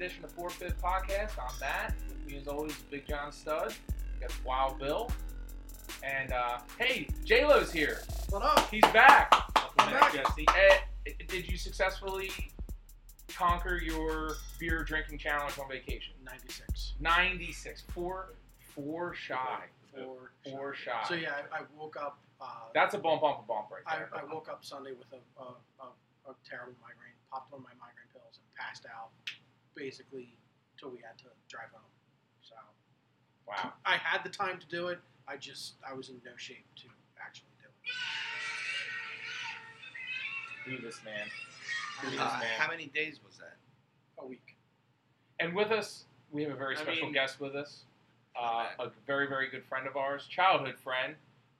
edition of Four Fifth Podcast. I'm Matt. With me as always, Big John Stud. We got Wild Bill. And uh, hey, J Lo's here. What up? He's back. I'm back. Jesse. Eh, did you successfully conquer your beer drinking challenge on vacation? 96. 96. Four, four shy. Four. Four shy. So yeah, I, I woke up. Uh, That's a bump, bump, a bump right I, there. I woke up Sunday with a, a, a, a terrible migraine. Popped one of my migraine pills and passed out, basically, till we had to drive home. So wow. I had the time to do it. I just I was in no shape to actually do it. Do this, man. Do this, Uh, how many days was that? A week. And with us, we have a very I special mean- guest with us. Uh, a very, very good friend of ours, childhood friend,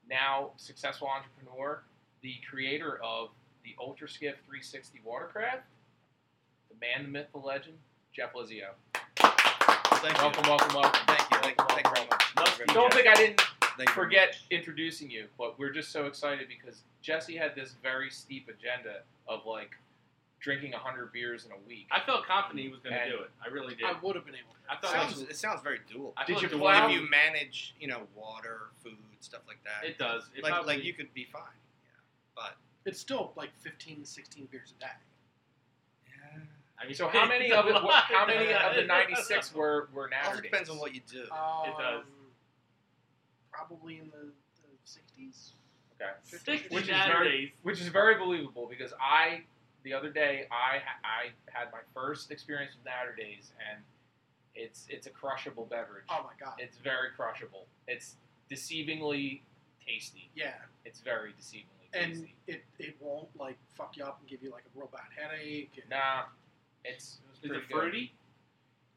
now successful entrepreneur, the creator of the Ultra Skiff 360 watercraft, the man, the myth, the legend, Jeff Lizio. Thank welcome, welcome, welcome. Thank you. Thank you. Thank you very much. Thank you very Don't much. think I didn't Thank forget much. introducing you, but we're just so excited because Jesse had this very steep agenda of like drinking 100 beers in a week. I felt confident he was going to do it. I really did. I would have been able to. I thought Sounds, it, it sounds very doable. I Did you like the plow? one- If you manage, you know, water, food, stuff like that, It does. It like probably, like you could be fine. Yeah, but It's still like 15, 16 beers a day. But yeah. I mean, So how many of it? What, how many of the 96 were were Also Natter depends on what you do. Um, does. Probably in the, the 60s. Okay. Sixty Which is very- which is very believable because I the other day I I had my first experience with Naturdays and it's it's a crushable beverage. Oh my god. It's very crushable. It's deceivingly tasty. yeah. It's very deceivingly And tasty. And it, it won't like fuck you up and give you like a real bad headache. and- Nah, it's, it's Is pretty it good. fruity?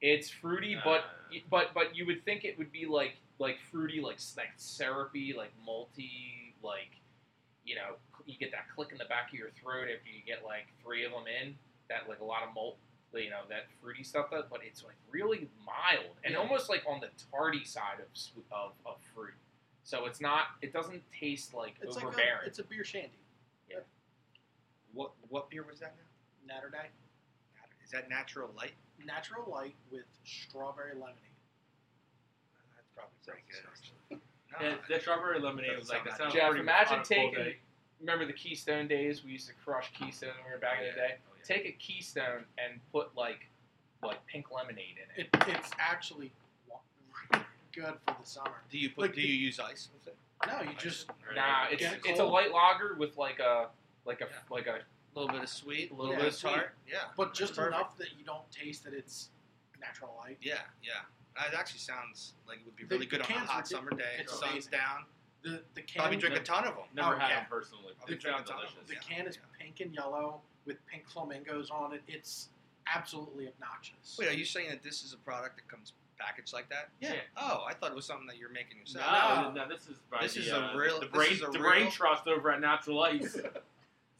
It's fruity, but Uh. but but you would think it would be like like fruity, like like syrupy, like malty, like you know you get that click in the back of your throat after you get like three of them in. That like a lot of malt, you know, that fruity stuff. That, but it's like really mild and Yeah. almost like on the tarty side of swe- of, of fruit. So it's not. It doesn't taste like It's like a, it's a beer shandy. Yeah. What what beer was that now? Naturday. Is that natural light? Natural light with strawberry lemonade. That's probably pretty good. actually. No, Yeah, the strawberry lemonade was like that. Doesn't Sounds Jeff, imagine on a cold taking- day. Remember the Keystone days? We used to crush Keystone when we were back in the day. Oh, yeah. take a Keystone and put like like pink lemonade in it. It, it's actually good for the summer. Do you put? like do you use ice with it? No, you Ice? just Nah, it's Get it's a light lager with like a like a Yeah. like a a little bit of sweet, a little Yeah, bit of sweet. tart. Yeah, but just Perfect. enough that you don't taste that it's natural light. Yeah, yeah. That actually sounds like it would be really the good on a hot summer day. it's sun's amazing. down. The the can Probably drink a ton of them. Never Oh, had yeah. them personally. Probably They drink a ton of delicious. the Yeah, can is yeah. pink and yellow with pink flamingos on it. It's absolutely obnoxious. Wait, are you saying that this is a product that comes packaged like that? Yeah. Oh, I thought it was something that you're making yourself. No, No. no, this is by This the, is a uh, real- the brain, is a the real- brain trust over at Natural Ice.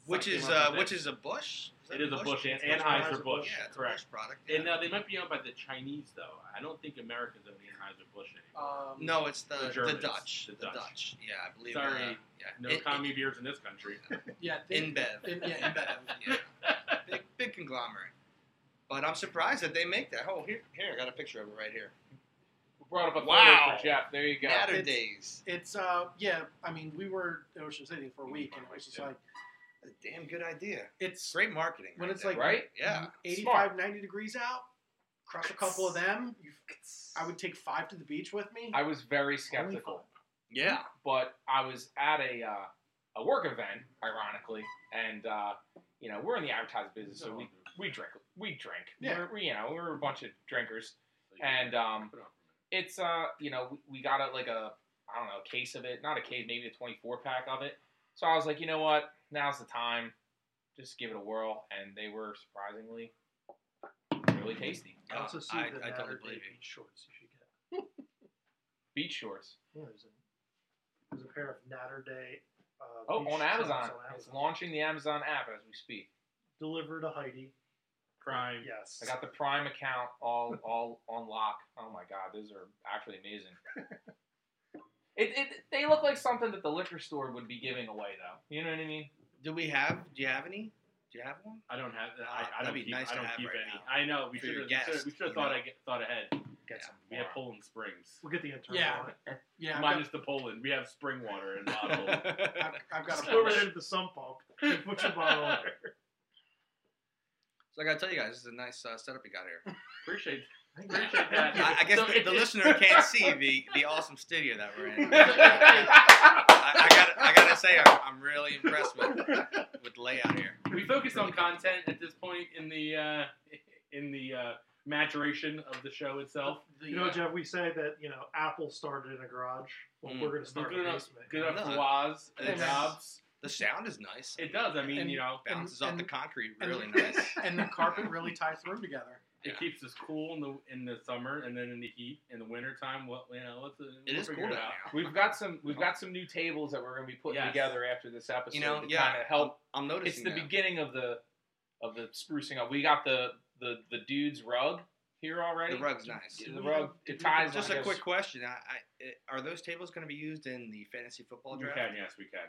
Which is uh, which it. is a Busch. It is a Busch, It's An- Busch Anheuser Busch, Yeah, it's correct. a Busch product. And now uh, they might be owned by the Chinese though. I don't think Americans own the Anheuser Busch anymore. Um, no, it's the The the, Dutch. the The, Dutch. Dutch. Yeah, I believe. Sorry, uh, yeah. no In- commie beers in this country. yeah, they, In, InBev. in, yeah, InBev. yeah. Big, big conglomerate. But I'm surprised that they make that. Oh, here, here, I got a picture of it right here. we brought up a photo Wow. for Jeff. There you go. Natter It's- Days. It's uh yeah. I mean, we were in Ocean City for a week, and it was just like A damn good idea. it's Great marketing. when right it's there. like Right? Yeah. 85, 90 degrees out. Crush a couple of them. I would take five to the beach with me. I was very skeptical. Yeah. but I was at a uh, a work event, ironically, and uh, you know we're in the advertising business, so we we drink we drink. Yeah. We're, we, you know we're a bunch of drinkers, and um, it's uh you know we, we got a like a I don't know a case of it, not a case, maybe a 24 pack of it. So I was like, you know what, now's the time, just give it a whirl, and they were surprisingly really tasty. Uh, also see I, the I Natter totally believe you. beach shorts you should get. Beach shorts. Yeah, there's a, there's a pair of Naturday. Uh, Oh, on Amazon. on It's launching the Amazon app as we speak. Delivered to Heidi. Prime. Yes. I got the Prime account all all on lock. Oh my god, those are actually amazing. It, it they look like something that the liquor store would be giving away though. You know what I mean? Do we have? Do you have any? Do you have one? I don't have. I, Ah, I that'd don't be keep. nice I don't have keep right any. now. I know. We should your have. guest, We should have thought. know. I get, thought ahead. Get Yeah. some We have Poland Springs. We'll get the intern Yeah. on it. Yeah, I've Minus the Poland. We have spring water in bottle. I've, I've got Just a go over there to the sump pump. and Put your bottle in there. So I gotta tell you guys, this is a nice uh, setup you got here. Appreciate. Thank you. Appreciate that. I, I guess So the, the it- listener can't see the, the awesome studio that we're in. I, I got I gotta say I'm, I'm really impressed with with the layout here. we focus on content at this point in the uh, in the uh, maturation of the show itself. The, You know, uh, Jeff, we say that you know Apple started in a garage. Well, Mm. we're going to start Good in a enough, basement. good enough No. for Woz and Jobs. The sound is nice. It does. I mean, And- you know, bounces and- off the and- concrete and- really nice. and the carpet really ties the room together. It Yeah. keeps us cool in the in the summer, and then in the heat in the winter time. What you know, let's, It we'll is cool it out. Now. We've got some we've got some new tables that we're going to be putting Yes. together after this episode You know, to yeah, kind of help. I'm It's noticing the that. beginning of the of the sprucing up. We got the the the dude's rug here already. The rug's nice. The rug it ties. Just I a guess- quick question: I, I, Are those tables going to be used in the fantasy football We draft? can, yes, we can.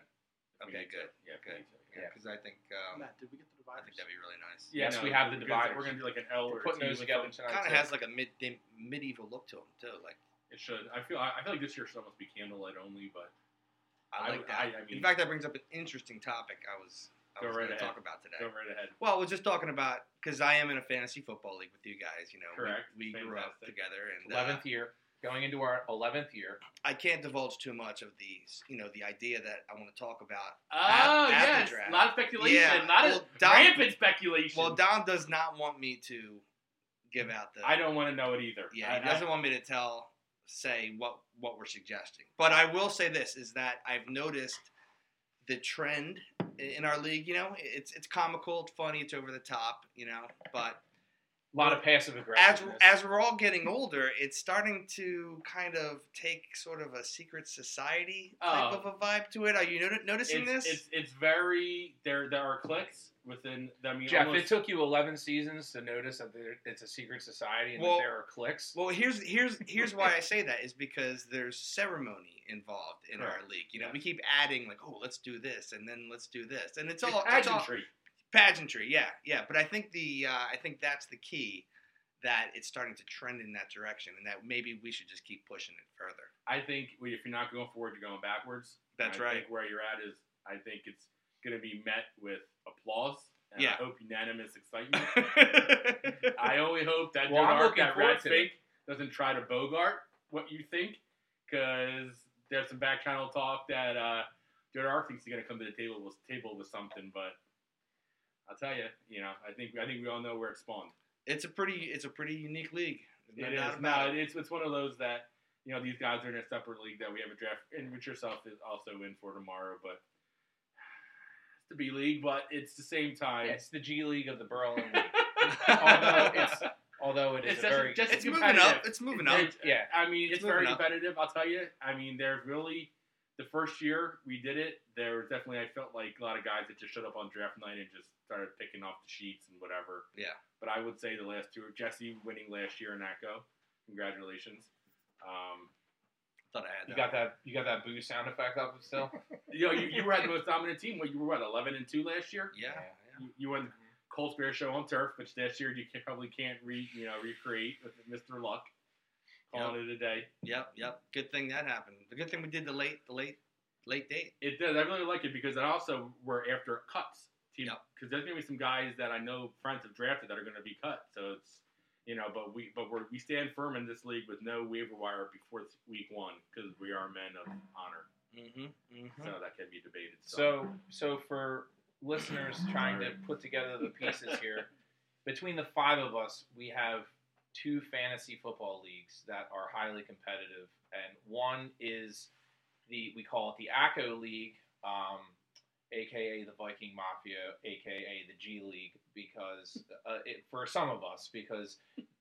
We Okay, to. good. Yeah, Good. need to. Yeah. Because I think um, Matt, did we get the I dividers? think that'd be really nice. Yeah, Yes, no, we have we're the gonna- dividers. We're gonna do like an L We're or putting a T those with together them. tonight. Kind of too. has like a mid medieval look to them too. Like It should. I feel. I I feel like this year should almost be candlelight only, but I I like that. I- I mean- In fact, that brings up an interesting topic. I was I Go was right going to ahead. talk about today. go right ahead. Well, I was just talking about because I am in a fantasy football league with you guys. You know, We- Correct. We, grew up Fantastic. together, and uh, Eleventh year, going into our eleventh year. I can't divulge too much of these. You know, the idea that I want to talk about. Oh yes, draft. a lot of speculation. Yeah, a lot well, of Dom- rampant speculation. Well, Don does not want me to give out the. I don't want to know it either. Yeah, I, he doesn't want me to tell, say what what we're suggesting. But I will say this: is that I've noticed the trend in our league. You know, it's it's comical, it's funny, it's over the top. You know, but A lot of passive as aggressiveness. as we're all getting older, it's starting to kind of take sort of a secret society type Oh. of a vibe to it. Are you noti- noticing it's, this? It's it's very there. There are clicks within. I mean, Jeff, almost, it took you 11 seasons to notice that there, it's a secret society and Well- that there are cliques. Well, here's here's here's why I say that is because there's ceremony involved in our league. You know, Yes. we keep adding like, oh, let's do this, and then let's do this, and it's it's all it's all pageantry. pageantry. Yeah, yeah. But I think the uh, I think that's the key that it's starting to trend in that direction, and that maybe we should just keep pushing it further. I think well, if you're not going forward, you're going backwards. That's I right. Think where you're at is, I think it's going to be met with applause. And Yeah. I hope unanimous excitement. I only hope that Well, Joe I'm that rat fake, doesn't try to bogart what you think, because there's some back channel talk that uh, Joe Arc thinks he's going to come to the table with table with something, but I'll tell you, you know, I think I think we all know where it spawned. it's a pretty it's a pretty unique league. There's It no is doubt it. it's it's one of those that you know these guys are in a separate league that we have a draft, in, which yourself is also in for tomorrow, but. It's the B League, but it's the same time. it's the G League of the Berlin League. although it's although it is It's a just- very just- It's moving up. It's moving It's- up. yeah. I mean, It's it's, very moving up. competitive. I'll tell you. I mean, there's really the first year we did it. There was definitely I felt like a lot of guys that just showed up on draft night and just started picking off the sheets and whatever. Yeah. But I would say the last two, Jesse winning last year in ACO. Congratulations. Um, Thought I had You that. got that you got that boo sound effect up still? you know, you, you were at the most dominant team. What you were what eleven and two last year. Yeah. Yeah. You, you won Colts Bear Show on turf, which this year you can, probably can't re you know recreate with Mr. Luck. Calling it a day. Yep. Yep. Good thing that happened. The good thing we did the late the late late date. It does. I really like it because it also we're after cuts. Team, Yep. Because there's gonna be some guys that I know friends have drafted that are gonna be cut. So it's you know, but we but we're, we stand firm in this league with no waiver wire before week one because we are men of honor. Mm-hmm. mm-hmm. So that can be debated. So so for listeners trying to put together the pieces here, between the five of us, we have two fantasy football leagues that are highly competitive, and one is the we call it the ACO League, um, aka the Viking Mafia, aka the G League, because uh, it, for some of us, because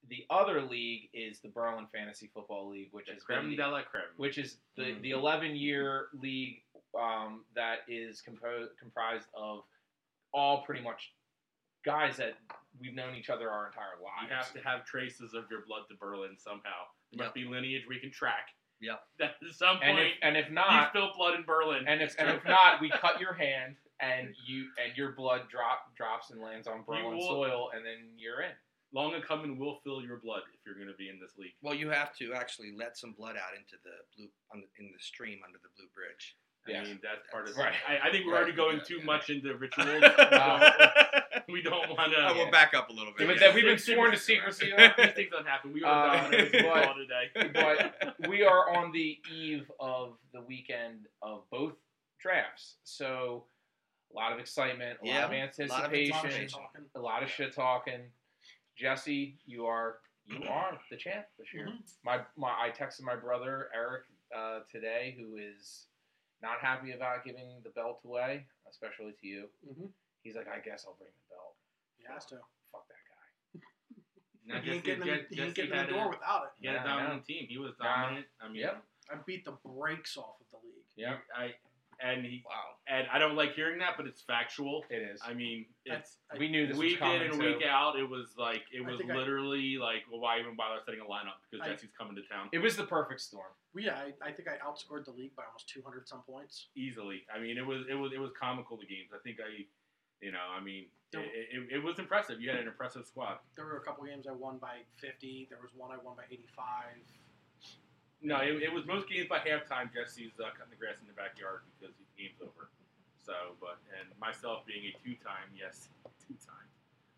the other league is the Berlin Fantasy Football League, which is creme de la creme. which is the Mm. the 11 year league um, that is compo- comprised of all pretty much guys that we've known each other our entire lives. You have to have traces of your blood to Berlin somehow. There must Yep. be lineage we can track. Yep. That at some and if and if you not, spilled blood in Berlin. and if and if not, we cut your hand and you and your blood drop drops and lands on Berlin will- soil, and then you're in. Long and coming will fill your blood if you're going to be in this league. Well, you have to actually let some blood out into the blue on the, in the stream under the blue bridge. I Yeah. mean, that's part of Right. I, I think we're Right. already going Yeah, too yeah. much into rituals. Uh, we don't want to. I will back up a little bit. But yeah. then we've been sworn to secrecy. These things don't happen. We are Uh, dominant but- today. but we are on the eve of the weekend of both drafts, so a lot of excitement, a Yeah, lot of a lot of anticipation, A lot of shit talking. a lot of shit talking. Jesse, you are you are the champ this year. My my I texted my brother Eric uh, today, who is not happy about giving the belt away, especially to you. Mhm. He's like, I guess I'll bring the belt. He has to. Fuck that guy. Now, He ain't Jesse- getting in, Je- he ain't getting in the door a- without it. He had a Yeah, I know. dominant team. He was Nah. dominant. I mean, Yep. I beat the brakes off of the league. Yeah, I and he Wow. and I don't like hearing that, but it's factual. it is. I mean, it's I- we knew this was week in and too. week out. It was like it was think I- literally like, well, why even bother setting a lineup because I- Jesse's coming to town It was the perfect storm. Well, yeah, I, I think I outscored the league by almost 200 some points. easily. I mean, it was it was it was comical the games. I think I, you know, I mean, There- it, it, it was impressive. You had an impressive squad. There were a couple games I won by 50. There was one I won by 85. No, it, it was most games by halftime. Jesse's uh, cutting the grass in the backyard because the game's over. So, but and myself being a two-time, yes, two-time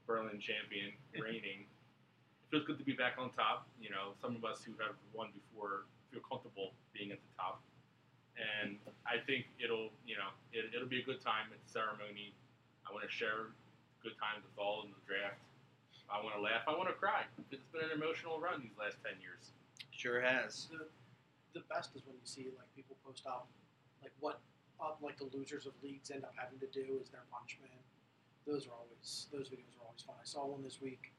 Berlin champion, reigning. It feels good to be back on top. You know, some of us who have won before feel comfortable being at the top, and I think it'll, you know, it, it'll be a good time at the ceremony. I want to share good times with all in the draft. I want to laugh. I want to cry. It's been an emotional run these last ten years. Sure has. The, the best is when you see like people post up like what uh, like the losers of leagues end up having to do is their punishment. Those are always those videos are always fun. I saw one this week.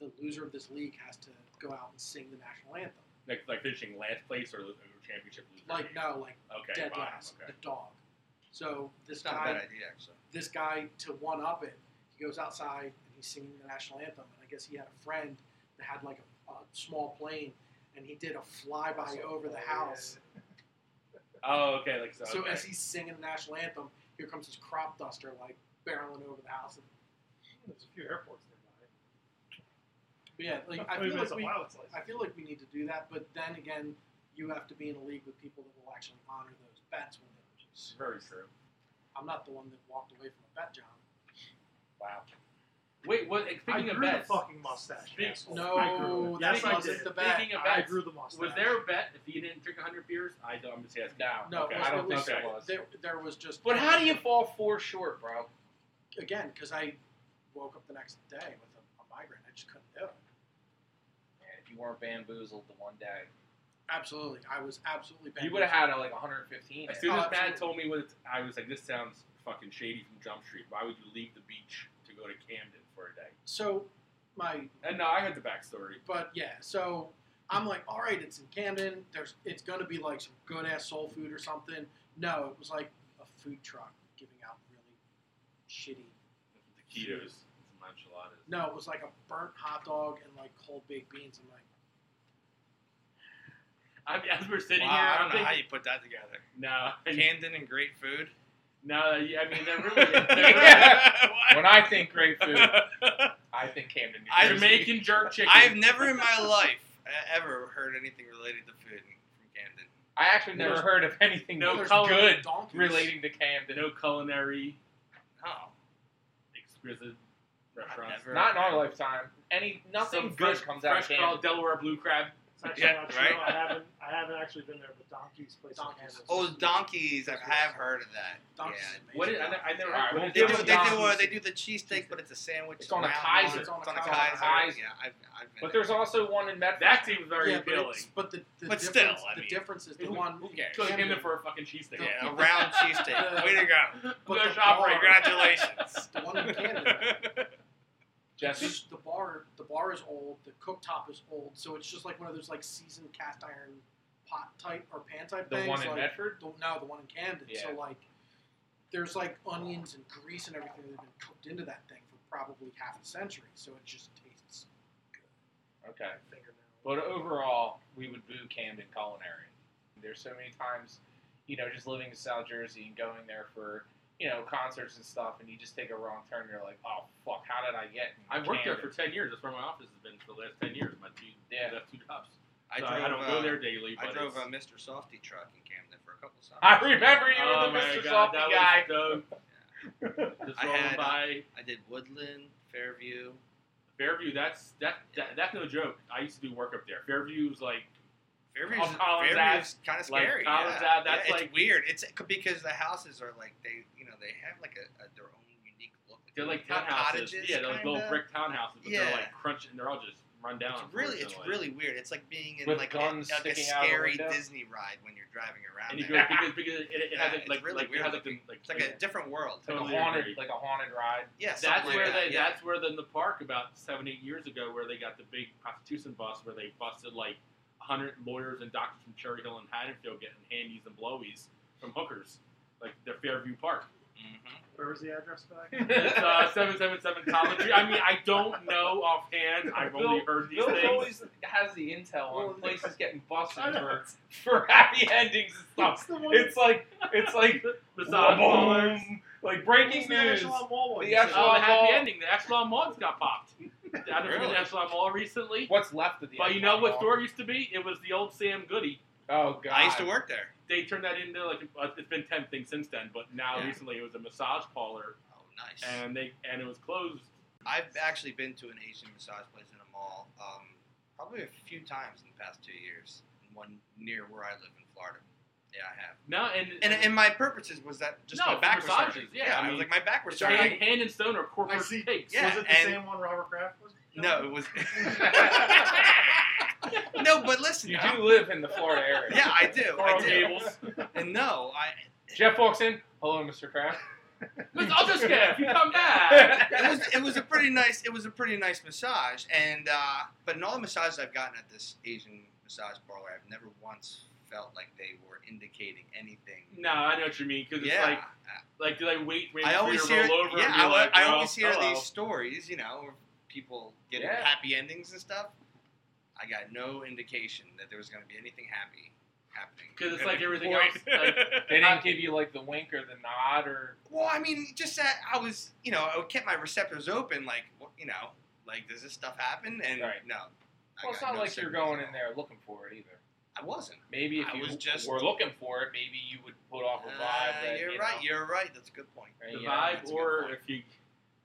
The loser of this league has to go out and sing the national anthem. Like like finishing last place or, or championship loser. Like no, like okay, dead fine, last, okay. the dog. So this It's not a guy, bad idea, actually. this guy to one up it, he goes outside and he's singing the national anthem. And I guess he had a friend that had like a, a small plane, and he did a flyby over the house. Oh, okay, like so. So okay. as he's singing the national anthem, here comes his crop duster like barreling over the house. And, There's a few airports nearby. but yeah, like, I feel like we. I feel like we need to do that. But then again, you have to be in a league with people that will actually honor those bets when they lose. very true. I'm not the one that walked away from a bet, John. Wow. Wait, what? Eh, I Speaking of grew the bets, fucking mustache. Speak- asshole. No, I grew it. that Yes, I wasn't did. bet. Speaking of I grew the mustache. was there a bet if you didn't drink 100 beers? I don't. I'm just asking. No, No, Okay. was- I don't think was- there was. There, there was just. But how do you fall four short, bro? Again, because I woke up the next day with a, a migraine. I just couldn't do it. Man, if you weren't bamboozled the one day, Absolutely, I was absolutely. you would have had a, like 115. As soon Oh, as Matt told me what, it's, I was like, this sounds fucking shady from Jump Street. Why would you leave the beach to go to Camden for a day? So, my And no, I heard the backstory. But yeah, so I'm like, all right, it's in Camden. There's, it's gonna be like some good ass soul food or something. No, it was like a food truck giving out really shitty. Taquitos, some enchiladas. No, it was like a burnt hot dog and like cold baked beans. I'm like, I mean, as we're sitting Wow, here, I I'm don't know how you put that together. no, Camden and great food. No. I mean, they're really. Why? when I think great food, I think Camden. New I Jersey. Jamaican jerk chicken. I've never in my life uh, ever heard anything related to food from Camden. I actually never No- heard of anything no good donkeys. relating to Camden. no culinary Oh, exquisite restaurants. Not in our lifetime. Any nothing Some good fresh, comes out of fresh Camden. Delaware blue crab. It's actually Yeah, not true. right? I haven't. I haven't actually been there, but Donkey's place in Donkeys. Kansas. oh, donkeys! I have heard of that. Donkeys Yeah. What is? I, ne- I never. All right, what well, They do, Give they do, uh, they do the cheesesteak, but it's a sandwich. It's on a Kaiser. It's on a It's on a Kaiser. Kaiser. Yeah, I've, I've been But there. there's also one in Medford. That seems very yeah, appealing. it's, but the, the But still, I the mean, difference is the Who- one. who cares? Go to Camden- Camden for a fucking cheesesteak. Yeah, a round cheesesteak. Way to go! But Go the shop Congratulations. The one in Camden. Jesse. It's- the bar the bar is old the cooktop is old so it's just like one of those like seasoned cast iron pot type or pan type The things one in like, Medford. the, no the one in camden Yeah. so like there's like onions and grease and everything that have been cooked into that thing for probably half a century so it just tastes good. Okay. But overall, we would boo Camden culinary. There's so many times, you know, just living in South Jersey and going there for you know, concerts and stuff, and you just take a wrong turn. You're like, oh fuck, how did I get? in I've worked there for ten years. That's where my office has been for the last ten years. My two, Yeah. last two jobs. I So drove. I don't uh, go there daily. I But drove a Mr. Softee truck in Camden for a couple of summers. I remember you Oh were the Mr. God, Softy guy. was dope. Just I had, uh, by I did Woodland, Fairview. Fairview. That's that, that that's no joke. I used to do work up there. Fairview's like Fairview's, Oh, Fairview's kind of like scary. Collings yeah. Ave, that's Yeah, like- it's weird. It's because the houses are like they, you know, they have like a, a their own unique look. they're like Little townhouses. cottages, yeah, they're like little kinda. brick townhouses, but Yeah. they're like crunching. And they're all just run down. It's really, it's really weird. It's like being in With like, guns a, like a sticking out of the scary? Disney ride when you're driving around. And you there. go because because it, it Yeah, has it's like like, really like it has like the like It's like a different world. Like a haunted, agree. like a haunted ride. Yeah, That's where like they. that, yeah. That's where the, in the park about seven, eight years ago, where they got the big prostitution bust, where they busted like hundred lawyers and doctors from Cherry Hill and Haddonfield getting handies and blowies from hookers, like the Fairview Park. Mhm. Where was the address back? It's uh, seven seven seven College Street. I mean, I don't know offhand. I've Bill- only heard these Bill things. always has the intel Well, on places getting busted for, for happy endings and stuff. It's. It's like it's like Massage parlors. boom, like breaking was the news. Echelon Mall one The you said? Echelon Oh, the happy ending. The Echelon Malls got popped. I've been to Really? the Echelon Mall recently. What's left of the? But you know what Mall? store used to be? It was the old Sam Goody. Oh god! I used to work there. They turned that into like a, it's been ten things since then. But now Yeah. recently it was a massage parlor, Oh, nice. and they and it was closed. I've actually been to an Asian massage place in a mall, um, probably a few times in the past two years. One near where I live in Florida. Yeah, I have. No, and And, and my purposes was that just No, my back for was massages, starting. yeah, I I, mean, was like my back was it's starting. hand, hand and stone or corporate I cakes. Yeah, was it the and- same one Robert Kraft was? No, it was. no, but listen. You I'm- do live in the Florida area. Yeah, I do. I Coral do. Gables. And no, I. Jeff walks in. Hello, Mr. Kraft. Mr. Autoscaf, you come back. it was it was a pretty nice it was a pretty nice massage and uh, but in all the massages I've gotten at this Asian massage parlor I've never once felt like they were indicating anything. No, I know what you mean because it's yeah, like like do they wait wait I always hear roll over? yeah I, like, I well, always hear hello. these stories you know of people getting Yeah. happy endings and stuff. I got no indication that there was going to be anything happy happening. Because it's like everything else, like- They didn't give you like the wink or the nod or. Well, I mean, just that I was, you know, I kept my receptors open, like, you know, like, does this stuff happen? And Right. no. I Well, it's not no like you're going in there looking for it either. I wasn't. Maybe if I you was just- were looking for it, maybe you would put off a vibe. Uh, that, you're you right. know, You're right. That's a good point. right, the you vibe, that's or if you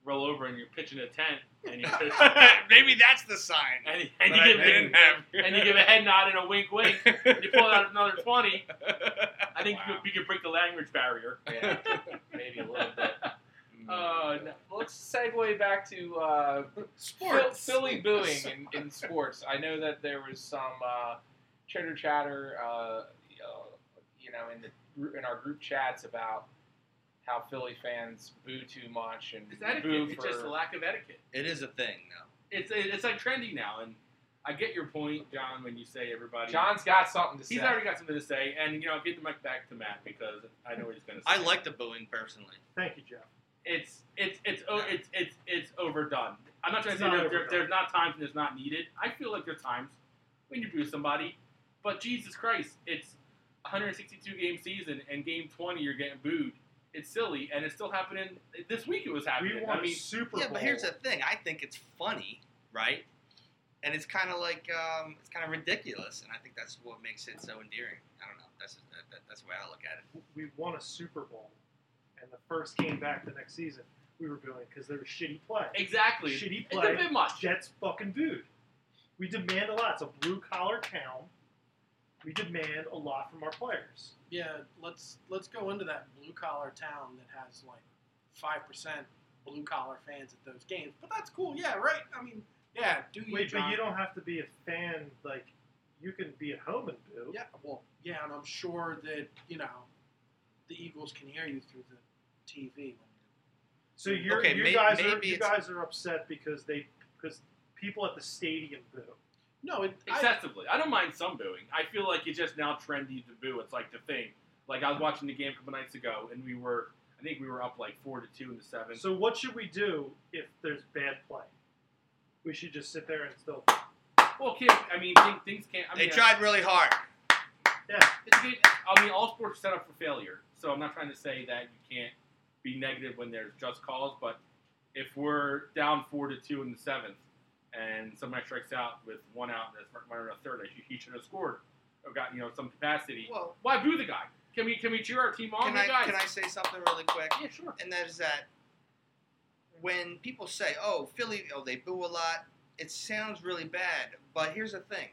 roll over and you're pitching a tent and you pitch, Maybe that's the sign. and, and But you I give didn't a, have. and you give a head nod and a wink wink, and you pull out another twenty. I think you, Wow. could, you could break the language barrier. Yeah, maybe a little bit. Uh, no. Let's segue back to uh, Sports. Phil- Philly booing in, in sports. I know that there was some uh, chitter chatter, uh, you know, in the in our group chats about how Philly fans boo too much and It's etiquette. boo It's for. just a lack of etiquette. It is a thing, now. It's it's like trendy now, and I get your point, John, when you say everybody. John's got something to say. He's already got something to say, and you know, I'll give the mic back to Matt because I know what he's going to say. I like the booing personally. Thank you, Jeff. it's it's it's oh, it's it's it's overdone. I'm not trying It's to say there, there, there's not times when it's not needed. I feel like there's times when you boo somebody, but Jesus Christ, it's 162 game season, and game 20 you're getting booed. It's silly, and it's still happening. This week it was happening. We won I mean, a Super Yeah, Bowl. but here's the thing. I think it's funny, right? And it's kind of like um, it's kind of ridiculous, and I think that's what makes it so endearing. I don't know. That's that, that, that's the way I look at it. we won a Super Bowl, and the first game back the next season, we were booing because there was shitty play. exactly. Shitty It's play. a bit much. Jets fucking dude. We demand a lot. It's a blue collar town. We demand a lot from our players. Yeah, let's let's go into that blue collar town that has like five percent blue collar fans at those games. But that's cool. Yeah, right. I mean, yeah, do you, Wait, John? but you don't have to be a fan. Like, you can be at home and boo. Yeah, well, yeah, and I'm sure that you know the Eagles can hear you through the TV. So you're, Okay, you may- guys are you guys are upset because they because people at the stadium boo. No, it, Excessively. I don't mind some booing. I feel like it's just now trendy to boo. It's like the thing. Like I was watching the game a couple nights ago, and we were, I think we were up like four to two in the seventh. So what should we do if there's bad play? We should just sit there and still. Well, can't, I mean, things, things can't. I mean, They mean, tried really hard. Yeah. It's a game- I mean, all sports are set up for failure. So I'm not trying to say that you can't be negative when there's just calls, but if we're down four to two in the seventh, and somebody strikes out with one out and there's runner a third, he, he should have scored or got you know some capacity. Well, Why boo the guy? Can we can we cheer our team on can I guys? can I say something really quick? Yeah, sure. and that is that when people say, "Oh, Philly, oh they boo a lot," it sounds really bad. But here's the thing: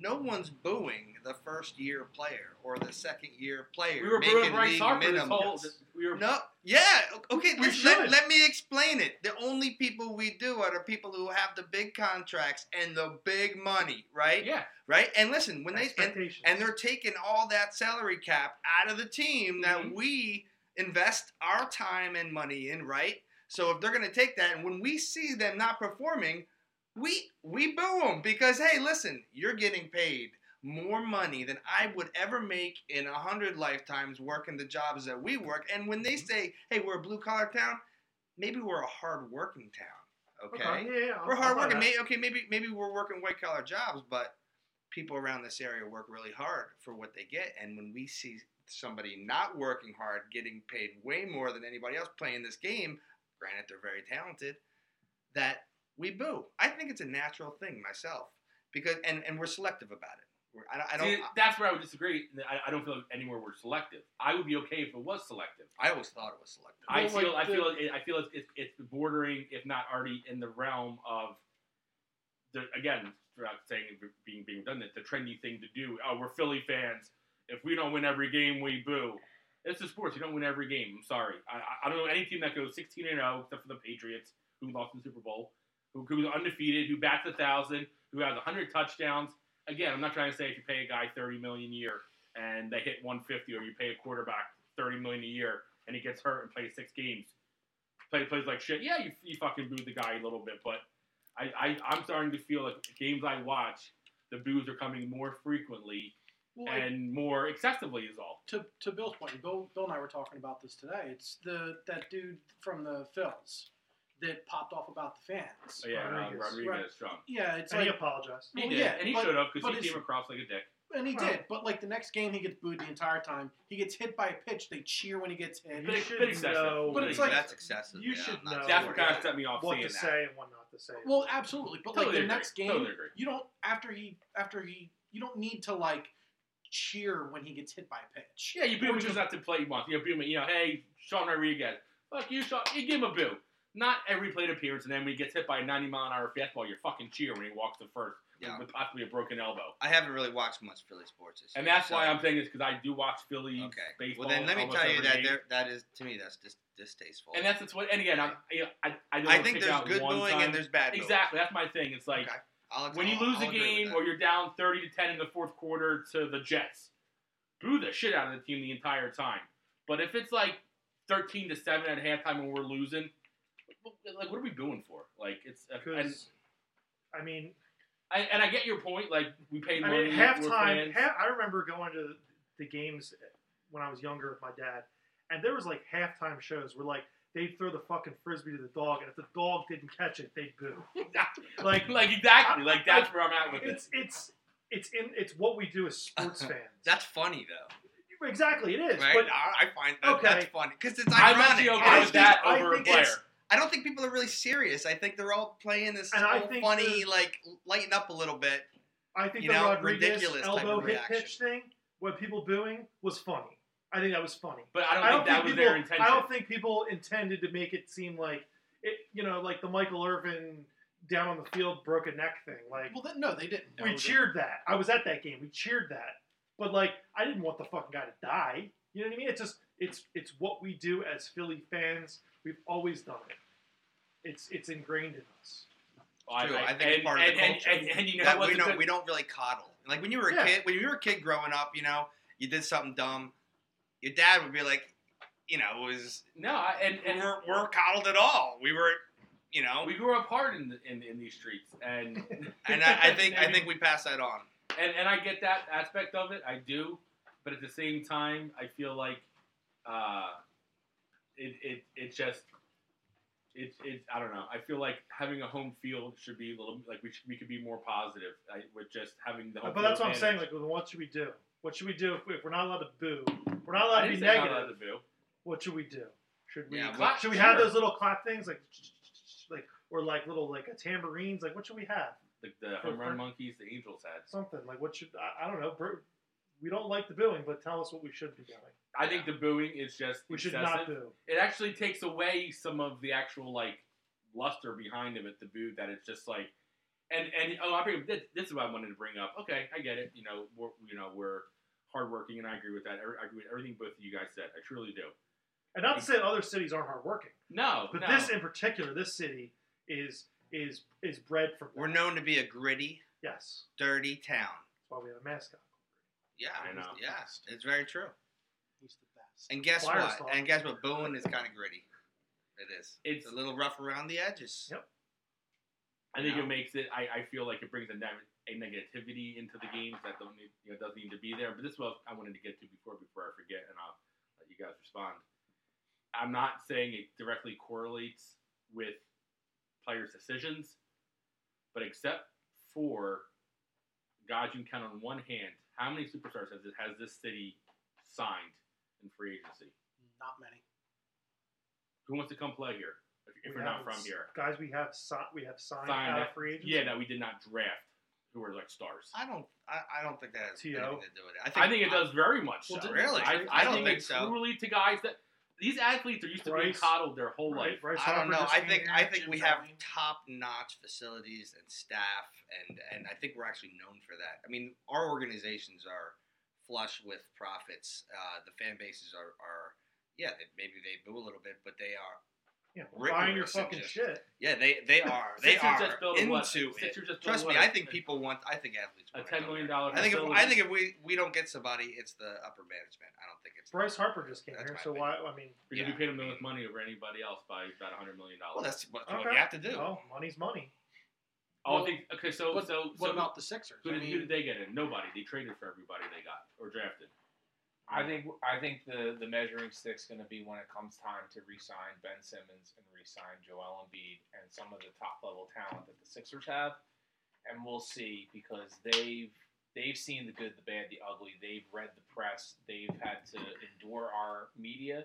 no one's booing the first year player or the second year player We were booing Bryce Harper this whole. We were No, yeah, okay. We listen, let, let me explain it. The only people we do are the people who have the big contracts and the big money, right? yeah. Right. And listen, when they and, and they're taking all that salary cap out of the team that Mhm. we invest our time and money in, right? So if they're going to take that, and when we see them not performing, we we boo them because hey, listen, you're getting paid more money than I would ever make in a hundred lifetimes working the jobs that we work. And when they say, hey, we're a blue collar town, maybe we're a hard working town. Okay. Yeah, yeah. We're hard working. Maybe, okay, maybe maybe we're working white collar jobs, but people around this area work really hard for what they get. And when we see somebody not working hard, getting paid way more than anybody else playing this game, granted they're very talented, that we boo. I think it's a natural thing myself because and and we're selective about it. We're, I don't. I, don't See, that's where I would disagree. I, I don't feel like anywhere we're selective. I would be okay if it was selective. I always thought it was selective. I Well, feel, like I feel, the- it, I feel it's, it's, it's bordering, if not already in the realm of, the, again, throughout saying it being being redundant, the trendy thing to do. Oh, we're Philly fans. If we don't win every game, we boo. It's the sports. You don't win every game. I'm sorry. I, I- I don't know any team that goes 16 and 0 except for the Patriots, who lost in the Super Bowl, who who's undefeated, who bats a thousand, who has 100 touchdowns. Again, I'm not trying to say if you pay a guy 30 million a year and they hit 150, or you pay a quarterback 30 million a year and he gets hurt and plays six games, play plays like shit. Yeah, you, you fucking booed the guy a little bit, but I, I I'm starting to feel like games I watch, the boos are coming more frequently Well, and more excessively is all. to to Bill's point, Bill, Bill and I were talking about this today. It's the that dude from the Phils that popped off about the fans. So yeah, uh, Rodriguez. Rodriguez, Right. strong. Yeah, it's and he like, apologized. He Well, did, yeah, and he but- should have but because he came across like a dick. and he Well- did. But like the next game, he gets booed the entire time. He gets hit by a pitch. They cheer when he gets hit. But You it- should but excessive. know But it's like- that's excessive. you yeah, should know That's for what kind of set me off what to that. say and what not to say. Well, absolutely. But like the agree. next game, Totally agree. you don't after he after he you don't need to like cheer when he gets hit by a pitch. Yeah, you boo Or him just- that's the play you want. You know, boo him. You know, hey, Sean Rodriguez, fuck you, Sean. You give him a boo. Not every plate appearance, and then when he gets hit by a 90 mile an hour fastball, you're fucking cheer when he walks to first Yeah. with possibly a broken elbow. I haven't really watched much Philly sports. This And that's so- why I'm saying this because I do watch Philly Okay. baseball. Well, then let me tell you that there, that is to me that's just distasteful. And that's, that's what. And again, I'm, know, I I, I think there's good booing time. and there's bad booing. exactly. That's my thing. It's like Okay. When you I'll- lose I'll a game or you're down 30 to 10 in the fourth quarter to the Jets, boo the shit out of the team the entire time. But if it's like 13 to 7 at halftime when we're losing, like what are we booing for? Like it's and I mean, I, and I get your point. Like we pay I money. mean, halftime. fans. Ha- I remember going to the games when I was younger with my dad, and there was like halftime shows where like they'd throw the fucking frisbee to the dog, and if the dog didn't catch it, they'd boo. Like like exactly. Like I- that's where I'm at with it. it's it's it's in it's what we do as sports fans. That's funny though, exactly it is. right? But I, I find that, Okay. that's funny because it's ironic. I'm ironic. actually okay I with think- that over a player. It's- I don't think people are really serious. I think they're all playing this And I whole think funny, there's- like lighten up a little bit. I think you the know, Rodriguez ridiculous type elbow of hit pitch thing, what people booing, was funny. I think that was funny. But I don't I think don't that think was people. their intention. I don't think people intended to make it seem like it. You know, like the Michael Irvin down on the field broke a neck thing. Like Well, then, no, they didn't. know we that- cheered that. I was at that game. We cheered that. But like, I didn't want the fucking guy to die. You know what I mean? It's just it's it's what we do as Philly fans. We've always done it. It's it's ingrained in us. True. I think and, it's part of the and, culture. And, and, you know that what's we don't good- we don't really coddle. Like when you were a Yeah. kid, when you were a kid growing up, you know, you did something dumb, your dad would be like, you know, it was no, I- and we and weren't, we weren't coddled at all. We were, you know, we grew up hard in, the, in in these streets, and and I, I think I think we pass that on. and and I get that aspect of it. I do, but at the same time, I feel like uh, it it it just it it I don't know. I feel like having a home field should be a little like we should, we could be more positive I, with just having the home. But that's field what I'm saying. Like, what should we do? What should we do if, if we're not allowed to boo? We're not allowed I to be didn't say not negative. allowed to boo. What should we do? Should we Yeah, clap, should we have those little clap things like like or like little like a tambourines? Like what should we have? The, the home run monkeys the Angels had. Something like what should I, I don't know. Br- We don't like the booing, but tell us what we should be doing. I think the booing is just We should excessive. not boo. It actually takes away some of the actual like luster behind it with the boo. That it's just like, and and oh, I bring this, this is what I wanted to bring up. Okay, I get it. You know, we're you know we're hardworking, and I agree with that. I agree with everything both of you guys said. I truly do. And not to say that other cities aren't hardworking, No, but no. this in particular, this city is is is bred for. We're known to be a gritty, Yes, dirty town. that's why we have a mascot. Yeah, I know. Yeah, it's very true. He's the best. And guess Flyers what? talk. And guess what? Booing is kind of gritty. It is. It's- It's a little rough around the edges. Yep. I think Yeah. it makes it. I, I feel like it brings a, neg- a negativity into the games that don't need, you know doesn't need to be there. But this is what I wanted to get to before before I forget, and I'll let you guys respond. I'm not saying it directly correlates with players' decisions, but except for guys you can count on one hand, how many superstars has it, has this city signed in free agency? Not many. Who wants to come play here if, if We you're not from here? guys, we have si- we have signed, Signed out that- of free agency. Yeah, that we did not draft, who are like stars. I don't. I, I don't think that has T.O. anything to do with it. I think it does very much Well, so. Really? I, I I don't think, think it's so. truly to guys that these athletes are used to being coddled their whole life. Bryce I don't know. I think. I think we have top notch facilities and staff, and and I think we're actually known for that. I mean, our organizations are flush with profits. Uh, the fan bases are are yeah, they, maybe they boo a little bit, but they are yeah, we're buying your fucking just- shit. yeah they they are they Sixers are just built a what? into it. Just Trust me, what? I think people want. I think athletes a want ten million dollar. I think if, I think if we we don't get somebody, it's the upper management. I don't think it's Bryce Harper just came That's here, my so why? I mean, because yeah. we paid him the most money over anybody else by about hundred million dollars. well, dollars. that's what, okay. what you have to do. Well, money's money. Oh, Well, think okay. So What, so what so about the Sixers? who I did, who did they get in? Nobody. They traded for everybody they got or drafted. I think I think the the measuring stick's going to be when it comes time to re-sign Ben Simmons and re-sign Joel Embiid and some of the top level talent that the Sixers have, and we'll see because they've they've seen the good, the bad, the ugly. They've read the press. They've had to endure our media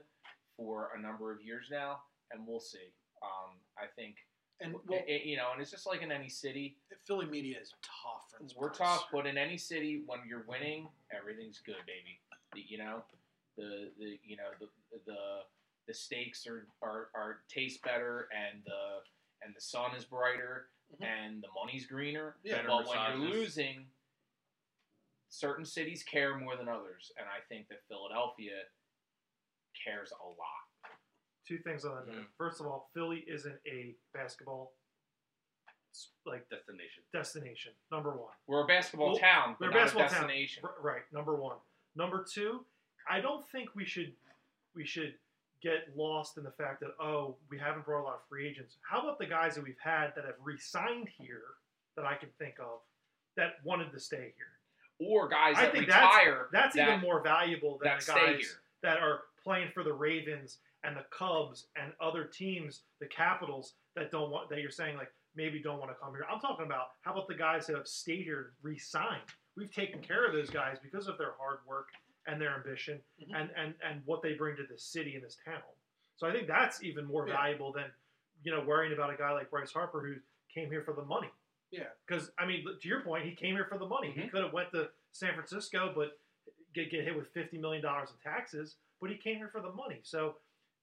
for a number of years now, and we'll see. Um, I think and well, it- you know, and it's just like in any city. Philly media is tough for. We're tough, but in any city, when you're winning, everything's good, baby. The, you know, the the you know the the the steaks are, are are taste better, and the and the sun is brighter, Mhm. and the money's greener. Yeah. But when you're losing, certain cities care more than others, and I think that Philadelphia cares a lot. Two things on that note. First of all, Philly isn't a basketball like Destination. destination. Number one. We're a basketball Well, town, we're but a not basketball a town. destination. R- right. Number one. Number two. I don't think we should we should get lost in the fact that oh we haven't brought a lot of free agents. How about the guys that we've had that have re-signed here that I can think of that wanted to stay here? Or guys I that think that's- retire. That's that, even more valuable than that the guys that are playing for the Ravens and the Cubs and other teams, the Capitals that don't want that you're saying like maybe don't want to come here. I'm talking about how about the guys that have stayed here re-signed? We've taken care of those guys because of their hard work and their ambition Mhm. and, and, and what they bring to this city and this town. So I think that's even more Yeah. valuable than you know worrying about a guy like Bryce Harper who came here for the money. Yeah. Because I mean, to your point, he came here for the money. He Mhm. could have went to San Francisco, but get get hit with fifty million dollars in taxes. But he came here for the money. So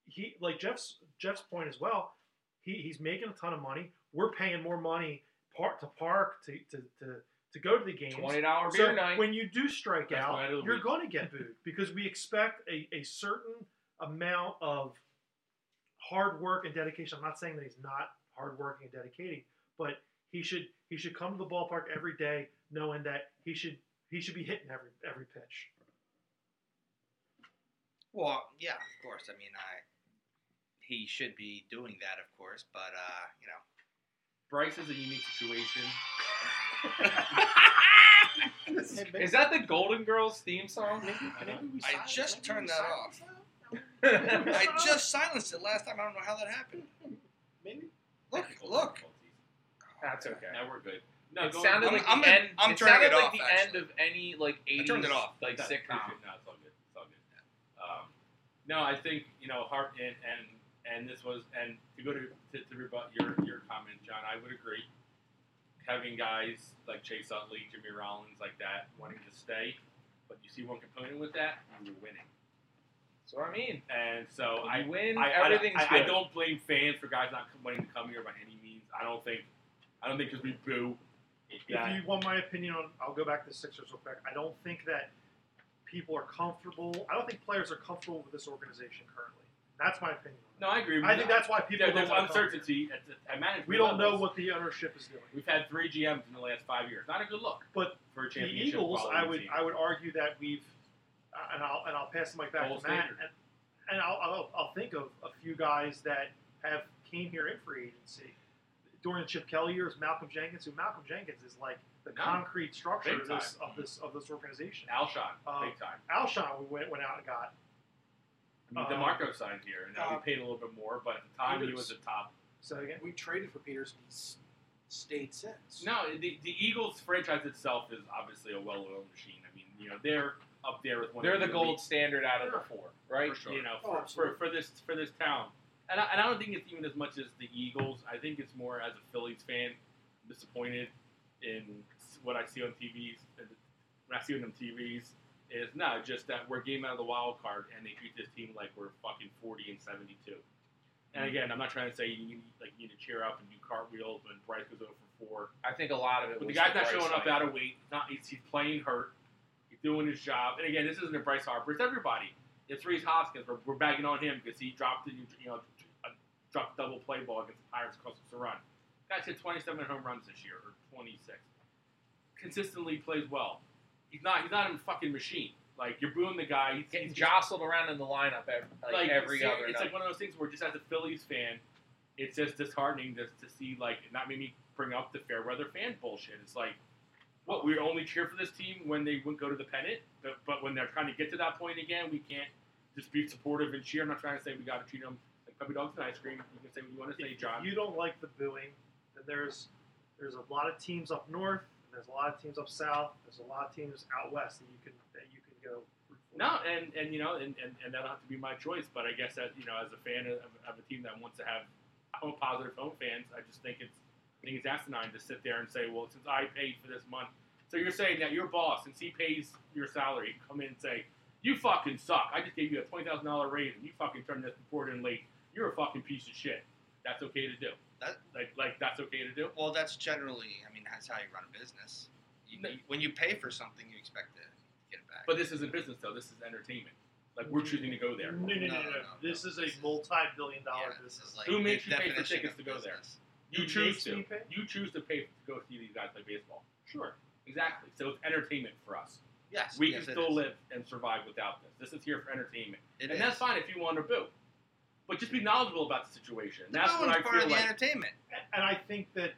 he, like Jeff's Jeff's point as well, he, he's making a ton of money. We're paying more money park to park to to, to, to go to the games. Twenty dollar So night. when you do strike That's out, why I do the you're week. going to get booed because we expect a, a certain amount of hard work and dedication. I'm not saying that he's not hardworking and dedicating, but he should he should come to the ballpark every day knowing that he should he should be hitting every every pitch. Well, yeah, of course. I mean, I he should be doing that, of course. But uh, you know, Bryce is a unique situation. Hey, Is that the Golden Girls theme song? maybe, maybe I just turned that off. I just silenced it last time. I don't know how that happened. Maybe. Look, look. That's okay. Now we're good. No, it go sounded I'm- like I'm the in- end. I'm it sounded it like off, the actually. end of any like I eighties turned it off. like That's- sitcom. No, it's all good. It's all good. Um, No, I think you know Hart and and and this was and to go to to, to rebut your your comment, John. I would agree. Having guys like Chase Utley, Jimmy Rollins, like that, wanting to stay, but you see one component with that, you're winning. That's what I mean. And so When I, you win, I, I, everything's I, I good. don't blame fans for guys not wanting to come here by any means. I don't think, I don't think because we boo. If you want my opinion on, I'll go back to the Sixers real quick. I don't think that people are comfortable. I don't think players are comfortable with this organization currently. That's my opinion. no, I agree. With you. I think that's why people there, there's wanna come here. uncertainty at, the, at management. We don't know what the ownership is doing. We've had three GMs in the last five years. Not a good look. But for a The. Eagles, I would team. I would argue that we've, uh, and I'll and I'll pass the mic back Gold to Matt, and, and I'll, I'll I'll think of a few guys that have came here in free agency during the Chip Kelly years. Malcolm Jenkins, who Malcolm Jenkins is like the concrete structure of this of this of this organization. Alshon, Uh, big time. Alshon, we went went out and got. I mean, uh, DeMarco signed here, and now uh, we paid a little bit more, but at the time he was the top. So again. We traded for Peters. and He's stayed since. No, the, the Eagles franchise itself is obviously a well-oiled machine. I mean, you know, they're up there with one. They're of the elite- gold standard out of the four, right? for sure. You know, Oh, for, for, this for this town, and I, and I don't think it's even as much as the Eagles. I think it's more as a Phillies fan, disappointed in what I see on TVs. and When I see on them TVs, is no, just that we're game out of the wild card, and they treat this team like we're fucking forty and seventy two. And mm-hmm. again, I'm not trying to say you need, like you need to cheer up and do cartwheels when Bryce goes over for four. I think a lot of it. But the guy's not Bryce showing up out of weight. Not he's, he's playing hurt. He's doing his job. And again, this isn't a Bryce Harper. It's everybody. It's Rhys Hoskins. We're, we're bagging on him because he dropped the you know a, dropped a double play ball against the Pirates across the run. Guy's hit 27 home runs this year or 26. Consistently plays well. He's not he's not a fucking machine. Like you're booing the guy. He's, getting he's jostled around in the lineup every, like, every ser- other It's night. like one of those things where just as a Phillies fan, it's just disheartening just to see like not maybe bring up the fair weather fan bullshit. It's like, what we only cheer for this team when they wouldn't go to the pennant, but, but when they're trying to get to that point again, we can't just be supportive and cheer. I'm not trying to say we got to treat them like puppy dogs and ice cream. You can say what you want to say, If John. you don't like the booing, then there's there's a lot of teams up north. And there's a lot of teams up south. There's a lot of teams out west that you can that you can go. root. No, and, and you know, and, and, and that'll have to be my choice. But I guess that you know, as a fan of, of a team that wants to have home positive home fans, I just think it's I think it's asinine to sit there and say, well, since I paid for this month, so you're saying that your boss, since he pays your salary, come in and say, you fucking suck. I just gave you a twenty thousand dollar raise, and you fucking turned this report in late. You're a fucking piece of shit. That's okay to do. That- like like that's okay to do. Well, that's generally, I mean, that's how you run a business. You, No. you- when you pay for something, you expect to get it back. But this isn't business though. This is entertainment. Like we're choosing to go there. No, no, no, no. No, no, no, This no. is a multi-billion dollar yeah, business. like Who makes you pay for tickets to go there? business. You choose to. pay? You choose to pay to go see these guys play baseball. Sure. Exactly. So it's entertainment for us. Yes, We yes, can still is. live and survive without this. This is here for entertainment, It and is. that's fine if you want to boo. But just be knowledgeable about the situation. The That's what I part feel of the like. entertainment. And I think that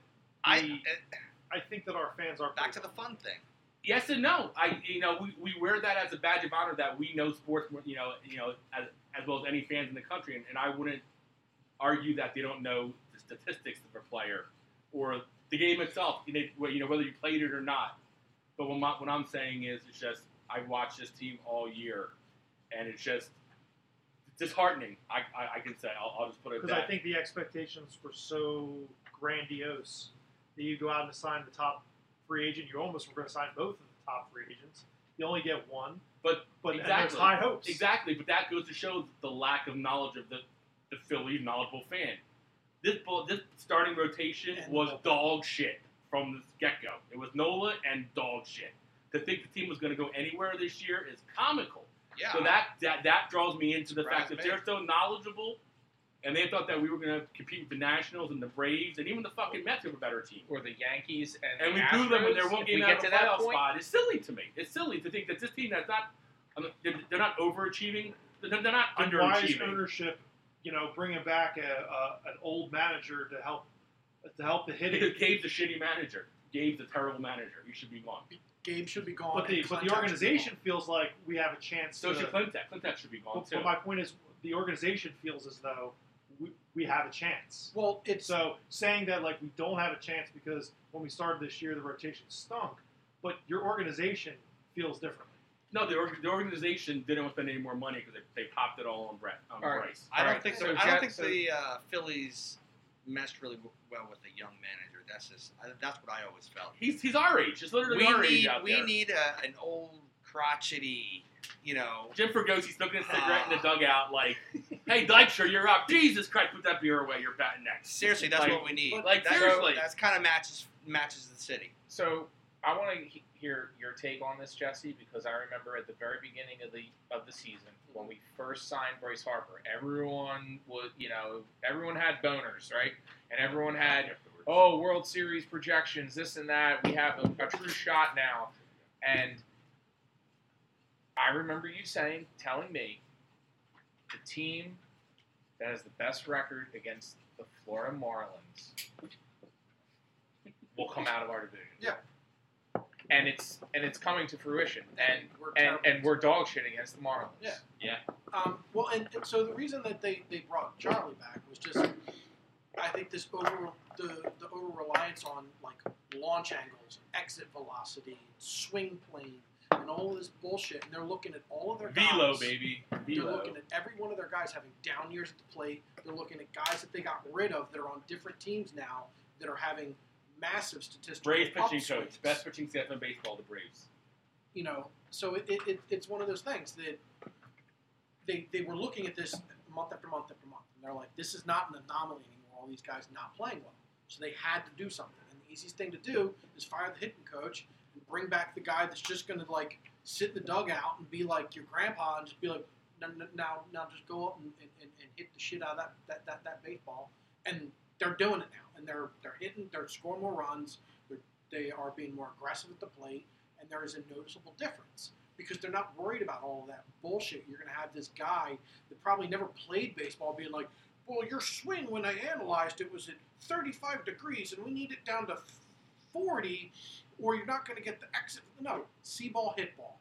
I The- uh, I think that our fans are back to the fun thing. Yes and no. I you know we, we wear that as a badge of honor that we know sports more- you know you know as, as well as any fans in the country, and, and I wouldn't argue that they don't know the statistics of a player or the game itself. You know, you know whether you played it or not. But what, my, what I'm saying is, it's just I've watched this team all year, and it's just disheartening. I, I, I can say I'll, I'll just put it because. I think the expectations were so grandiose that you go out and sign the top free agent. You almost were going to sign both of the top free agents. You only get one, But but Exactly. there's high hopes. Exactly, but that goes to show the lack of knowledge of the, the Philly knowledgeable fan. This this starting rotation And was the- dog shit from the get go. It was Nola and dog shit. To think the team was going to go anywhere this year is comical. Yeah. So that, that that draws me into the fact that they're so knowledgeable, and they thought that we were going to compete with the Nationals and the Braves and even the fucking Mets have a better team. or the Yankees and, And the we boo them when they're Astros, one game out of to a that playoff point. spot. It's silly to me. It's silly to think that this team that's not, I mean, they're, they're not overachieving. They're, they're not And why is ownership, you know, bringing back a, a an old manager to help to help the hitting? Because Gabe's a shitty manager. Gabe's a terrible manager. He should be gone. Gabe should be gone. But the but the organization feels like we have a chance. So to, should Klentak. Klentak should be gone But, too. but my point is, the organization feels as though we, we have a chance. Well, it's So saying that like we don't have a chance because when we started this year the rotation stunk, but your organization feels differently. No, the, org- the organization didn't spend any more money because they, they popped it all on Brett on All right. Bryce. I don't Alright, think so the, I don't think the uh, Phillies meshed really w- well with the young manager. That's just I, that's what I always felt. He's he's our age. Just literally We our age need out we there. need a, an old crotchety, you know. Jim Fregosi smoking a cigarette in the Ah. dugout, like, "Hey, Dykstra, you're up. Jesus Christ, put that beer away. You're batting next." Seriously, that's Like- what we need. like, that's, seriously. that's kind of matches matches the city. So I want to he- hear your take on this, Jesse, because I remember at the very beginning of the of the season when we first signed Bryce Harper, everyone would, you know, everyone had boners, right? And everyone had, oh, World Series projections, this and that. We have a, a true shot now, and I remember you saying, telling me, the team that has the best record against the Florida Marlins will come out of our division. Yeah. And it's and it's coming to fruition. And we're and, and we're dog shit against the Marlins. Yeah. Um, well, and, and so the reason that they, they brought Charlie back was just, I think this over the the over reliance on like launch angles, exit velocity, swing plane, and all this bullshit. And they're looking at all of their guys. Velo, guys. baby. They're looking at every one of their guys having down years at the plate. They're looking at guys that they got rid of that are on different teams now that are having massive statistical Braves pitching upswings. coach, best pitching staff in baseball. The Braves. you know, so it, it, it, it's one of those things that they, they were looking at this month after month after month, and they're like, this is not an anomaly anymore. All these guys not playing well, so they had to do something. And the easiest thing to do is fire the hitting coach and bring back the guy that's just going to like sit in the dugout and be like your grandpa and just be like, "No, no, now now just go up and, and, and and hit the shit out of that, that, that, that baseball. And they're doing it now, and they're they're hitting, they're scoring more runs, they're, they are being more aggressive at the plate, and there is a noticeable difference because they're not worried about all of that bullshit. You're going to have this guy that probably never played baseball being like, well, your swing when I analyzed it was at 35 degrees and we need it down to 40, or you're not going to get the exit. No, see ball, hit ball.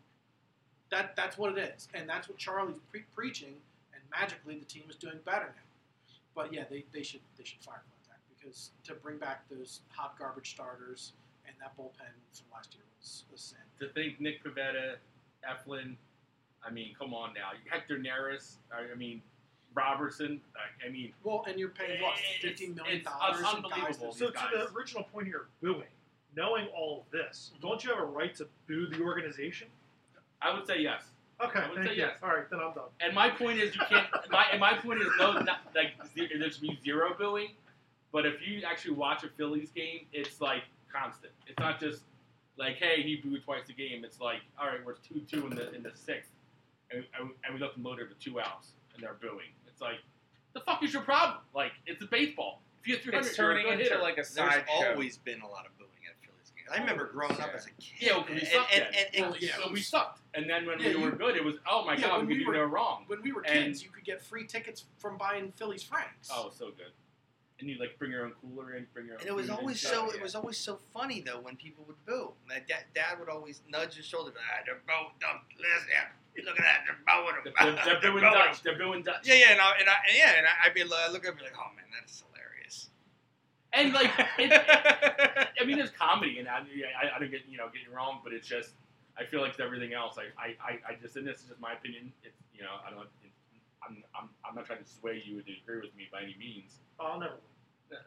That, that's what it is. And that's what Charlie's pre- preaching, and magically the team is doing better now. But yeah, they, they should they should fire contact because to bring back those hot garbage starters and that bullpen from last year was a sin. To think Nick Pivetta, Eflin. I mean, come on now. Hector Neris. I I mean, Robertson. I, I mean, Well, and you're paying what fifteen million dollars in guys unbelievable. that So to guys. the original point here, booing, knowing all of this, mm-hmm. don't you have a right to boo the organization? I would say yes. Okay, I would thank say you. yes. All right, then I'm done. And my point is, you can't. my and my point is, no, not, like ze- there should be zero booing. But if you actually watch a Phillies game, it's like constant. It's not just like, hey, he booed twice a game. It's like, all right, we're two two in the in the sixth, and, and, and we left them loaded with two outs, and they're booing. It's like, the fuck is your problem? Like, it's a baseball. If you have 300, It's you're a turning into hitter. like a There's side show. always been a lot of booing at Phillies games. I remember growing up as a kid. Yeah, well, 'cause we and, sucked and, then. and, and, Well, yeah. So we sucked, and then when Yeah, we you- were good, it was oh my Yeah, god, we we were- do no wrong. when we were And- kids, you could get free tickets from buying Phillies Franks. Oh, so good. And you like bring your own cooler in, bring your own. And it was always so. yeah. It was always so funny though when people would boo. My dad, dad would always nudge his shoulder. Ah, they're booing. Don't listen. You look at that. They're booing. They're, them. they're, they're booing booing Dutch. They're booing Dutch. Yeah, yeah, and I, and I, and yeah, and I, I'd be like, look at me like, oh man, that's hilarious. And like, it, I mean, there's comedy, and I, I, I don't get you know get you wrong, but it's just I feel like it's everything else. I, I, I, I just and this is just my opinion. It's you know I don't. It, I'm, I'm, I'm not trying to sway you to agree with me by any means. I'll never.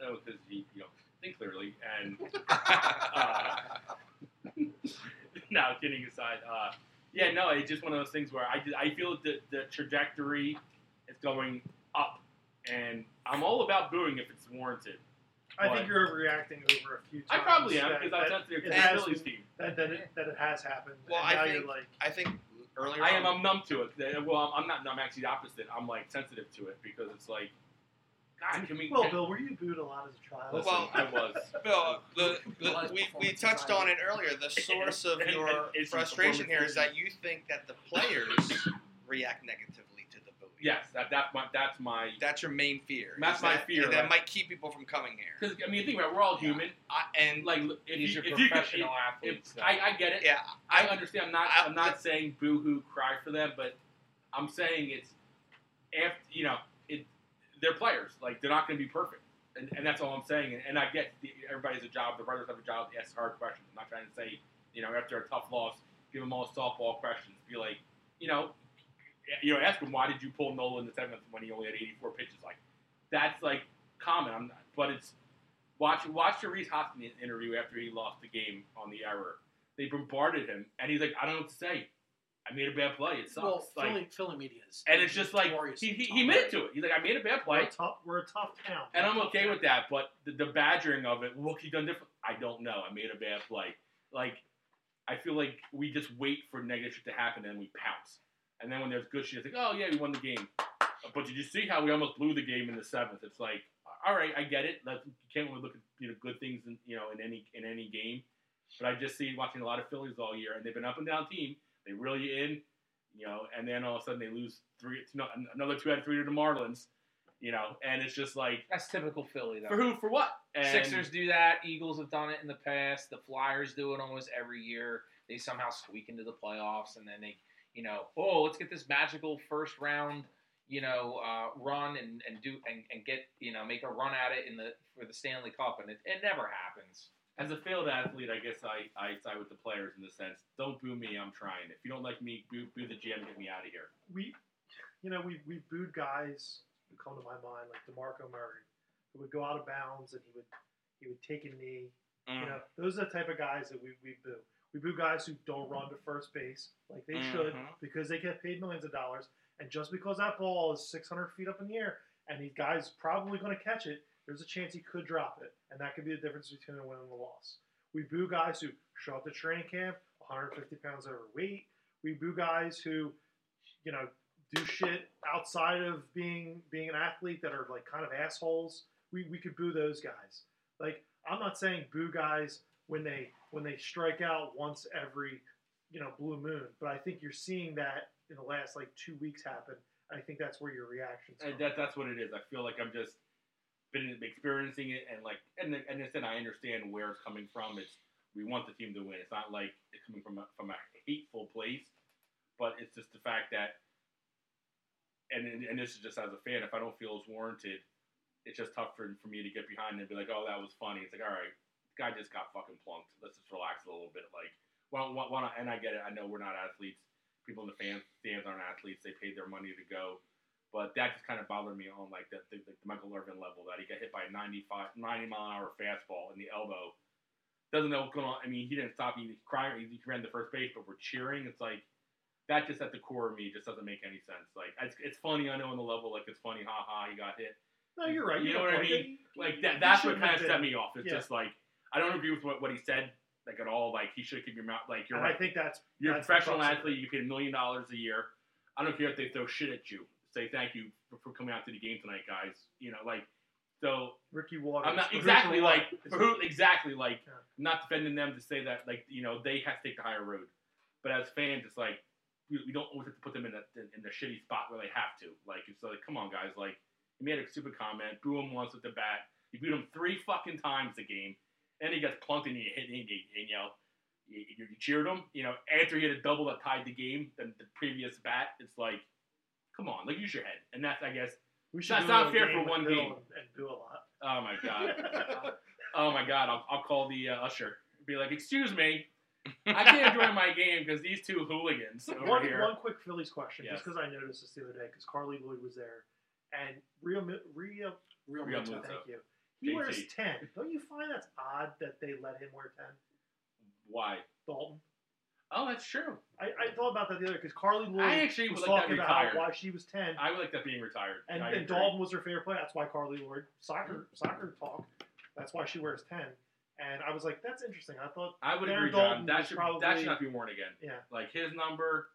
No, because you, you don't think clearly. And uh, no, kidding aside. Uh, yeah, no, it's just one of those things where I, I feel the, the trajectory is going up, and I'm all about booing if it's warranted. I Why? think you're overreacting over a few times. I probably am because I'm that, sensitive to it the has Phillies been- team. that, that, it, that it has happened. Well, and I now think- you're like, I think earlier. I am. on- I'm numb to it. Well, I'm not. I'm actually the opposite. I'm like sensitive to it because it's like, God, can we? well, can, Bill, were you booed a lot as a child? listen, Well- I was. Uh, Bill, the, the, we, we touched on it earlier. The source of And- and your frustration here is that you think that the players react negatively to the booing. Yes, that, that's my. That's my. That's your main fear. That's my that- fear, That like- might keep people from coming here. Because I mean, think about it, we're all human. I, and Like, if These you, are if you professional if, athletes. if, though. I, I get it. yeah, I understand. I'm not. I- I'm not saying boo hoo, cry for them, but I'm saying it's after you know it. They're players. Like they're not going to be perfect, and, and that's all I'm saying. And, and I get the, everybody has a job. The writers have a job to ask hard questions. I'm not trying to say you know after a tough loss, give them all softball questions. Be like, you know, you know, ask him why did you pull Nola in the seventh when he only had 84 pitches? Like, that's like common. I'm not, but it's watch watch the Rhys Hoskins interview after he lost the game on the error. They bombarded him, and he's like, I don't know what to say. I made a bad play. It sucks. Well, like, Philly, Philly media is. and it's just like he, he, he admitted to it. He's like, I made a bad play. We're a tough, we're a tough town. And I'm We're a tough okay with that, but the, the badgering of it, look, he done different. I don't know. I made a bad play. Like, I feel like we just wait for negative shit to happen and we pounce. And then when there's good shit, it's like, oh yeah, we won the game. But did you see how we almost blew the game in the seventh? It's like, all right, I get it. Let's, you can't really look at you know good things in you know in any in any game. But I just see watching a lot of Phillies all year, and they've been up and down team. They reel you in, you know, and then all of a sudden they lose three, no, another two out of three to the Marlins, you know, and it's just like That's typical Philly, though. for who for what? And Sixers do that. Eagles have done it in the past. The Flyers do it almost every year. They somehow squeak into the playoffs, and then they, you know, oh, let's get this magical first round, you know, uh, run and, and do and, and get you know make a run at it in the for the Stanley Cup, and it, it never happens. As a failed athlete, I guess I, I side with the players in the sense. Don't boo me. I'm trying. If you don't like me, boo, boo the GM. Get me out of here. we, you know, we we booed guys who come to my mind like Demarco Murray, who would go out of bounds and he would he would take a knee. Mm. You know, those are the type of guys that we, we boo. We boo guys who don't run to first base like they should Mhm. because they get paid millions of dollars. And just because that ball is 600 feet up in the air and these guys probably going to catch it, there's a chance he could drop it, and that could be the difference between a win and a loss. We boo guys who show up to training camp 150 pounds overweight. We boo guys who, you know, do shit outside of being being an athlete that are like kind of assholes. We, we could boo those guys. Like I'm not saying boo guys when they when they strike out once every you know blue moon, but I think you're seeing that in the last like two weeks happen. I think that's where your reactions. And that that's what it is. I feel like I'm just been experiencing it, and like, and and then I understand where it's coming from. It's we want the team to win. It's not like it's coming from a, from a hateful place, but it's just the fact that, and and this is just as a fan, if I don't feel it's warranted, it's just tough for, for me to get behind and be like, oh, that was funny. It's like, all right, guy just got fucking plunked. Let's just relax a little bit. Like, well, why, why not? And I get it. I know we're not athletes. People in the fans stands aren't athletes. They paid their money to go. But that just kind of bothered me on like the, the, the Michael Irvin level that he got hit by a 95, 90 mile an hour fastball in the elbow. Doesn't know what's going on. I mean, he didn't stop. He crying. He ran the first base, but we're cheering. It's like that just at the core of me just doesn't make any sense. Like it's, it's funny. I know on the level like it's funny. Ha ha. He got hit. no, you're right. You got know a what I mean? Like that. That's what kind of set me off. It's Yeah. just like I don't agree with what, what he said. Like at all. Like he should keep your mouth. Like you're and right. I think that's You're a that's the professional crux of it. athlete. You get a million dollars a year. I don't care if they throw shit at you. Say thank you for, for coming out to the game tonight, guys. You know, like so. Ricky Watters. I'm not exactly like who exactly like. Yeah. Not defending them to say that like you know they have to take the higher road, but as fans, it's like we, we don't always have to put them in a in the shitty spot where they have to. Like it's like come on guys, like he made a stupid comment, boo him once with the bat. You beat him three fucking times the game, and he gets plunked and you hit and, you, and you know you, you cheered him. You know after he had a double that tied the game, than the previous bat, it's like come on, like use your head, and that's I guess We should That's not fair for one game. and, do a lot. oh my god. Oh my god, I'll, I'll call the uh, usher. Be like, excuse me, I can't join my game because these two hooligans over one, here. one quick Phillies question, Yes. just because I noticed this the other day, because Carly Lloyd was there, and Real. Real Realmuto. Muto. Thank you. He wears ten. Don't you find that's odd that they let him wear ten? Why? Daulton. Oh, that's true. I, I thought about that the other because Carly Lloyd I actually was like talking about why she was ten, I would like that being retired. and, I and agree. Daulton was her favorite player. That's why Carly Lloyd soccer soccer talk. That's why she wears ten. And I was like, that's interesting. I thought, I would Aaron agree, John. Daulton That should probably- that should not be worn again. yeah. Like his number,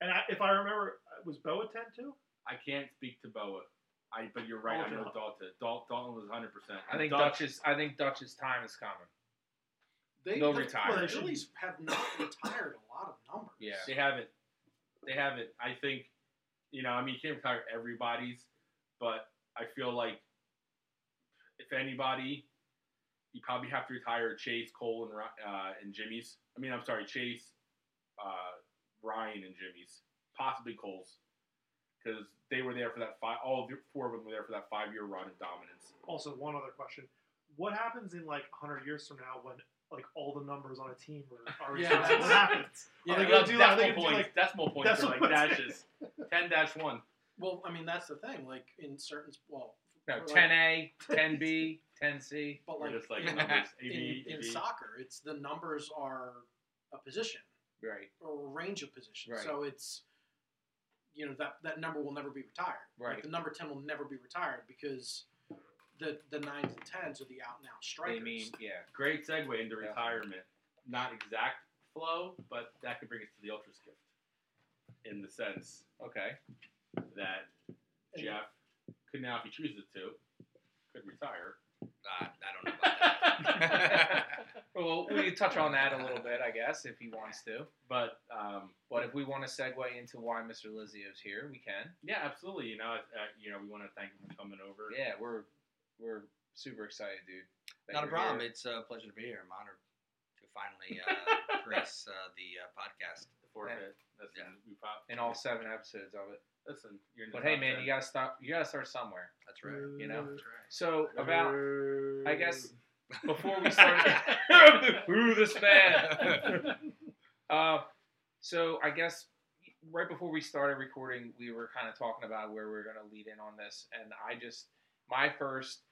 And I, if I remember, uh, was Bowa ten too? I can't speak to Bowa. I but you're right. I'll I know look. Daulton. Dal- Daulton was 100. percent I think Dutch's I think Dutch's time is coming. They, They'll the, retire. The They should- Phillies have not retired a lot of numbers. Yeah. They haven't. They haven't. I think, you know, I mean, you can't retire everybody's, but I feel like if anybody, you probably have to retire Chase, Cole, and uh, and Jimmy's. I mean, I'm sorry, Chase, uh, Ryan, and Jimmy's, possibly Cole's, because they were there for that five. All the four of them were there for that five year run of dominance. Also, one other question: What happens in like hundred years from now when like all the numbers on a team are, are Yeah, what happens. Yeah, Are they Like, gonna do that? Are they decimal gonna do points. like decimal points decimal are like dashes. Ten dash one. Well, I mean that's the thing. Like in certain, well, No, 10A, 10B, 10C. but like, just like in, numbers. in, AB, in AB. soccer, it's the numbers are a position Right, or a range of positions. Right. So it's you know that that number will never be retired. Like, Right. the number ten will never be retired because the the nines and tens are the out and out strikers. they mean, yeah. Great segue into Yeah. retirement. Not exact flow, but that could bring us to the ultra skiff. In the sense Okay. that Jeff could now, if he chooses to, could retire. Uh, I don't know about that. well, we can touch on that a little bit, I guess, if he wants to. But um, But if we want to segue into why Mr. Lizio's here, we can. yeah, absolutely. You know, uh, you know, we want to thank him for coming over. Yeah, we're we're super excited, dude. that Not a problem. here. It's a pleasure to be here. I'm honored to finally uh, grace uh, the uh, podcast. The forfeit. Listen, Yeah. we pop, in all seven episodes of it. Listen, you're in the But hey, man, 10. you gotta stop. You gotta start somewhere. That's right. You know. That's right. So about I guess before we started, who this fan? Uh, so I guess right before we started recording, we were kind of talking about where we are going to lead in on this, and I just my first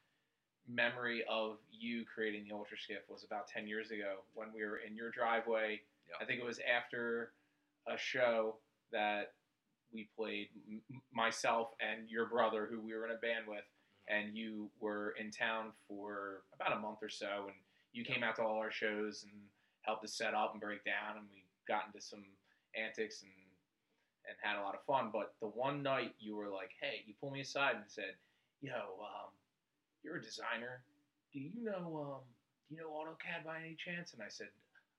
memory of you creating the Ultra Skiff was about ten years ago when we were in your driveway. Yep. I think it was after a show that we played myself and your brother, who we were in a band with, and you were in town for about a month or so, and you came out to all our shows and helped us set up and break down, and we got into some antics and and had a lot of fun. But the one night you were like, "Hey," you pulled me aside and said, "Yo, um, you're a designer. Do you know um, do you know AutoCAD by any chance?" And I said,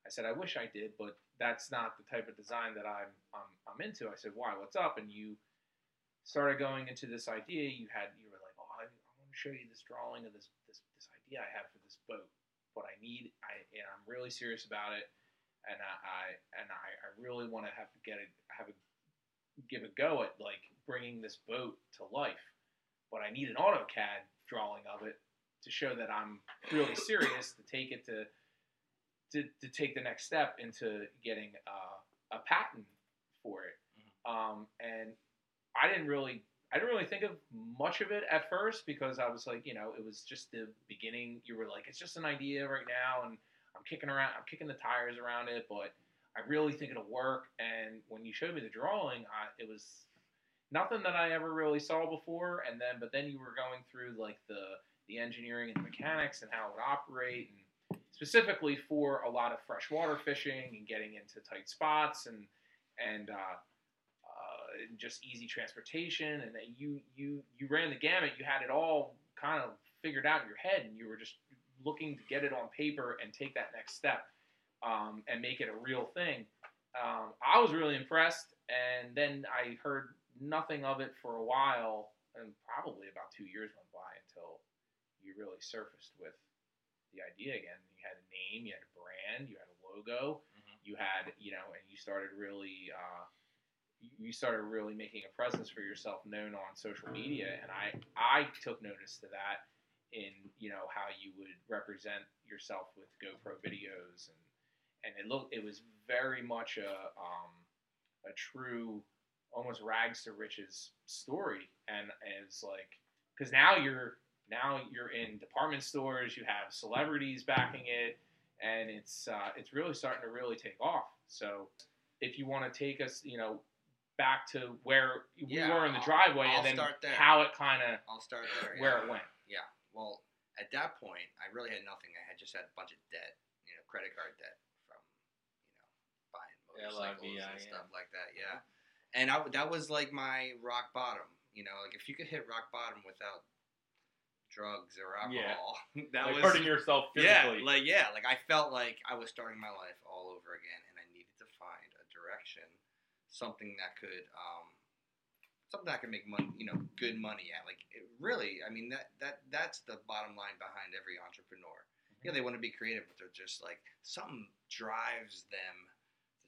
"I said I wish I did, but that's not the type of design that I'm I'm, I'm into." I said, "Why? What's up?" And you started going into this idea. You had you were like, "Oh, I, I want to show you this drawing of this this this idea I have for this boat." What I need I and I'm really serious about it and I, I and I, I really want to have to get a have a give a go at like bringing this boat to life, but I need an AutoCAD drawing of it to show that I'm really serious to take it to to, to take the next step into getting uh, a patent for it. Um, and I didn't really I didn't really think of much of it at first because I was like, you know, it was just the beginning. You were like, it's just an idea right now, and I'm kicking around, I'm kicking the tires around it, but I really think it'll work. And when you showed me the drawing, I, it was nothing that I ever really saw before. And then, but then you were going through like the the engineering and the mechanics and how it would operate, and specifically for a lot of freshwater fishing and getting into tight spots and and uh, uh, just easy transportation. And then you you you ran the gamut. You had it all kind of figured out in your head, and you were just looking to get it on paper and take that next step um, and make it a real thing. Um, I was really impressed, and then I heard nothing of it for a while, and probably about two years went by until you really surfaced with the idea again. You had a name, you had a brand, you had a logo, Mhm. you had you know, and you started really. Uh, you started really making a presence for yourself known on social media and I, I took notice to that in you know how you would represent yourself with GoPro videos and and it looked it was very much a um, a true almost rags to riches story and it's like because now you're now you're in department stores you have celebrities backing it and it's uh, it's really starting to really take off. So if you want to take us you know back to where Yeah, we were in the I'll- driveway I'll and then how it kind of I'll start there. where yeah. it went Yeah. Well, at that point, I really had nothing. I had just had a bunch of debt, you know, credit card debt from, you know, buying motorcycles and stuff like that. Yeah. And I, that was like my rock bottom. You know, like if you could hit rock bottom without drugs or alcohol, that like was hurting yourself physically. yeah, like yeah, like I felt like I was starting my life all over again, and I needed to find a direction, something that could, um, something that could make money, you know, good money at. Like it really, I mean that that that's the bottom line behind every entrepreneur. Yeah, they want to be creative, but they're just like something drives them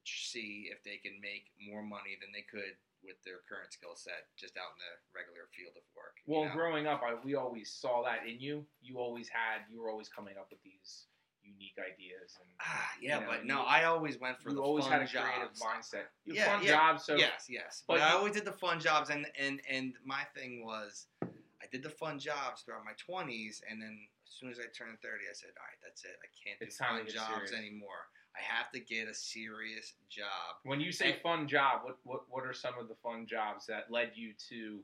to see if they can make more money than they could with their current skill set just out in the regular field of work. Well, know? growing up, I, we always saw that in you. You always had, you were always coming up with these unique ideas and Ah, yeah, You know, but no, I always went for you the always fun had a creative jobs. mindset. You Yeah, fun yeah, jobs, so yes, yes. but But, I always did the fun jobs, and and and my thing was, I did the fun jobs throughout my twenties, and then as soon as I turned thirty, I said, all right, that's it. I can't do fun jobs serious. anymore. I have to get a serious job. When you say And- fun job, what, what what are some of the fun jobs that led you to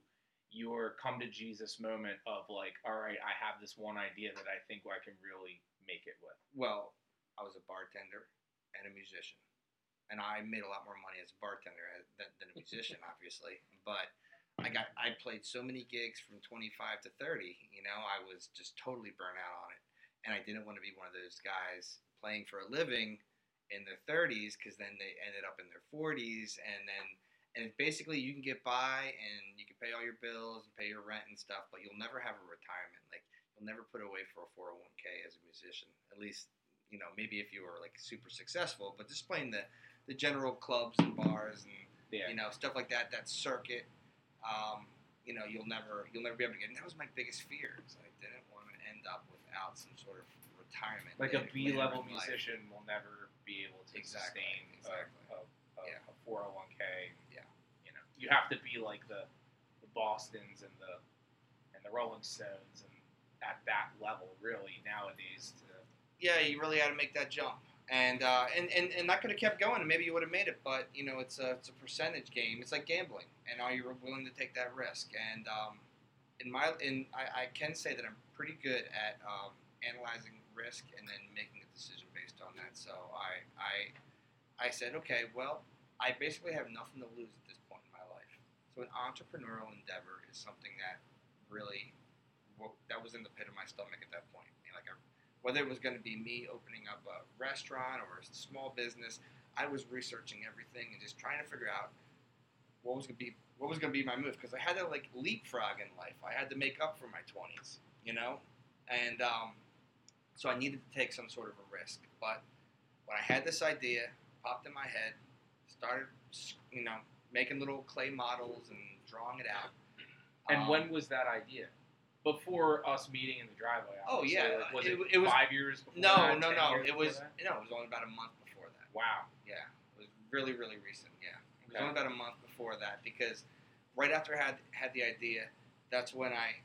your come to Jesus moment of like, all right, I have this one idea that I think I can really make it with. Well, I was a bartender and a musician, and I made a lot more money as a bartender uh, than, than a musician, obviously. But I got I played so many gigs from 25 to 30. You know, I was just totally burnt out on it, and I didn't want to be one of those guys playing for a living in their 30s because then they ended up in their 40s, and then and basically you can get by and you can pay all your bills and pay your rent and stuff, but you'll never have a retirement. Like you'll never put away for a 401k as a musician. At least you know maybe if you were like super successful, but just playing the the general clubs and bars and Yeah. you know stuff like that, that circuit. Um, you know you'll never you'll never be able to get. And that was my biggest fear. Is I didn't want to end up without some sort of retirement. like a B level musician will never be able to Exactly, sustain exactly. a, a, a, Yeah. a 401k. Yeah. You know, you have to be like the, the Boston's and the and the Rolling Stones and at that level really nowadays to yeah, you really had to make that jump. And, uh, and, and, and that could have kept going, and maybe you would have made it. But you know, it's a it's a percentage game. It's like gambling, and are you willing to take that risk? And um, in my in I, I can say that I'm pretty good at um, analyzing risk and then making a decision based on that. So I I I said, okay, well, I basically have nothing to lose at this point in my life. So an entrepreneurial endeavor is something that really wo- that was in the pit of my stomach at that point. You know, like I whether it was going to be me opening up a restaurant or a small business, I was researching everything and just trying to figure out what was going to be what was going to be my move because I had to like leapfrog in life. I had to make up for my twenties, you know, and um, so I needed to take some sort of a risk. But when I had this idea popped in my head, started you know making little clay models and drawing it out. And Um, when was that idea? Before us meeting in the driveway. Oh, yeah, Like, was it- it, it was- five years before No, that, no, no. It was that? no. It was only about a month before that. Wow. Yeah, it was really, really recent. Yeah, it was Okay. only about a month before that because right after I had had the idea, that's when I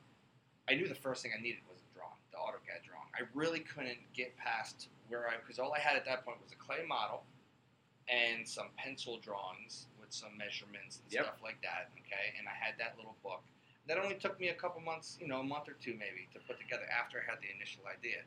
I knew the first thing I needed was a drawing, the AutoCAD drawing. I really couldn't get past where I because all I had at that point was a clay model and some pencil drawings with some measurements and Yep. stuff like that. Okay, and I had that little book. That only took me a couple months, you know, a month or two maybe to put together after I had the initial idea.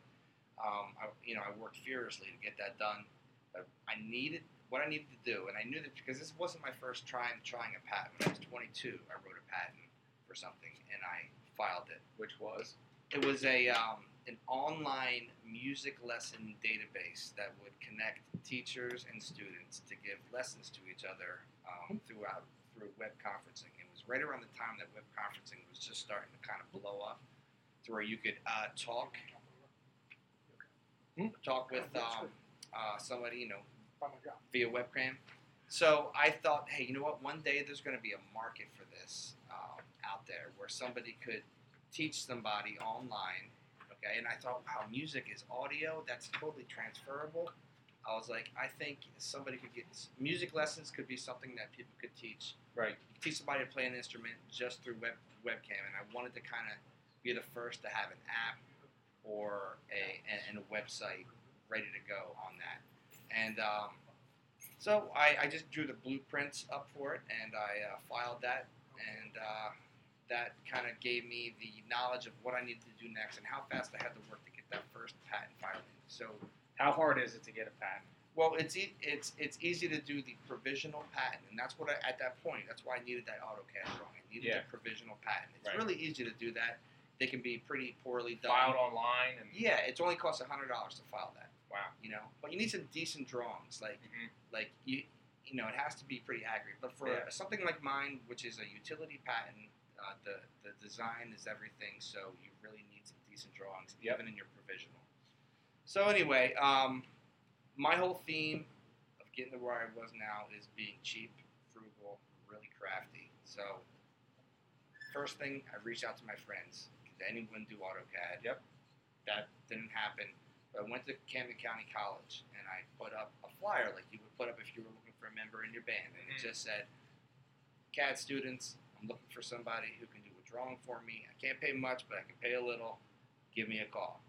Um, I, you know, I worked furiously to get that done. But I needed what I needed to do, and I knew that because this wasn't my first try trying a patent. When I was 22, I wrote a patent for something, and I filed it. Which was It was a um, an online music lesson database that would connect teachers and students to give lessons to each other um, throughout through web conferencing. Was right around the time that web conferencing was just starting to kind of blow up, to where you could uh, talk Hmm? talk with um, uh, somebody, you know, Oh via webcam. So I thought, hey, you know what? One day there's going to be a market for this um, out there where somebody could teach somebody online. Okay, and I thought, wow, music is audio. That's totally transferable. I was like, I think somebody could get music lessons could be something that people could teach. right. Teach somebody to play an instrument just through web webcam, and I wanted to kind of be the first to have an app or a and a website ready to go on that. And um, so I, I just drew the blueprints up for it, and I uh, filed that, and uh, that kind of gave me the knowledge of what I needed to do next and how fast I had to work to get that first patent filing. So, How hard is it to get a patent? well, it's e- it's it's easy to do the provisional patent, and that's what I, at that point. That's why I needed that AutoCAD drawing. I needed Yeah. the provisional patent. It's Right. really easy to do that. They can be pretty poorly done. Filed online and Yeah, it's only costs hundred dollars to file that. wow. You know, but you need some decent drawings. Like Mhm. like you you know it has to be pretty accurate. But for Yeah. something like mine, which is a utility patent, uh, the the design is everything. So you really need some decent drawings, Yep. even in your provisional. So anyway, um, my whole theme of getting to where I was now is being cheap, frugal, really crafty. So first thing, I reached out to my friends. Did anyone do AutoCAD? Yep. That didn't happen. But I went to Camden County College and I put up a flyer like you would put up if you were looking for a member in your band, and it Mhm. just said, "CAD students, I'm looking for somebody who can do a drawing for me. I can't pay much, but I can pay a little. Give me a call."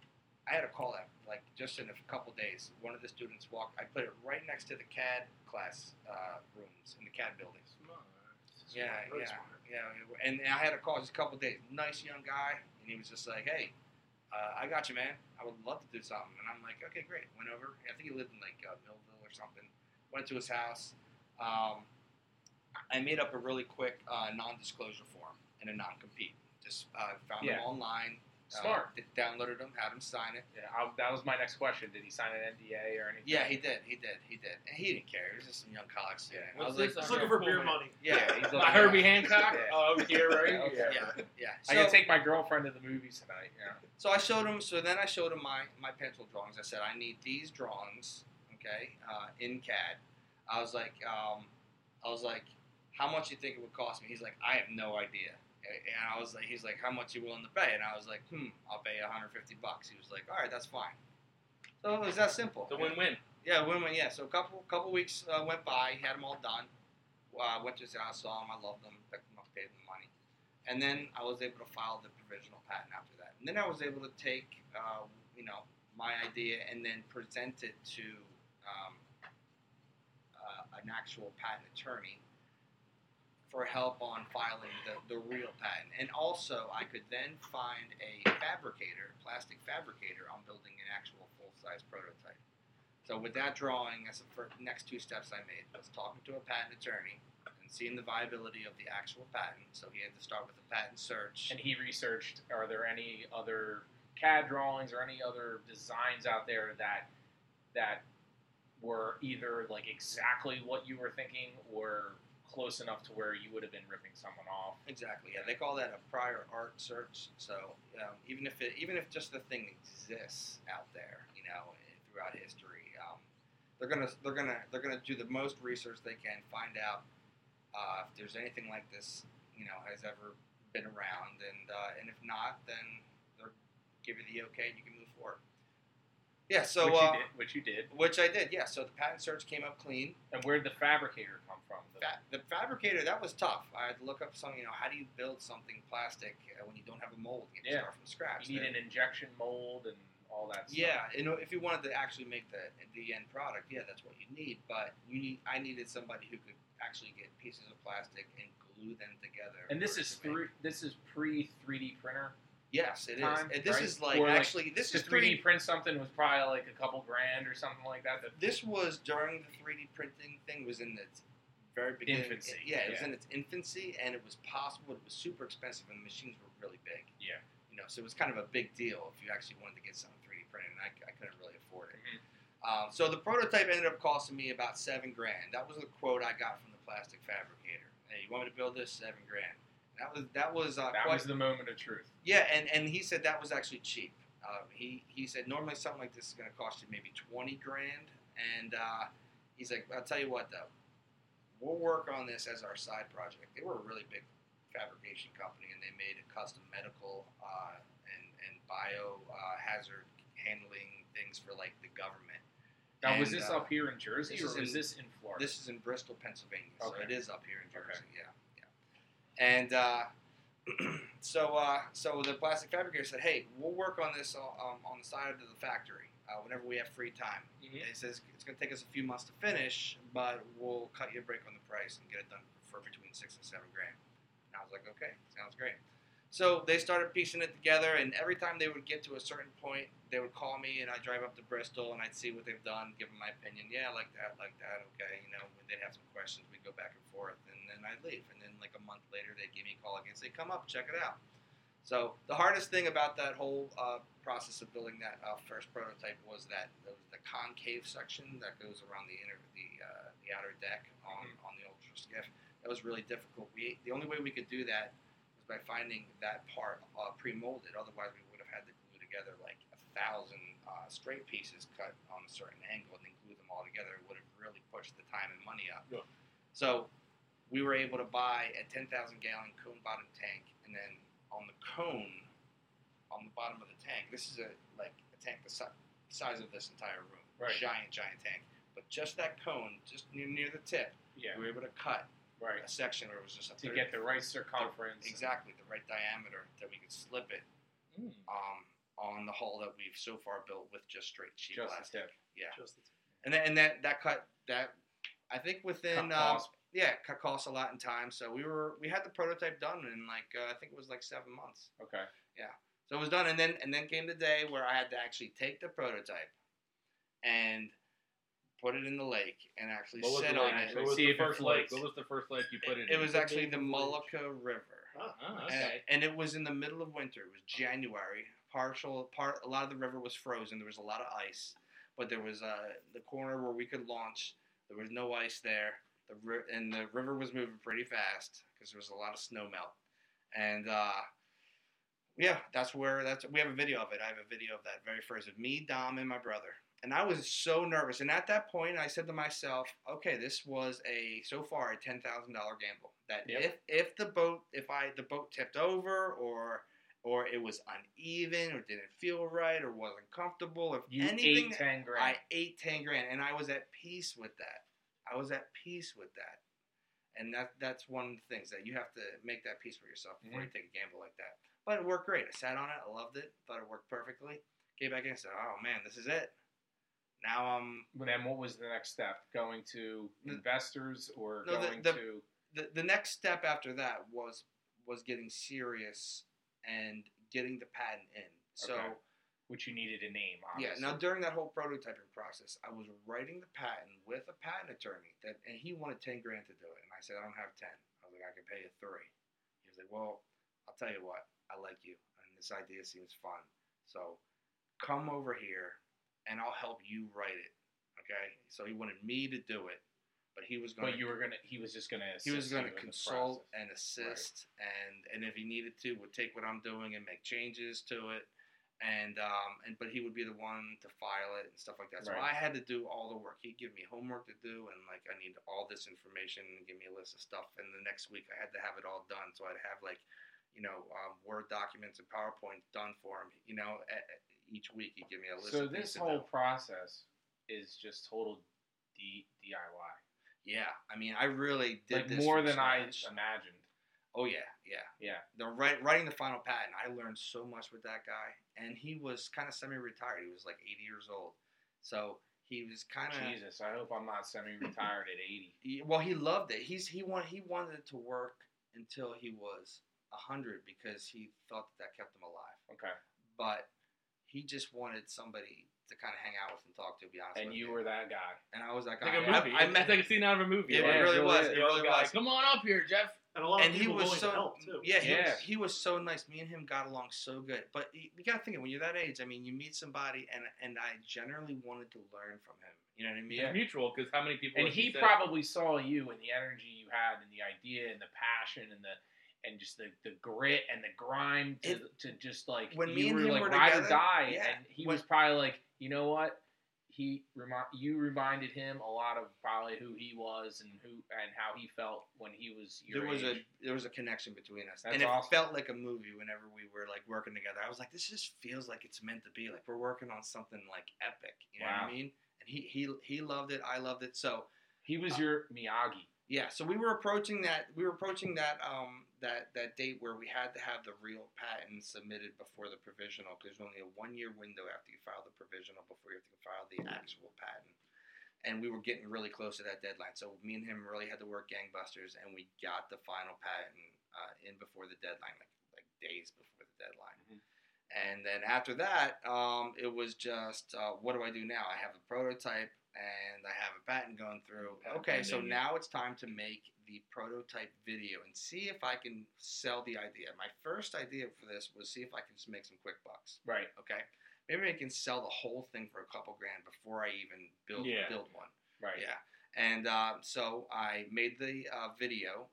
I had a call that like just in a couple days. One of the students walked. I put it right next to the CAD class uh, rooms in the CAD buildings. Yeah, yeah, yeah. And I had a call just a couple days. Nice young guy, and he was just like, "Hey, uh, I got you, man. I would love to do something." And I'm like, "Okay, great." Went over. I think he lived in like uh, Millville or something. Went to his house. Um, I made up a really quick uh, non-disclosure form and a non-compete. Just uh, found Yeah. them online. Uh, Smart. d- downloaded them, had him sign it. Yeah, I, that was my next question. Did he sign an NDA or anything? Yeah, he did. He did. He did. And he didn't care. He was just some young college student. I was like, this? Just Okay, looking for cool, beer man. money. yeah, he's My looking- Herbie Hancock. Yeah. Oh, over here, right? Okay. yeah, yeah. I So- can take my girlfriend to the movies tonight. Yeah. So I showed him. So then I showed him my my pencil drawings. I said I need these drawings, okay, uh, in CAD. I was like, um, I was like, how much do you think it would cost me? He's like, I have no idea. And I was like, he's like, how much you willing to pay? And I was like, hmm, I'll pay 150 bucks. He was like, all right, that's fine. So it was that simple. The win-win. Yeah, win-win. Yeah. So a couple couple weeks uh, went by. Had them all done. Uh, went to his house, saw him. I loved them. Picked them up, paid them money, and then I was able to file the provisional patent after that. And then I was able to take, uh, you know, my idea and then present it to um, uh, an actual patent attorney for help on filing the, the real patent. And also, I could then find a fabricator, plastic fabricator, on building an actual full-size prototype. So with that drawing, that's the next two steps I made was talking to a patent attorney and seeing the viability of the actual patent. So he had to start with a patent search. And he researched. Are there any other CAD drawings or any other designs out there that that were either like exactly what you were thinking or close enough to where you would have been ripping someone off? Exactly. Yeah, they call that a prior art search. So um, even if it, even if just the thing exists out there, you know, throughout history, um, they're gonna they're gonna they're gonna do the most research they can, find out uh, if there's anything like this, you know, has ever been around, and uh, and if not, then they'll give you the okay, and you can move forward. Yeah. So which, uh, you did, which you did. which I did. Yeah. So the patent search came up clean. And where did the fabricator from? The- Fa- the fabricator that was tough. I had to look up something. You know, how do you build something plastic uh, when you don't have a mold? You have to Yeah. start from scratch. you need There- an injection mold and all that stuff. yeah, you know, if you wanted to actually make the the end product, yeah, that's what you need. But you need, I needed somebody who could actually get pieces of plastic and glue them together. And this is three. This is pre 3D printer. Yes, it is. time, And this right? is like Or, like, actually this To is 3D print something was probably like a couple grand or something like that. This was during the 3D printing thing was in its very beginning. Infancy, Yeah, it was in its infancy, and it was possible. It was super expensive, and the machines were really big. Yeah. You know, so it was kind of a big deal if you actually wanted to get something 3D printed, and I, I couldn't really afford it. Mhm. Um, so the prototype ended up costing me about seven grand. That was the quote I got from the plastic fabricator. Hey, you want me to build this? Seven grand. That was that was uh, that quite was the moment of truth. yeah, and, and he said that was actually cheap. Uh, he he said normally something like this is going to cost you maybe twenty grand, and uh, he's like, I'll tell you what though, we'll work on this as our side project. They were a really big fabrication company, and they made a custom medical uh, and and bio uh, hazard handling things for like the government. Now, was this uh, up here in Jersey this or is this in Florida? This is in Bristol, Pennsylvania, so it is up here in Okay. Jersey. Yeah, yeah. And uh, so, uh, so the plastic fabricator said, "Hey, we'll work on this um, on the side of the factory uh, whenever we have free time." Mhm. He says it's going to take us a few months to finish, but we'll cut you a break on the price and get it done for between six and seven grand. And I was like, "Okay, sounds great." So they started piecing it together, and every time they would get to a certain point, they would call me, and I'd drive up to Bristol, and I'd see what they've done, give them my opinion. Yeah, I like that, like that, okay. You know, when they'd have some questions, we'd go back and forth, and then I'd leave. And then, like a month later, they'd give me a call again, say, "Come up, check it out." So the hardest thing about that whole uh, process of building that uh, first prototype was that the, the concave section that goes around the inner, the uh, the outer deck on, on the ultra skiff. That was really difficult. We the only way we could do that was by finding that part uh, pre-molded. Otherwise, we would have had to glue together like a thousand uh, straight pieces cut on a certain angle and then glue them all together. It would have really pushed the time and money up. Yeah. So we were able to buy a 10,000 gallon cone bottom tank, and then on the cone, on the bottom of the tank, this is a like a tank the si- size of this entire room, Right. giant, giant tank. But just that cone, just near, near the tip, Yeah. we were able to cut Right. a section where it was just a To third- get the right circumference. exactly the right diameter that we could slip it Mm, um, on the hull that we've so far built with just straight sheet just the plastic. tip. Yeah, Just the and then, and that that cut that I think within Cut um, cost. Yeah cut costs a lot in time. So we were we had the prototype done in like uh, I think it was like seven months. Okay. Yeah. So it was done, and then and then came the day where I had to actually take the prototype and put it in the lake and actually What sit on it. What was See the first lake? What was the first lake you put it, It in? was actually the name of the lake. Mullica River. oh, Oh, And- okay. And, it was in the middle of winter. It was January. Partial part. A lot of the river was frozen. There was a lot of ice, but there was uh, the corner where we could launch. There was no ice there. The ri- and the river was moving pretty fast because there was a lot of snow melt. And uh, yeah, that's where that's we have a video of it. I have a video of that very first of me, Dom, and my brother. And I was so nervous. And at that point, I said to myself, "Okay, this was a so far a ten thousand dollar gamble. That Yep. if if the boat if I the boat tipped over or or it was uneven or didn't feel right or wasn't comfortable or You anything, ate ten grand. I ate ten grand, and I was at peace with that. I was at peace with that, and that that's one of the things that you have to make that peace for yourself before you mm-hmm. take a gamble like that. But it worked great. I sat on it. I loved it. Thought it worked perfectly. Came back in and said, "Oh man, this is it." Now I'm But then what was the next step? Going to The- investors or No, the- going the- to the the next step after that was was getting serious and getting the patent in. So. Okay. Which you needed a name? Yeah. Now during that whole prototyping process, I was writing the patent with a patent attorney that, and he wanted ten grand to do it, and I said I don't have ten. I was like I can pay you three. He was like, well, I'll tell you what, I like you, and this idea seems fun. So come over here, and I'll help you write it. Okay. So he wanted me to do it, but he was going. But you were gonna. He was just gonna. he was to consult and assist, and and if he needed to, would take what I'm doing and make changes to it, and um and but he would be the one to file it and stuff like that. So Right. I had to do all the work. He'd give me homework to do, and like I need all this information and give me a list of stuff. And the next week I had to have it all done. So I'd have like, you know, um, Word documents and PowerPoint done for him. You know, e- e- each week he'd give me a list. So this whole process is just total D, DIY. yeah, I mean, I really did Like this more than I imagined. Oh yeah, yeah. Yeah. The write, writing the final patent, I learned so much with that guy, and he was kind of semi-retired. He was like 80 years old, so he was kind of Jesus, I hope I'm not semi-retired at 80. well. He loved it. He's he wanted he wanted it to work until he was 100 because he thought that, that kept him alive. Okay. But he just wanted somebody to kind of hang out with and talk to. Be honest, And with you you were that guy. and I was that It's guy. like a I- movie. I, it's met like a scene out of a movie. It right? really it was. It The old really guy, was. Come on up here, Jeff. And a lot and of he was willing so to help too. yeah, he, Yeah. Was, he was so nice. Me and him got along so good. But you, you got to think of when you're that age. I mean, you meet somebody, and and I generally wanted to learn from him. You know what I mean? Yeah. Mutual because how many people? And he said- probably saw you and the energy you had and the idea and the passion and the and just the, the grit and the grime to, It- to just like when you me and were him like were ride or die yeah. and he When- was probably like you know what he you reminded him a lot of probably who he was and who and how he felt when he was your there was age. a there was a connection between us, That's and it awesome. felt like a movie whenever we were like working together. I was like, this just feels like it's meant to be. Like we're working on something like epic. You know what I mean? And he he he loved it. I loved it. So he was your Miyagi Yeah, so we were approaching that. We were approaching that um that that date where we had to have the real patent submitted before the provisional because There's only a one year window after you file the provisional before you have to file the actual patent. And we were getting really close to that deadline. So me and him really had to work gangbusters, and we got the final patent uh, in before the deadline, like like days before the deadline. Mhm. And then after that, um, it was just, uh, what do I do now? I have a prototype and I have a patent going through. Okay, so now it's time to make the prototype video and see if I can sell the idea. My first idea for this was see if I can just make some quick bucks. right Okay, maybe I can sell the whole thing for a couple grand before I even build Yeah. build one. right Yeah. And uh, so I made the uh, video.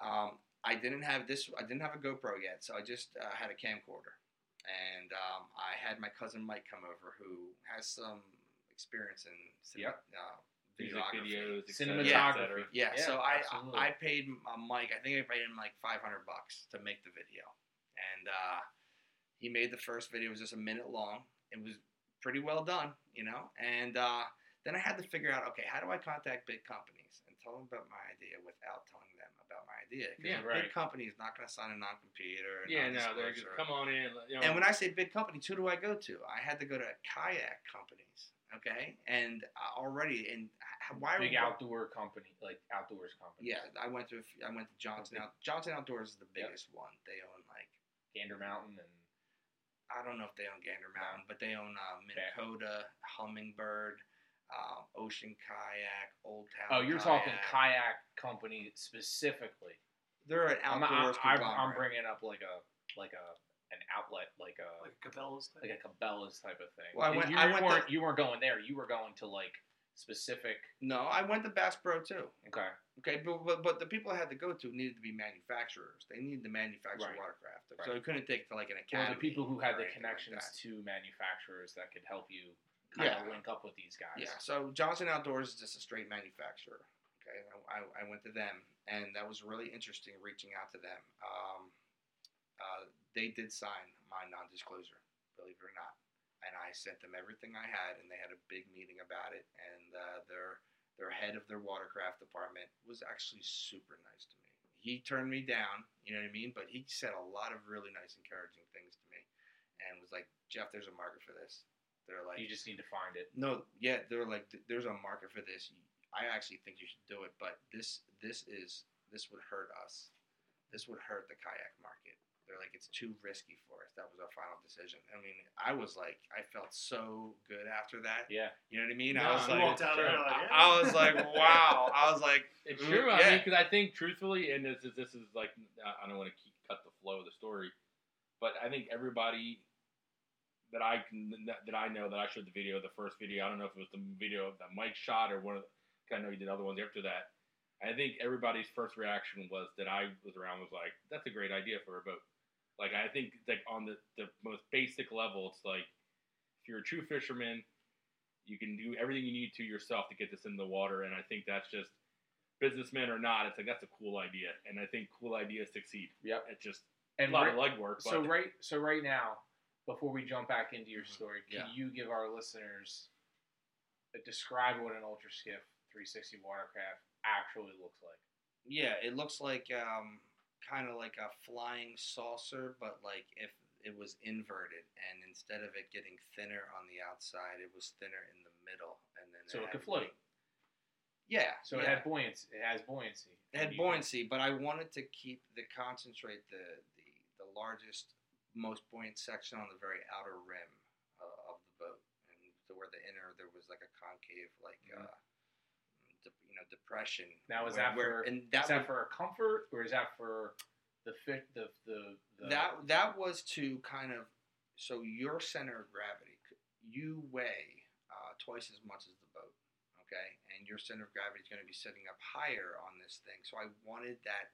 Um, I didn't have this. I didn't have a GoPro yet, so I just uh, had a camcorder, and um, I had my cousin Mike come over, who has some experience in Yep. Music videos, et cetera, et Cinematography. cetera. Yeah, Yeah, so I, absolutely. I I paid uh, Mike. I think I paid him like five hundred bucks to make the video, and uh, he made the first video. It was just a minute long. It was pretty well done, you know. And uh, then I had to figure out, okay, how do I contact big companies and tell them about my idea without telling them about my idea? Because Yeah, a right. big company is not going to sign a non-compete or a Yeah, no, they're just come on in. You know, And when I say big companies, who do I go to? I had to go to kayak companies, okay? And uh, already, and why? Big outdoor company, like outdoors company. Yeah, I went to a few- I went to Johnson Out. Johnson Outdoors is the Yep. biggest one. They own like Gander Mountain and I don't know if they own Gander Mountain, but they own uh, Minn Kota, Humminbird, uh, Ocean Kayak, Old Town. oh, you're Kayak. talking kayak company specifically. They're an I'm, outdoors I'm, I'm bringing up like a like a an outlet, like a Like Cabela's thing. like a Cabela's type of thing. Well, I went- you, I went weren't to- you weren't going there. You were going to like specific. no, I went to Bass Pro too. Okay. Okay, but, but but the people I had to go to needed to be manufacturers. They needed to manufacture Right. watercraft, so Right. I couldn't take it to like an Well, academy. the people who had the anything like connections to manufacturers that could help you kind Yeah. of link up with these guys. Yeah, so Johnson Outdoors is just a straight manufacturer. Okay, I, I- I went to them, and that was really interesting reaching out to them. Um, uh, they did sign my non-disclosure, believe it or not, and I sent them everything I had, and they had a big meeting about it. And uh, their their head of their watercraft department was actually super nice to me. He turned me down, you know what I mean, but he said a lot of really nice, encouraging things to me, and was like, "Jeff, there's a market for this." They're like, You just need to find it. no, yeah, they're like, there's a market for this. I actually think you should do it, but this, this is, this would hurt us. This would hurt the kayak market. They're like, it's too risky for us. That was our final decision. I mean, I was like, I felt so good after that. Yeah. You know what I mean? No, I was you like, walked out sure. like, I, I was like, wow. I was like, It's true. I mean, because I think truthfully, and this is this is like I I don't want to keep cut the flow of the story, but I think everybody that I can that I know that I showed the video, the first video. I don't know if it was the video that Mike shot or one of. The, I know he did other ones after that. I think everybody's first reaction was that I was around was like, "That's a great idea for a boat." Like I think like on the the most basic level, it's like if you're a true fisherman, you can do everything you need to yourself to get this in the water, and I think that's just businessman or not, it's like that's a cool idea, and I think cool ideas succeed. Yep. It's just And a lot right- of legwork. But so right so right now, before we jump back into your story, can Mm-hmm. Yeah. you give our listeners uh, describe what an ultra skiff 360 watercraft actually looks like? yeah, it looks like um, kind of like a flying saucer, but like if it was inverted, and instead of it getting thinner on the outside, it was thinner in the middle, and then So it had could float. Yeah. So it had buoyancy. It has buoyancy. It had buoyancy, but I wanted to keep the concentrate the the, the largest, most buoyant section on the very outer rim uh, of the boat, and to where the inner there was like a concave, like uh, de- you know, depression. Now is where- that where- for and that is that was- for comfort or is that for the fit the the, the that that was to kind of so your center of gravity you weigh uh, twice as much as the boat okay and your center of gravity is going to be sitting up higher on this thing so i wanted that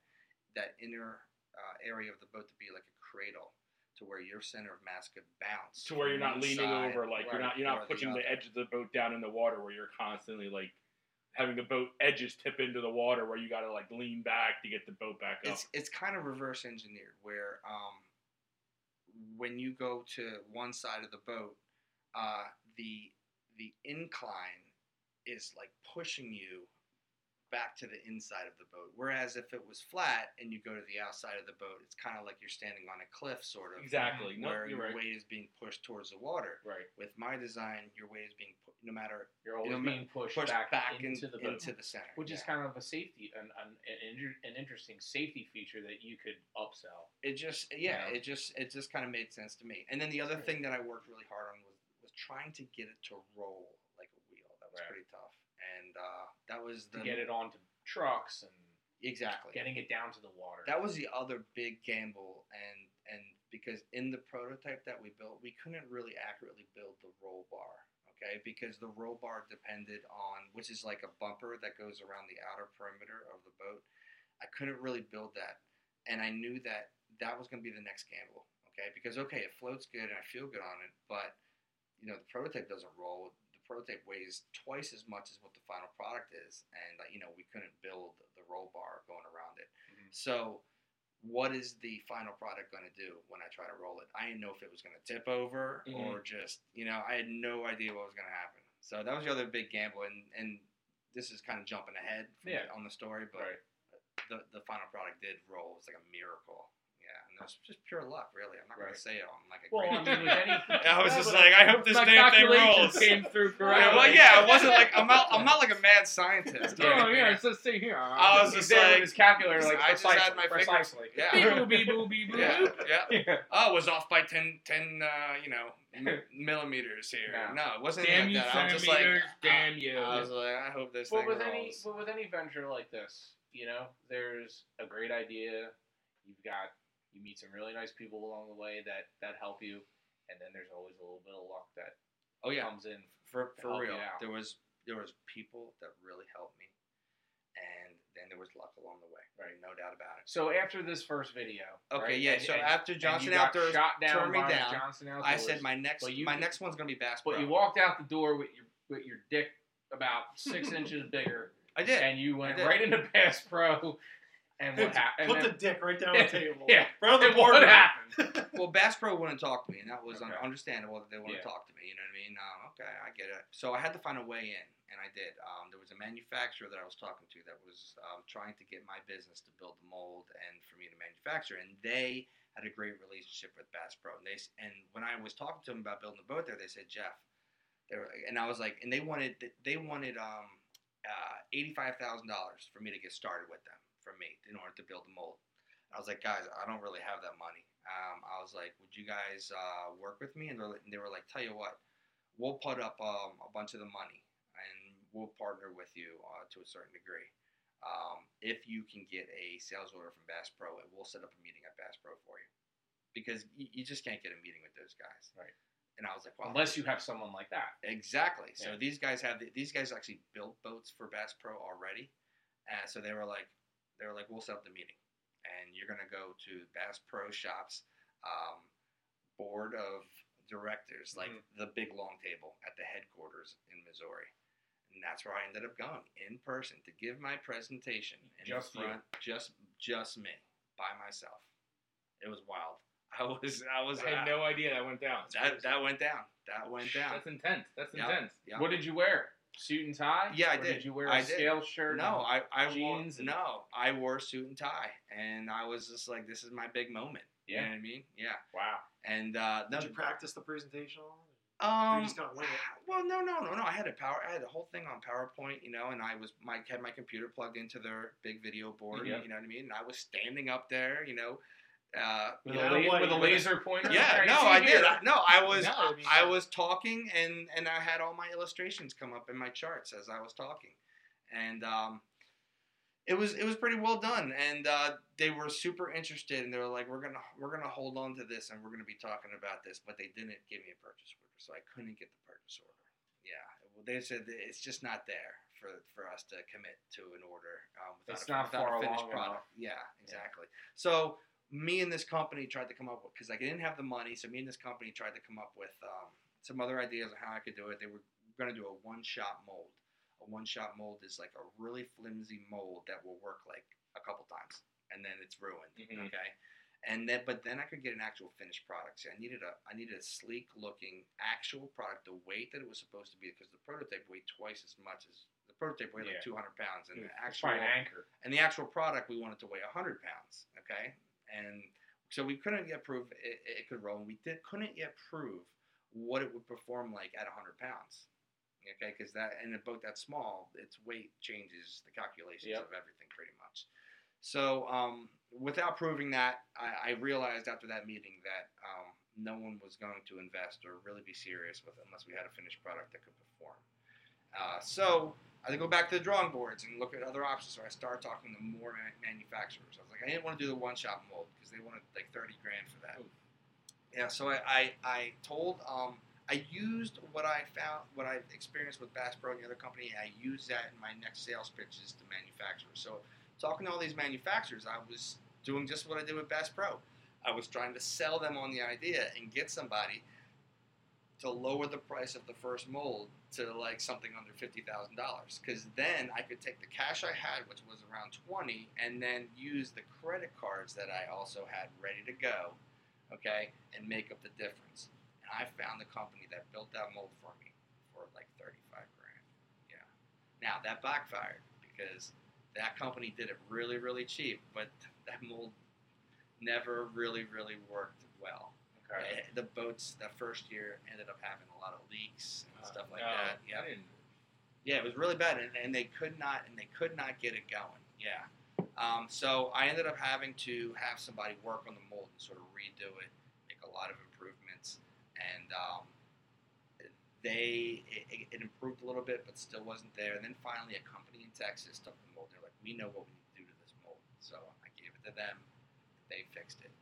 that inner uh, area of the boat to be like a cradle to where your center of mass could bounce to where you're not leaning side over, like you're not you're not pushing the, other. edge of the boat down in the water, where you're constantly like having the boat edges tip into the water, where you got to like lean back to get the boat back up. it's it's kind of reverse engineered where um, when you go to one side of the boat, uh, the the incline is like pushing you back to the inside of the boat. Whereas if it was flat and you go to the outside of the boat, it's kind of like you're standing on a cliff, sort of. Exactly. Where you're your right. weight is being pushed towards the water. right. With my design, your weight is being put, no matter You're always know, being pushed, pushed back, back, into in- the boat, into the center. which is kind of a safety an, an, an, an interesting safety feature that you could upsell. it just yeah, Yeah. it just it just kind of made sense to me. And then the other thing that I worked really hard on was was trying to get it to roll like a wheel. That was Right. pretty tough, and uh, that was to get it onto trucks and exactly. getting it down to the water. That was the other big gamble, and and because in the prototype that we built, we couldn't really accurately build the roll bar. Okay, because the roll bar depended on which is like a bumper that goes around the outer perimeter of the boat. I couldn't really build that, and I knew that that was going to be the next gamble. Okay, because okay, it floats good and I feel good on it, but you know the prototype doesn't roll. The prototype weighs twice as much as what the final product is, and you know we couldn't build the roll bar going around it. Mhm. So what is the final product going to do when I try to roll it? I didn't know if it was going to tip over Mhm. or just, you know, I had no idea what was going to happen. So that was the other big gamble, and and this is kind of jumping ahead Yeah. the- on the story, but Right. the the final product did roll. It was like a miracle. Yeah, and was just pure luck, really. I'm not gonna say it on like a Well, great. I mean, any, I was just like, I hope this damn thing calculations rolls. came through correctly. Yeah, well, yeah, it wasn't like I'm not I'm not like a mad scientist. or Oh anything. yeah, it's just see here. I was just there with like- his calculator, like I just precisely, had my fingers- precisely. Yeah. Beep, boop, beep, boop, beep, boop, yeah, boop. yeah. Yeah. Oh, it was off by 10, 10 uh, you know, millimeters here. No. No, it wasn't Damn like you, that. I was just like, damn you. I was like, I hope this But thing with rolls. any, but with any venture like this, you know, there's a great idea. You've got you meet some really nice people along the way that that help you, and then there's always a little bit of luck that oh yeah, comes in. for for real. There was there was people that really helped me, and then there was luck along the way. Right. no doubt about it. So after this first video, Okay, right, yeah. and- so and- after Johnson Outdoors shot down turned me down, Johnson I said my next you- my next one's gonna be Bass But you walked out the door with your with your dick about six inches bigger, I did. and you went right into Bass Pro. And what happened? Put the dick right down on the table. Yeah. Right on the And board. what happened? Well, Bass Pro wouldn't talk to me, and that was Okay. understandable that they wouldn't Yeah. talk to me. You know what I mean? Um, okay, I get it. So I had to find a way in, and I did. Um, there was a manufacturer that I was talking to that was um, trying to get my business to build the mold and for me to manufacture, and they had a great relationship with Bass Pro. And they and when I was talking to them about building a boat there, they said, Jeff, they were, and I was like, and they wanted they wanted um, uh, eighty five thousand dollars for me to get started with them from me in order to build the mold. I was like, guys, I don't really have that money. Um, I was like, would you guys uh, work with me? And, and they were like, tell you what, we'll put up um, a bunch of the money and we'll partner with you uh, to a certain degree. Um, if you can get a sales order from Bass Pro, and we'll set up a meeting at Bass Pro for you, because you, you just can't get a meeting with those guys. Right. And I was like, well, Unless you have someone like that. Exactly. So Yeah. these guys have these guys actually built boats for Bass Pro already, and so they were like, they were like, we'll set up the meeting, and you're gonna go to Bass Pro Shops um, board of directors, like Mhm. the big long table at the headquarters in Missouri, and that's where I ended up going in person to give my presentation in Just you. front, just just me by myself. It was wild. I was I was I had uh, no idea that went down. that that went down. That went down. That's intense. That's Yeah. intense. Yeah. What did you wear? Suit and tie? Yeah, I did. Did you wear a I did. scale shirt? No, I, I jeans wore and- no, I wore a suit and tie, and I was just like, this is my big moment. You know Yeah. what I mean? Yeah. Wow. And uh, no, Did you practice the presentation? Or um, you just gonna wing it? well, no, no, no, no. I had a power. I had the whole thing on PowerPoint, you know, and I was my had my computer plugged into their big video board. Yeah. You know what I mean? And I was standing up there, you know. Uh, With, You a, know la- with a laser pointer? yeah, no, I did. I- No, I was No, I mean- I was talking and and I had all my illustrations come up in my charts as I was talking, and um, it was it was pretty well done. And uh, they were super interested, and they were like, "We're gonna we're gonna hold on to this, and we're gonna be talking about this." But they didn't give me a purchase order, so I couldn't get the purchase order. Yeah, well, they said that it's just not there for for us to commit to an order um, without, It's a, not without far a finished along product. Yeah, exactly. So me and this company tried to come up with because I didn't have the money. So me and this company tried to come up with um, some other ideas on how I could do it. They were going to do a one-shot mold. A one-shot mold is like a really flimsy mold that will work like a couple times, and then it's ruined. Mhm. Okay. And then, but then I could get an actual finished product. See, I needed a, I needed a sleek-looking actual product, the weight that it was supposed to be, because the prototype weighed twice as much as the prototype weighed Yeah. like 200 pounds, and the actual an anchor. and the actual product we wanted to weigh 100 pounds okay and so we couldn't yet prove it, it could roll and we did, couldn't yet prove what it would perform like at 100 pounds okay? Because that in a boat that small its weight changes the calculations Yep. of everything pretty much. So um, without proving that I, I realized after that meeting that um, no one was going to invest or really be serious with it unless we had a finished product that could perform. Uh, so I had to go back to the drawing boards and look at other options. So I started talking to more ma- manufacturers. I was like, I didn't want to do the one shot mold because they wanted like thirty grand for that. Yeah, so I, I, I told um, I used what I found, what I experienced with Bass Pro and the other company. I used that in my next sales pitches to manufacturers. So talking to all these manufacturers, I was doing just what I did with Bass Pro. I was trying to sell them on the idea and get somebody to lower the price of the first mold to like something under fifty thousand dollars. Because then I could take the cash I had, which was around twenty, and then use the credit cards that I also had ready to go, okay, and make up the difference. And I found the company that built that mold for me for like thirty-five grand. Yeah. Now that backfired because that company did it really, really cheap, but that mold never really, really worked well. Okay. Eh, The boats that first year ended up having a lot of leaks and stuff like Uh, No, that. Yeah, yeah, it was really bad, and, and they could not and they could not get it going. Yeah, um, so I ended up having to have somebody work on the mold and sort of redo it, make a lot of improvements, and um, they it, it- improved a little bit, but still wasn't there. And then finally, a company in Texas took the mold. They're like, "We know what we need to do to this mold," so I gave it to them. They fixed it,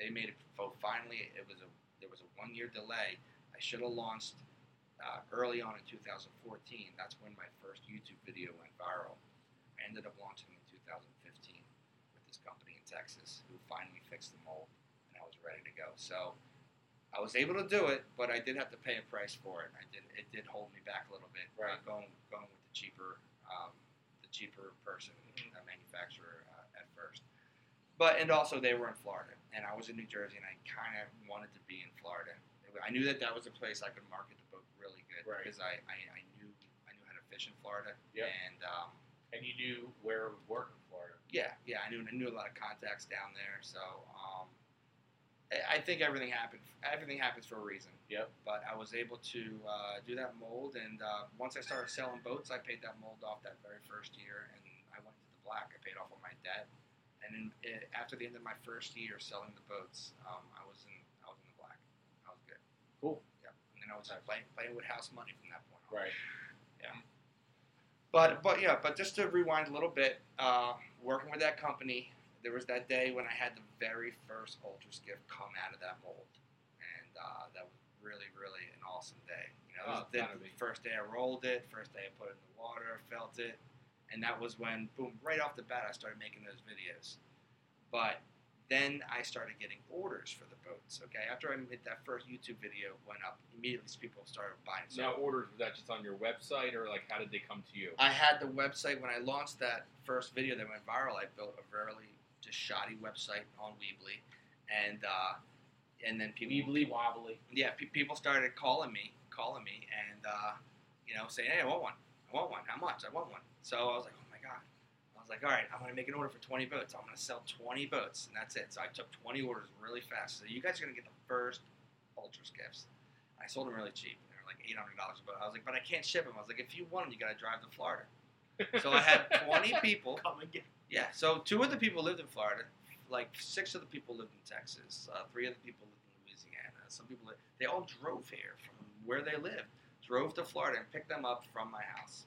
they made it. So finally, it was a there was a one year delay. I should have launched uh, early on in 2014. That's when my first YouTube video went viral. I ended up launching in 2015 with this company in Texas who finally fixed the mold, and I was ready to go. So I was able to do it, but I did have to pay a price for it. I did it did hold me back a little bit. Right. Uh, going going with the cheaper um, the cheaper person, Mhm. uh, manufacturer uh, at first. But and also they were in Florida, and I was in New Jersey, and I kind of wanted to be in Florida. I knew that that was a place I could market the boat really good Right. because I, I, I knew I knew how to fish in Florida. Yep. And um, And you knew where it would work in Florida. yeah, yeah, I knew I knew a lot of contacts down there. So um, I- I think everything happened. Everything happens for a reason. Yep. But I was able to uh, do that mold, and uh, once I started selling boats, I paid that mold off that very first year, and I went to the black. I paid off all my debt, and then uh, after the end of my first year selling the boats, um, I was in I was in the black. I was good. Cool. Yeah. And then I was like playing playing with house money from that point on. Right. Yeah. But but yeah, but just to rewind a little bit, uh, working with that company, there was that day when I had the very first Ultra Skiff come out of that mold, and uh, that was really really an awesome day. You know, it was Oh, the, first day I rolled it, first day I put it in the water, felt it, and that was when boom, right off the bat, I started making those videos. But then I started getting orders for the boats. Okay, after I made that first YouTube video went up, immediately people started buying. So Now, orders was that just on your website or like how did they come to you? I had the website when I launched that first video that went viral. I built a really just shoddy website on Weebly, and uh, and then people Weebly wobbly. yeah pe- people started calling me calling me and uh, you know saying hey I want one I want one how much I want one so I was like oh my god I was like all right I'm gonna make an order for 20 boats I'm gonna sell 20 boats and that's it so I took 20 orders really fast so you guys are gonna get the first Ultra Skiffs. I sold them really cheap they were like $800 a boat I was like but I can't ship them I was like if you want them you gotta drive to Florida so I had 20 people Come and get. yeah, so two of the people lived in Florida. Like six of the people lived in Texas. Uh, three of the people lived in Louisiana. Some people li- they all drove here from where they lived. Drove to Florida and picked them up from my house.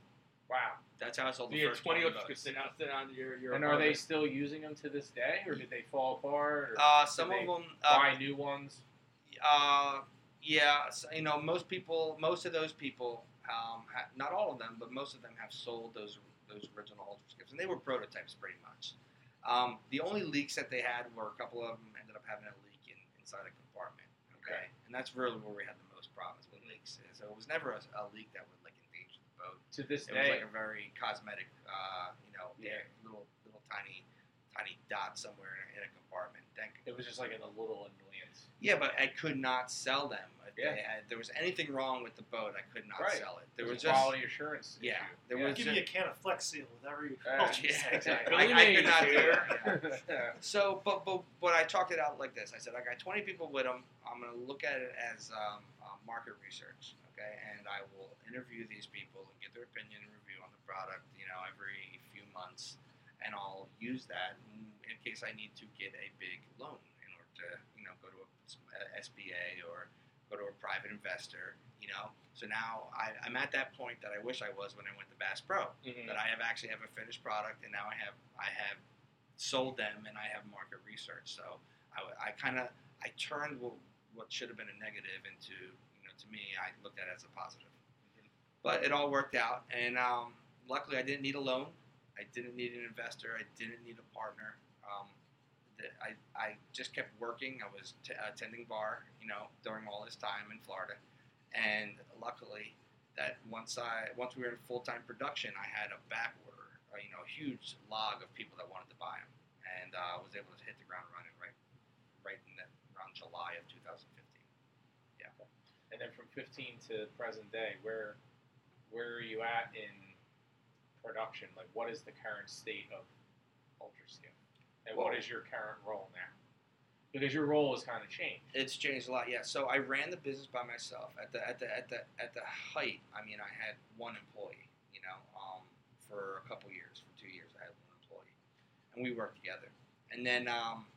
Wow. That's how I sold So the you first 20 20 ultras boats. sitting out, sitting on your, your And are they still using them to this day, or did they fall apart? Or Uh, did some they of them. Uh, buy new ones. uh, yeah, so, you know, most people, most of those people, um, ha- not all of them, but most of them have sold those those original Ultra skiffs, and they were prototypes pretty much. Um, the only leaks that they had were a couple of them ended up having a leak in, inside a compartment. Okay, and that's really where we had the most problems with leaks. So it was never a, a leak that would like boat. To this It was day, like a very cosmetic, uh, you know, Yeah. little little tiny tiny dot somewhere in a, in a compartment. Thank it was just like a little annoyance. yeah, but I could not sell them. If Yeah. had, there was anything wrong with the boat, I could not Right. sell it. There It was a just quality assurance. yeah, issue. there Yeah. was give just, you a can of Flex Seal with every Uh, Ultra yeah, Skiff. exactly. Billy I- I could not do here. it, so, but but but I talked it out like this. I said I got 20 people with them. I'm going to look at it as um, uh, market research, okay? And I will interview these people and get their opinion and review on the product, you know, every few months, and I'll use that in, in case I need to get a big loan in order to, you know, go to a, a SBA or go to a private investor, you know. So now I, I'm at that point that I wish I was when I went to Bass Pro Mhm. that I have actually have a finished product, and now I have I have sold them, and I have market research. So I, I kind of I turned what, what should have been a negative into to me I looked at it as a positive. But it all worked out, and um, luckily I didn't need a loan. I didn't need an investor. I didn't need a partner. Um, I I just kept working. I was t- attending bar, you know, during all this time in Florida, and luckily that once I once we were in full time production, I had a back order, uh, you know, a huge log of people that wanted to buy them, and uh, I was able to hit the ground running right right in the, around July of 2015. And then from 15 to present day, where where are you at in production? Like, what is the current state of Ultra Skiff, and what Well- is your current role now? Because your role has kind of changed. It's changed a lot, yeah. So I ran the business by myself. At the at the at the at the height, I mean, I had one employee. You know, um, for a couple years, for two years, I had one employee, and we worked together. And then um,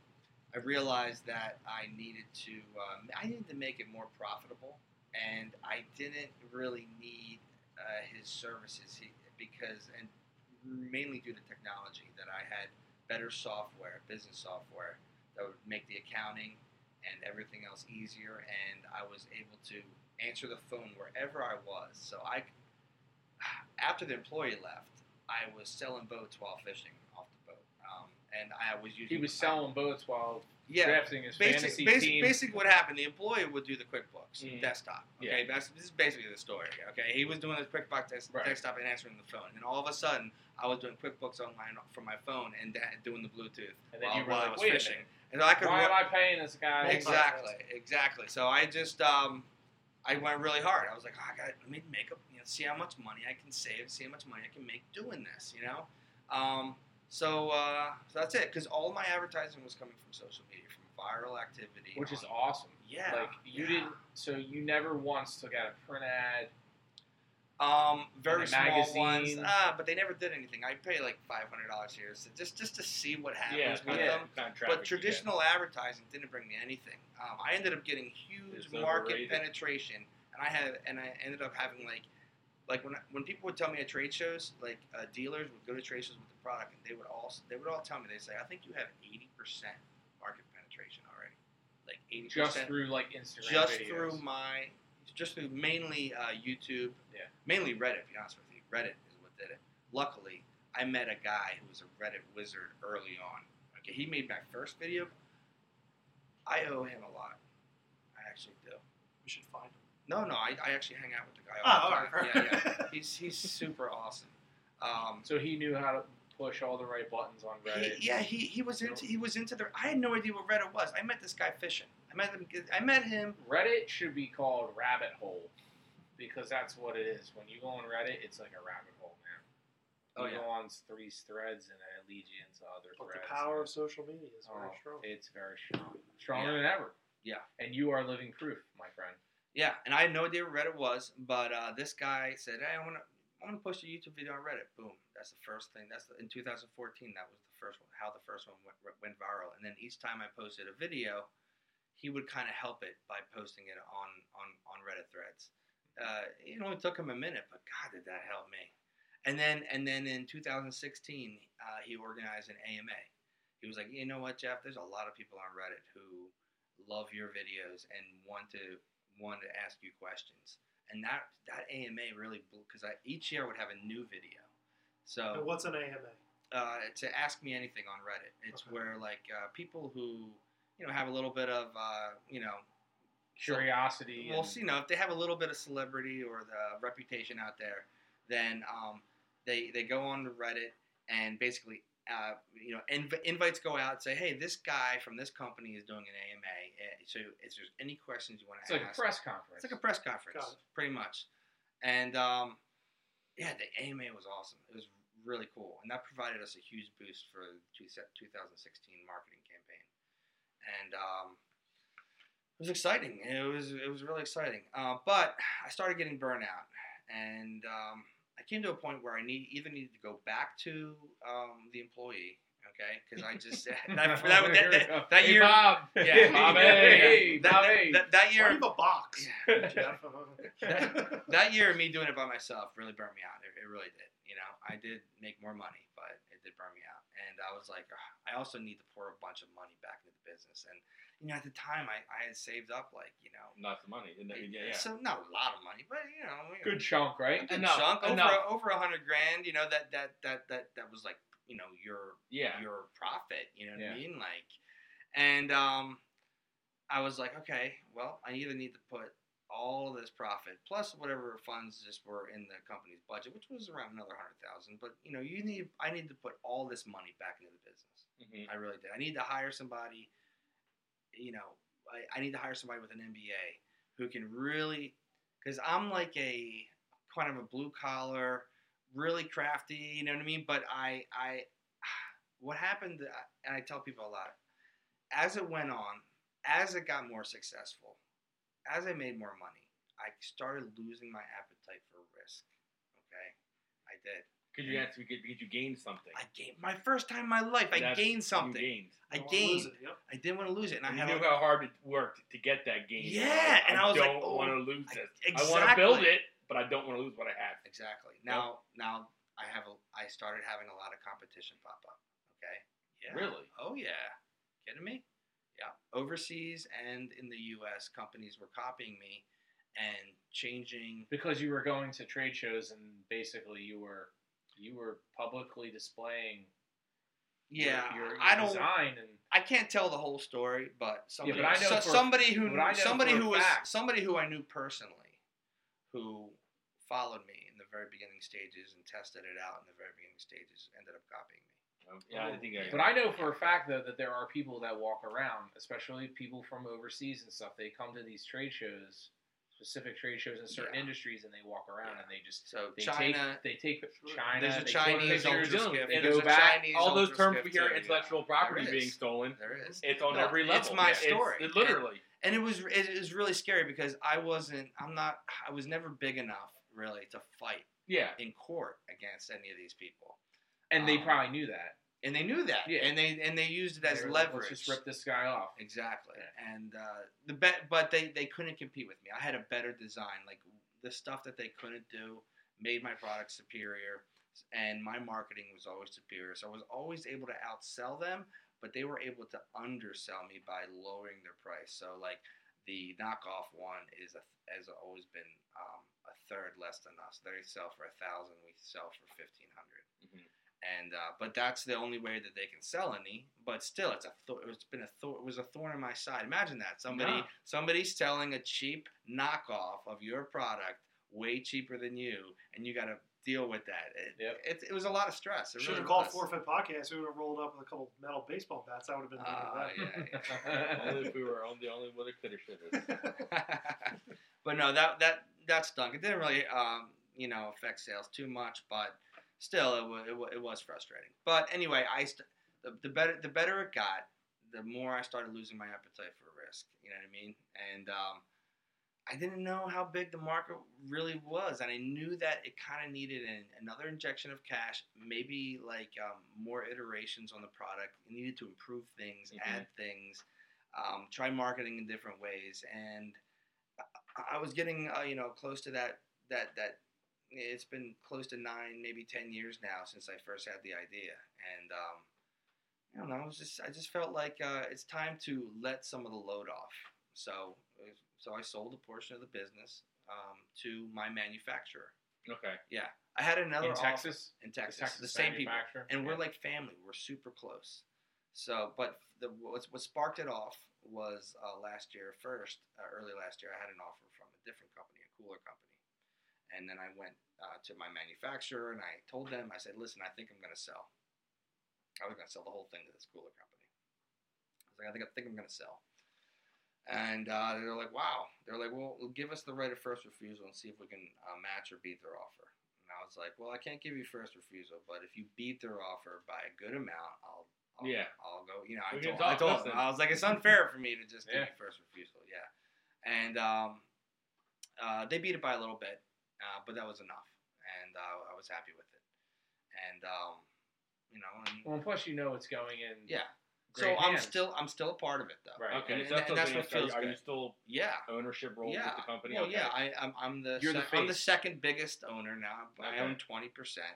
I realized that I needed to um, I needed to make it more profitable, and I didn't really need uh, his services he, because and mainly due to technology that I had better software, business software that would make the accounting and everything else easier. And I was able to answer the phone wherever I was. So I, after the employee left, I was selling boats while fishing off the boat. Um, and I was using. He was selling boats while Yeah. drafting his Basic, fantasy basic, team. basically, what happened? The employee would do the QuickBooks Mhm. desktop. Yeah. Okay, that's this is basically the story. Okay, he was doing the QuickBooks des- Right. desktop and answering the phone, and all of a sudden, I was doing QuickBooks online from my phone and da- doing the Bluetooth And then while, you were while like, I was "Wait fishing. And I could Why run- am I paying this guy? Exactly, exactly. So I just um, I went really hard. I was like, oh, I got let me make up, you know, see how much money I can save, see how much money I can make doing this, you know. Um, so uh, so that's it. Because all my advertising was coming from social media, from viral activity, Which is awesome. yeah. Like you yeah. didn't. So you never once took out a print ad. Um, very small ones. magazine. Ah, but they never did anything. I pay like five hundred dollars here, so just just to see what happens with yeah. them. Kind of But traditional advertising didn't bring me anything. Um, I ended up getting huge It's market overrated. penetration, and I had and I ended up having like like when when people would tell me at trade shows, like uh, dealers would go to trade shows with the product, and they would all they would all tell me they say, I think you have eighty percent market penetration already, like eighty Just through like Instagram just videos. through my just through mainly uh, YouTube, Yeah. mainly Reddit. To be honest with you, Reddit is what did it. Luckily, I met a guy who was a Reddit wizard early on. Okay, he made my first video. I owe him a lot. I actually do. We should find him. No, no, I, I actually hang out with the guy Oh, all all the right. time. Yeah, yeah. He's he's super awesome. Um, So he knew how to push all the right buttons on Reddit. he, yeah, he, he was into he was into the. I had no idea what Reddit was. I met this guy fishing. I met him. I met him Reddit should be called Rabbit Hole because that's what it is. When you go on Reddit, it's like a rabbit hole, man. Oh, you yeah. go on three threads and it leads you into other But the power of social media is very Oh, strong. It's very strong, stronger than ever. Yeah. And you are living proof, my friend. Yeah, and I had no idea what Reddit was, but uh, this guy said, "Hey, I want to, I want to post a YouTube video on Reddit." Boom, that's the first thing. That's the, in 2014. That was the first one. How the first one went, went viral, and then each time I posted a video, he would kind of help it by posting it on on on Reddit threads. Uh, it only took him a minute, but God, did that help me. And then and then in 2016, uh, he organized an AMA. He was like, you know what, Jeff? There's a lot of people on Reddit who love your videos and want to want to ask you questions. And that that AMA really because I each year I would have a new video. So And what's an AMA? uh, to ask me anything on Reddit, it's Okay. where like uh, people who you know have a little bit of uh, you know Curiosity. well, and- see, you know, if they have a little bit of celebrity or the reputation out there, then um, they they go on to Reddit and basically, uh, you know, inv- invites go out and say, hey, this guy from this company is doing an AMA. So if there's any questions you want to ask, it's to like a press conference. it's like a press conference, pretty much. And um, yeah, the AMA was awesome. It was really cool, and that provided us a huge boost for the 2016 marketing campaign. And um, it was exciting. It was it was really exciting. Uh, but I started getting burnout, and um, I came to a point where I need either needed to go back to um, the employee. Okay, because I just that, that, that, Here that, that hey, year, Bob. yeah, Bobby. Hey, Hey, Bobby. that, that Why year, do you have a box, Jeff? That- that year me doing it by myself really burned me out. It, it really did. You know, I did make more money, but it did burn me out. And I was like, "Ugh, I also need to pour a bunch of money back into the business. And you know, at the time, I, I had saved up like you know, Not the money. And yeah, yeah. so not a lot of money, but you know, you know, Good chunk, right? a good Enough, chunk over enough. over a hundred grand. You know that that that that that was like you know your yeah. your profit. You know what Yeah. I mean? Like, And um, I was like, okay, well, I either need to put all of this profit plus whatever funds just were in the company's budget, which was around another hundred thousand. But you know, you need I need to put all this money back into the business. Mhm. I really did. I need to hire somebody. You know, I, I need to hire somebody with an MBA who can really, because I'm like a kind of a blue collar, really crafty. You know what I mean? But I, I, what happened, and I tell people a lot, as it went on, as it got more successful, as I made more money, I started losing my appetite for risk. Okay, I did. Because you answer because you gained something. I gained my first time in my life. I That's- gained something. You gained. I Don't lose gained. it, Yep. I didn't want to lose it, and, And I you knew a, how hard it worked to get that gain. Yeah, and I was like, don't oh, want to lose I- exactly. I want to build it, but I don't want to lose what I have. Exactly. Now, now I have a. I started having a lot of competition pop up. Okay. Yeah. Really? Oh yeah. Kidding me? Yeah. Overseas and in the U.S., companies were copying me and changing. because you were going to trade shows and basically you were you were publicly displaying Yeah. your, your, I don't. design and I can't tell the whole story, but somebody, but I know so- for- somebody who but I know somebody who was fact- somebody who I knew personally, who followed me in the very beginning stages and tested it out in the very beginning stages, ended up copying me. Um, yeah, I think. I, But I know for a fact though that there are people that walk around, especially people from overseas and stuff. They come to these trade shows, specific trade shows in certain Yeah. industries, and they walk around Yeah. and they just So they China, take they take China. There's a they Chinese take pictures, ultra skiff. they and go back. Chinese all those terms we hear intellectual property being stolen. There is. It's on No, every level. it's my story. It's, literally. and it was it is really scary because I wasn't I'm not I was never big enough really to fight yeah. in court against any of these people. and they Um, probably knew that. And they knew that. Yeah. And they and they used it as They were like, leverage. Let's just rip this guy off. Exactly. Yeah. And uh, the bet, but they they couldn't compete with me. I had a better design. Like the stuff that they couldn't do made my product superior, and my marketing was always superior. So I was always able to outsell them, but they were able to undersell me by lowering their price. So like the knockoff one is a, has always been um, a third less than us. They sell for a thousand. We sell for fifteen hundred Mhm. And uh, but that's the only way that they can sell any. But still, it's a th- it's been a th- it was a thorn in my side. Imagine that somebody Yeah. somebody's selling a cheap knockoff of your product way cheaper than you, and you got to deal with that. It, Yep. it, it was a lot of stress. It Should really have called was. Forfeit Podcast. We would have rolled up with a couple metal baseball bats. That would have been the end Uh, that. yeah, yeah. only if we were on the only one that could have should have. but no, that that that stunk. It didn't really, um, you know, affect sales too much, but still, it was it, wa- it was frustrating. But anyway, I st- the, the better the better it got, the more I started losing my appetite for risk. You know what I mean? And um, I didn't know how big the market really was, and I knew that it kind of needed an, another injection of cash, maybe like um, more iterations on the product. It needed to improve things, Mhm. add things, um, try marketing in different ways, and I- I was getting uh, you know close to that that that. It's been close to nine, maybe ten years now since I first had the idea, and um, I don't know. It was just I just felt like uh, it's time to let some of the load off. So so I sold a portion of the business um, to my manufacturer. Okay. Yeah, I had another in Texas, in Texas, Texas the same people, and we're like family. We're super close. So, but the what, what sparked it off was uh, last year. First, uh, early last year, I had an offer from a different company, a cooler company, and then I went uh, to my manufacturer and I told them, I said, "Listen, I think I'm going to sell. I was going to sell the whole thing to this cooler company. I was like, I think I think I'm going to sell." And uh, they're like, "Wow!" They're like, "Well, give us the right of first refusal and see if we can uh, match or beat their offer." And I was like, "Well, I can't give you first refusal, but if you beat their offer by a good amount, I'll, I'll Yeah. I'll go." You know, I We told, I told them, I was like, "It's unfair for me to just give Yeah. you first refusal." Yeah, and um, uh, they beat it by a little bit, uh, but that was enough, and uh, I was happy with it. And um, you know, and Well, and plus you know it's going in. yeah. So great I'm still I'm still a part of it though. Right. Okay. And- so that's, and that's what else. Are feels you- Are you still Yeah. ownership role Yeah. with the company? Well, okay. yeah, I, I'm, I'm the You're the sec- I'm the second biggest owner now. Okay. I own twenty percent.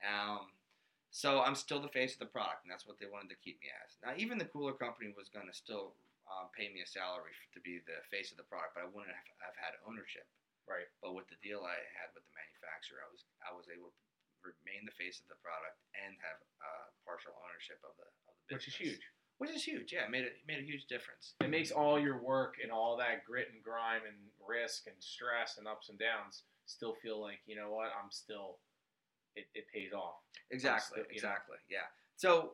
Um, so I'm still the face of the product, and that's what they wanted to keep me as. Now, even the cooler company was going to still um, pay me a salary f- to be the face of the product, but I wouldn't have, have had ownership. Right. But with the deal I had with the manufacturer, I was I was able to remain the face of the product and have uh, partial ownership of the of the business. which is huge. which is huge. Yeah, it made it made a huge difference. It makes all your work and all that grit and grime and risk and stress and ups and downs still feel like you know what I'm still. It, it pays off. Exactly. still- you know. Exactly. Yeah. So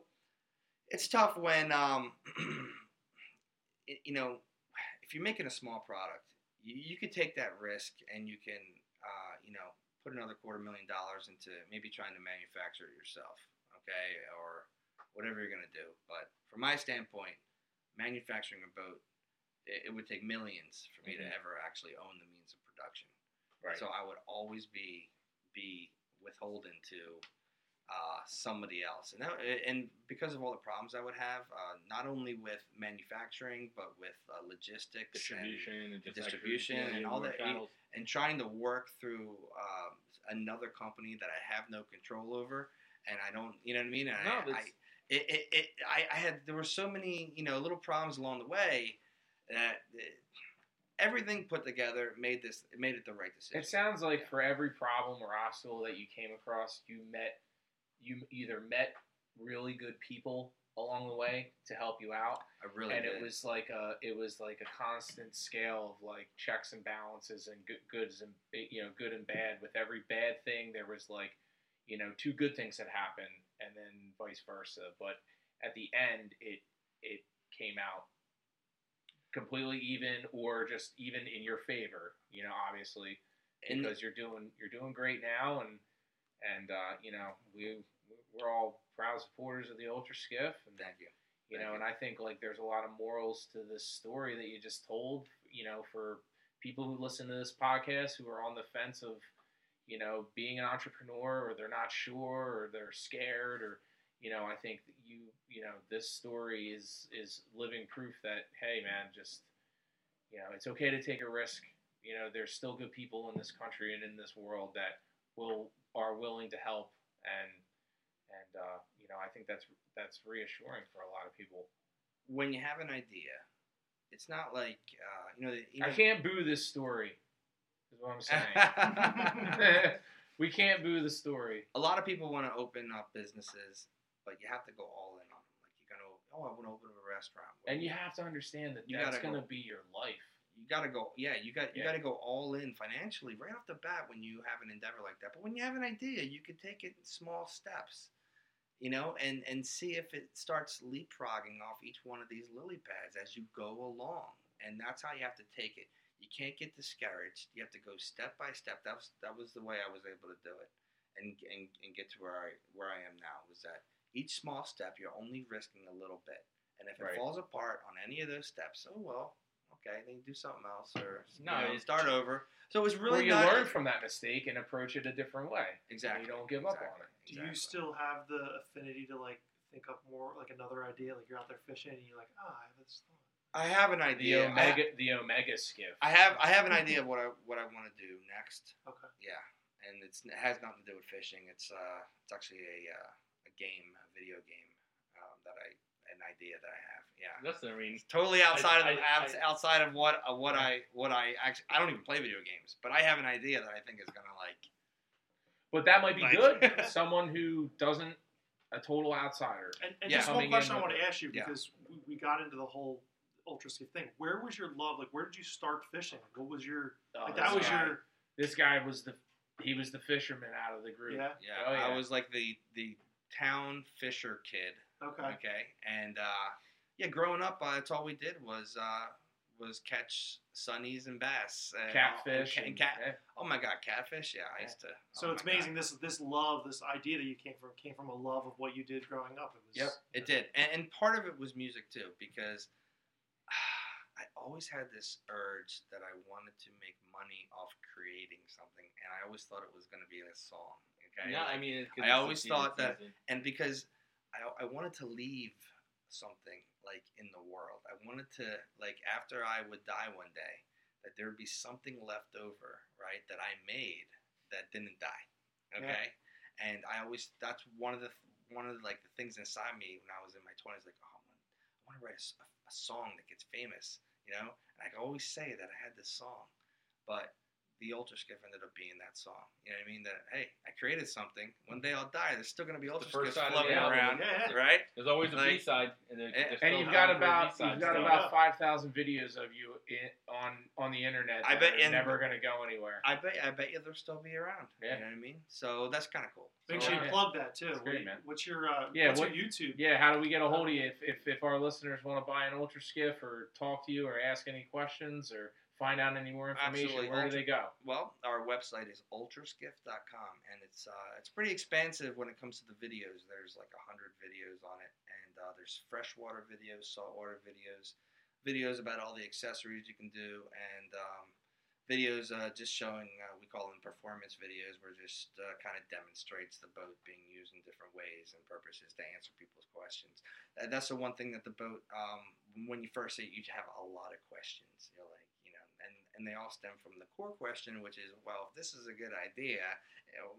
it's tough when um, it- you know, if you're making a small product, you, you could take that risk and you can, uh, you know, put another quarter million dollars into maybe trying to manufacture it yourself, okay, or whatever you're gonna do. But from my standpoint, manufacturing a boat, it, it would take millions for me to Mhm. ever actually own the means of production. Right. So I would always be be withholden to uh, somebody else, and that, and because of all the problems I would have, uh, not only with manufacturing but with uh, logistics distribution and just distribution extra- and all that. channels. and, and trying to work through um, another company that I have no control over, and I don't, you know what I mean? And No, I, I, it, it, it, I, I had there were so many, you know, little problems along the way that. It, Everything put together made this made it the right decision. It sounds like for every problem or obstacle that you came across, you met, you either met really good people along the way to help you out, I really and did. it was like a, it was like a constant scale of like checks and balances and good, goods and you know good and bad. With every bad thing, there was like, you know, two good things that happened, and then vice versa. But at the end, it it came out completely even or just even in your favor. You know, obviously And- because you're doing you're doing great now, and and uh, you know we we're all proud supporters of the Ultra Skiff, and Thank you. you Thank know, you. and I think like there's a lot of morals to this story that you just told. You know, for people who listen to this podcast who are on the fence of you know being an entrepreneur or they're not sure or they're scared or you know I think you you know this story is is living proof that hey man just you know it's okay to take a risk you know there's still good people in this country and in this world that will are willing to help and and uh, you know I think that's that's reassuring for a lot of people. When you have an idea, it's not like uh, you know. the- You I can't boo this story. Is what I'm saying. we can't boo the story. a lot of people want to open up businesses, but you have to go all in on them. Like you're gonna, oh, I want to open up a restaurant. Well, And you have to understand that You that's gotta going to go- be your life. You gotta go. Yeah, you got you Yeah. gotta go all in financially right off the bat when you have an endeavor like that. But when you have an idea, you can take it in small steps, you know, and and see if it starts leapfrogging off each one of these lily pads as you go along. And that's how you have to take it. You can't get discouraged. You have to go step by step. That was that was the way I was able to do it, and and, and get to where I where I am now. Was that each small step you're only risking a little bit, and if it Right. falls apart on any of those steps, oh well, okay, then you do something else or No, you know, start over. So it was Or really you not learn from that mistake and approach it a different way. exactly. You don't give up on it. Do you still have the affinity to like think up more like another idea? Like you're out there fishing and you're like, ah, I have this thought. I have an The idea. omega, the omega skiff. I, I have I have an idea of what I what I want to do next. Okay. Yeah, and it's it has nothing to do with fishing. It's uh it's actually a uh, a game, a video game um, that I an idea that I have. Yeah. That's I mean, It's totally outside I- of I- outs- outside of what uh, what I what I actually I don't even play video games, but I have an idea that I think is gonna like But that might be Like- good. Someone who doesn't, a total outsider. And, and Yeah. just one question I want to ask you Yeah. because we, we got into the whole ultra skiff thing. Where was your love? Like, where did you start fishing? What was your Oh, like? That was guy- your This guy was the he was the fisherman out of the group. yeah. yeah, Oh, yeah. I was like the the town fisher kid. Okay. Okay, and uh, yeah, growing up, uh, that's all we did was uh, was catch sunnies and bass, and Catfish and, and, cat. yeah. Oh my god, catfish! Yeah, I used to. So oh it's amazing. God. This this love, this idea that you came from came from a love of what you did growing up. It was. Yep. It did, and, and part of it was music too, because I always had this urge that I wanted to make money off creating something, and I always thought it was going to be a song. Okay, yeah, I mean, it's 'cause I always thought season. that- and because I, I wanted to leave something like in the world. I wanted to like after I would die one day that there would be something left over, right? That I made that didn't die. Okay, and I always that's one of the one of the, like the things inside me when I was in my twenties, like oh, I want, to write a song that gets famous, you know. And I could always say that I had this song, but the Ultra Skiff ended up being that song. You know what I mean? That hey, I created something. One day I'll die. There's still gonna be Ultra the Skiffs side of the floating around, Yeah, yeah. right? There's always a Like- B side, and, And- there's And still you've got about you've got still. about five thousand videos of you in, on on the internet. I that bet- are never gonna go anywhere. I bet I bet you they'll still be around. Yeah. You know what I mean? So that's kind of cool. Make So, sure you yeah. plug that too. That's great, What- man. What's your uh, Yeah, what's what- your YouTube? Yeah, how do we get a hold of you if, if, if our listeners want to buy an Ultra Skiff or talk to you or ask any questions or find out any more information? Absolutely. Where do they go? Well, our website is ultraskiff.com, and it's uh, it's pretty expansive when it comes to the videos. There's like a hundred videos on it, and uh, there's freshwater videos, saltwater videos, videos about all the accessories you can do, and um, videos uh, just showing uh, we call them performance videos, where it just uh, kind of demonstrates the boat being used in different ways and purposes to answer people's questions. That's the one thing that the boat, um, when you first see it, you have a lot of questions. You're like, and, and they all stem from the core question, which is, well, if this is a good idea,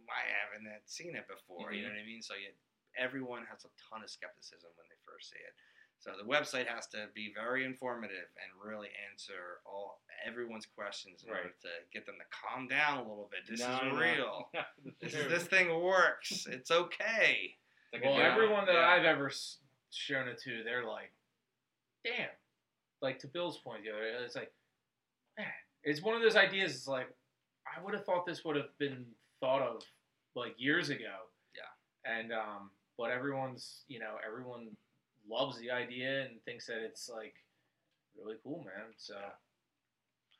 why haven't I seen it before? You mm-hmm. know what I mean? So you, everyone has a ton of skepticism when they first see it. So the website has to be very informative and really answer all everyone's questions in order to get them to calm down a little bit. This No, is no. real. This This, is this thing works. It's okay. like Well, everyone that Yeah. I've ever shown it to, they're like, "Damn!" Like to Bill's point the other, day, it's like, man, it's one of those ideas. It's like, I would have thought this would have been thought of like years ago. Yeah. And um, but everyone's, you know, everyone loves the idea and thinks that it's like really cool, man. So,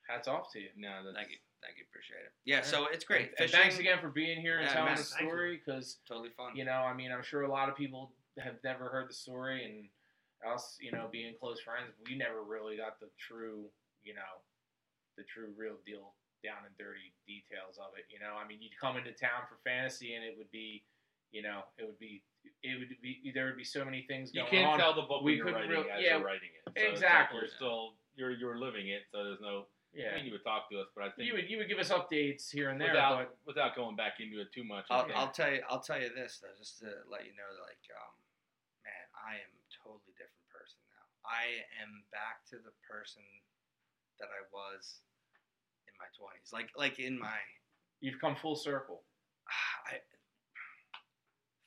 hats off to you. No, that's, Thank you. Thank you. Appreciate it. Yeah, so it's great. And, and thanks again for being here and Yeah, telling man, the story because Totally fun. you know, I mean, I'm sure a lot of people have never heard the story, and us, you know, being close friends, we never really got the true, you know, the true real deal down and dirty details of it. You know, I mean, you'd come into town for fantasy, and it would be, you know, it would be, it would be, there would be so many things You going can't on. tell the book We when you're couldn't writing real- as yeah, you're writing it. So it's like exactly. you're still you're you're living it, so there's no. yeah, I mean, you would talk to us, but I think you would you would give us updates here and there, without but without going back into it too much. I I'll, think- I'll tell you. I'll tell you this though, just to let you know, like, um, man, I am a totally different person now. I am back to the person that I was in my twenties. Like, like in my, you've come full circle. I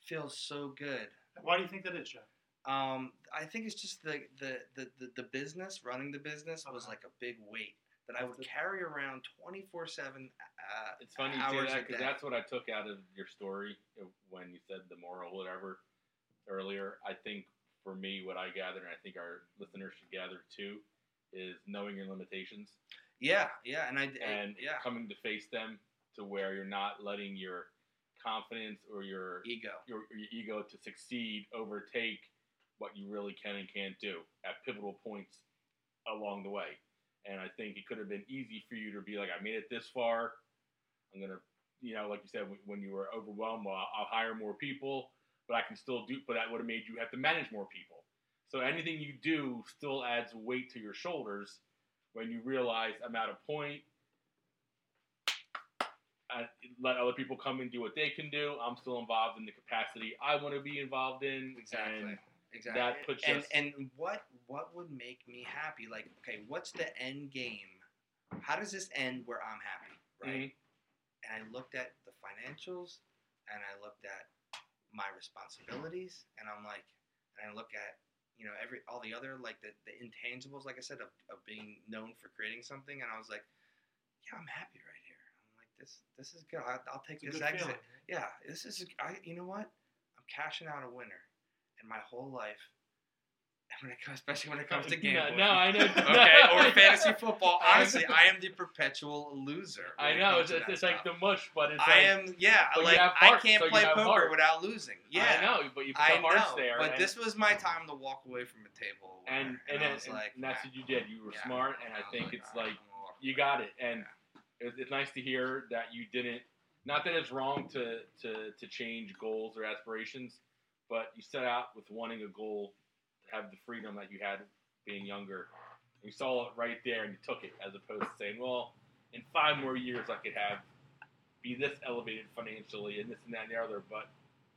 feels so good. Why do you think that is, Jeff? Um, I think it's just the the, the, the, the business, running the business was Okay. like a big weight that I would carry around twenty four seven. uh, It's funny you hours say that because that's what I took out of your story uh, when you said the moral, whatever, earlier. I think for me, what I gathered, and I think our listeners should gather too, is knowing your limitations Yeah, yeah, and I and yeah coming to face them to where you're not letting your confidence or your ego. your, your ego to succeed overtake what you really can and can't do at pivotal points along the way. And I think it could have been easy for you to be like, I made it this far. I'm gonna, you know, like you said, when- when you were overwhelmed, well, I'll hire more people, but I can still do. But that would have made you have to manage more people. So anything you do still adds weight to your shoulders when you realize I'm at a point. I let other people come and do what they can do. I'm still involved in the capacity I want to be involved in. Exactly. And Exactly. that puts and us- and what what would make me happy? Like, okay, what's the end game? How does this end where I'm happy, right? Mm-hmm. And I looked at the financials, and I looked at my responsibilities, and I'm like, and I look at you know every all the other like the, the intangibles, like I said, of, of being known for creating something, and I was like, yeah, I'm happy right here. I'm like, this this is good. I, I'll take It's this exit. feeling. Yeah, this is. I. You know what? I'm cashing out a winner, and my whole life. And When it comes, especially when it comes to No, gambling. no, I know. okay, or fantasy football. Honestly, I am the perpetual loser. I know it's, it's, like the mush, but it's I like, am. Yeah, like I can't so play poker heart. without losing. Yeah, I know, but you put I the hearts know, there. but and, this was my time to walk away from the table. and winner, and, and, was and like, that's what you did. You were yeah. smart, and I was think it's like I'm gonna walk you got it. And it's, it's nice to hear that you didn't. Not that it's wrong to to to change goals or aspirations, but you set out with wanting a goal have the freedom that you had being younger. You saw it right there and you took it, as opposed to saying, "Well, in five more years I could have be this elevated financially and this and that and the other." But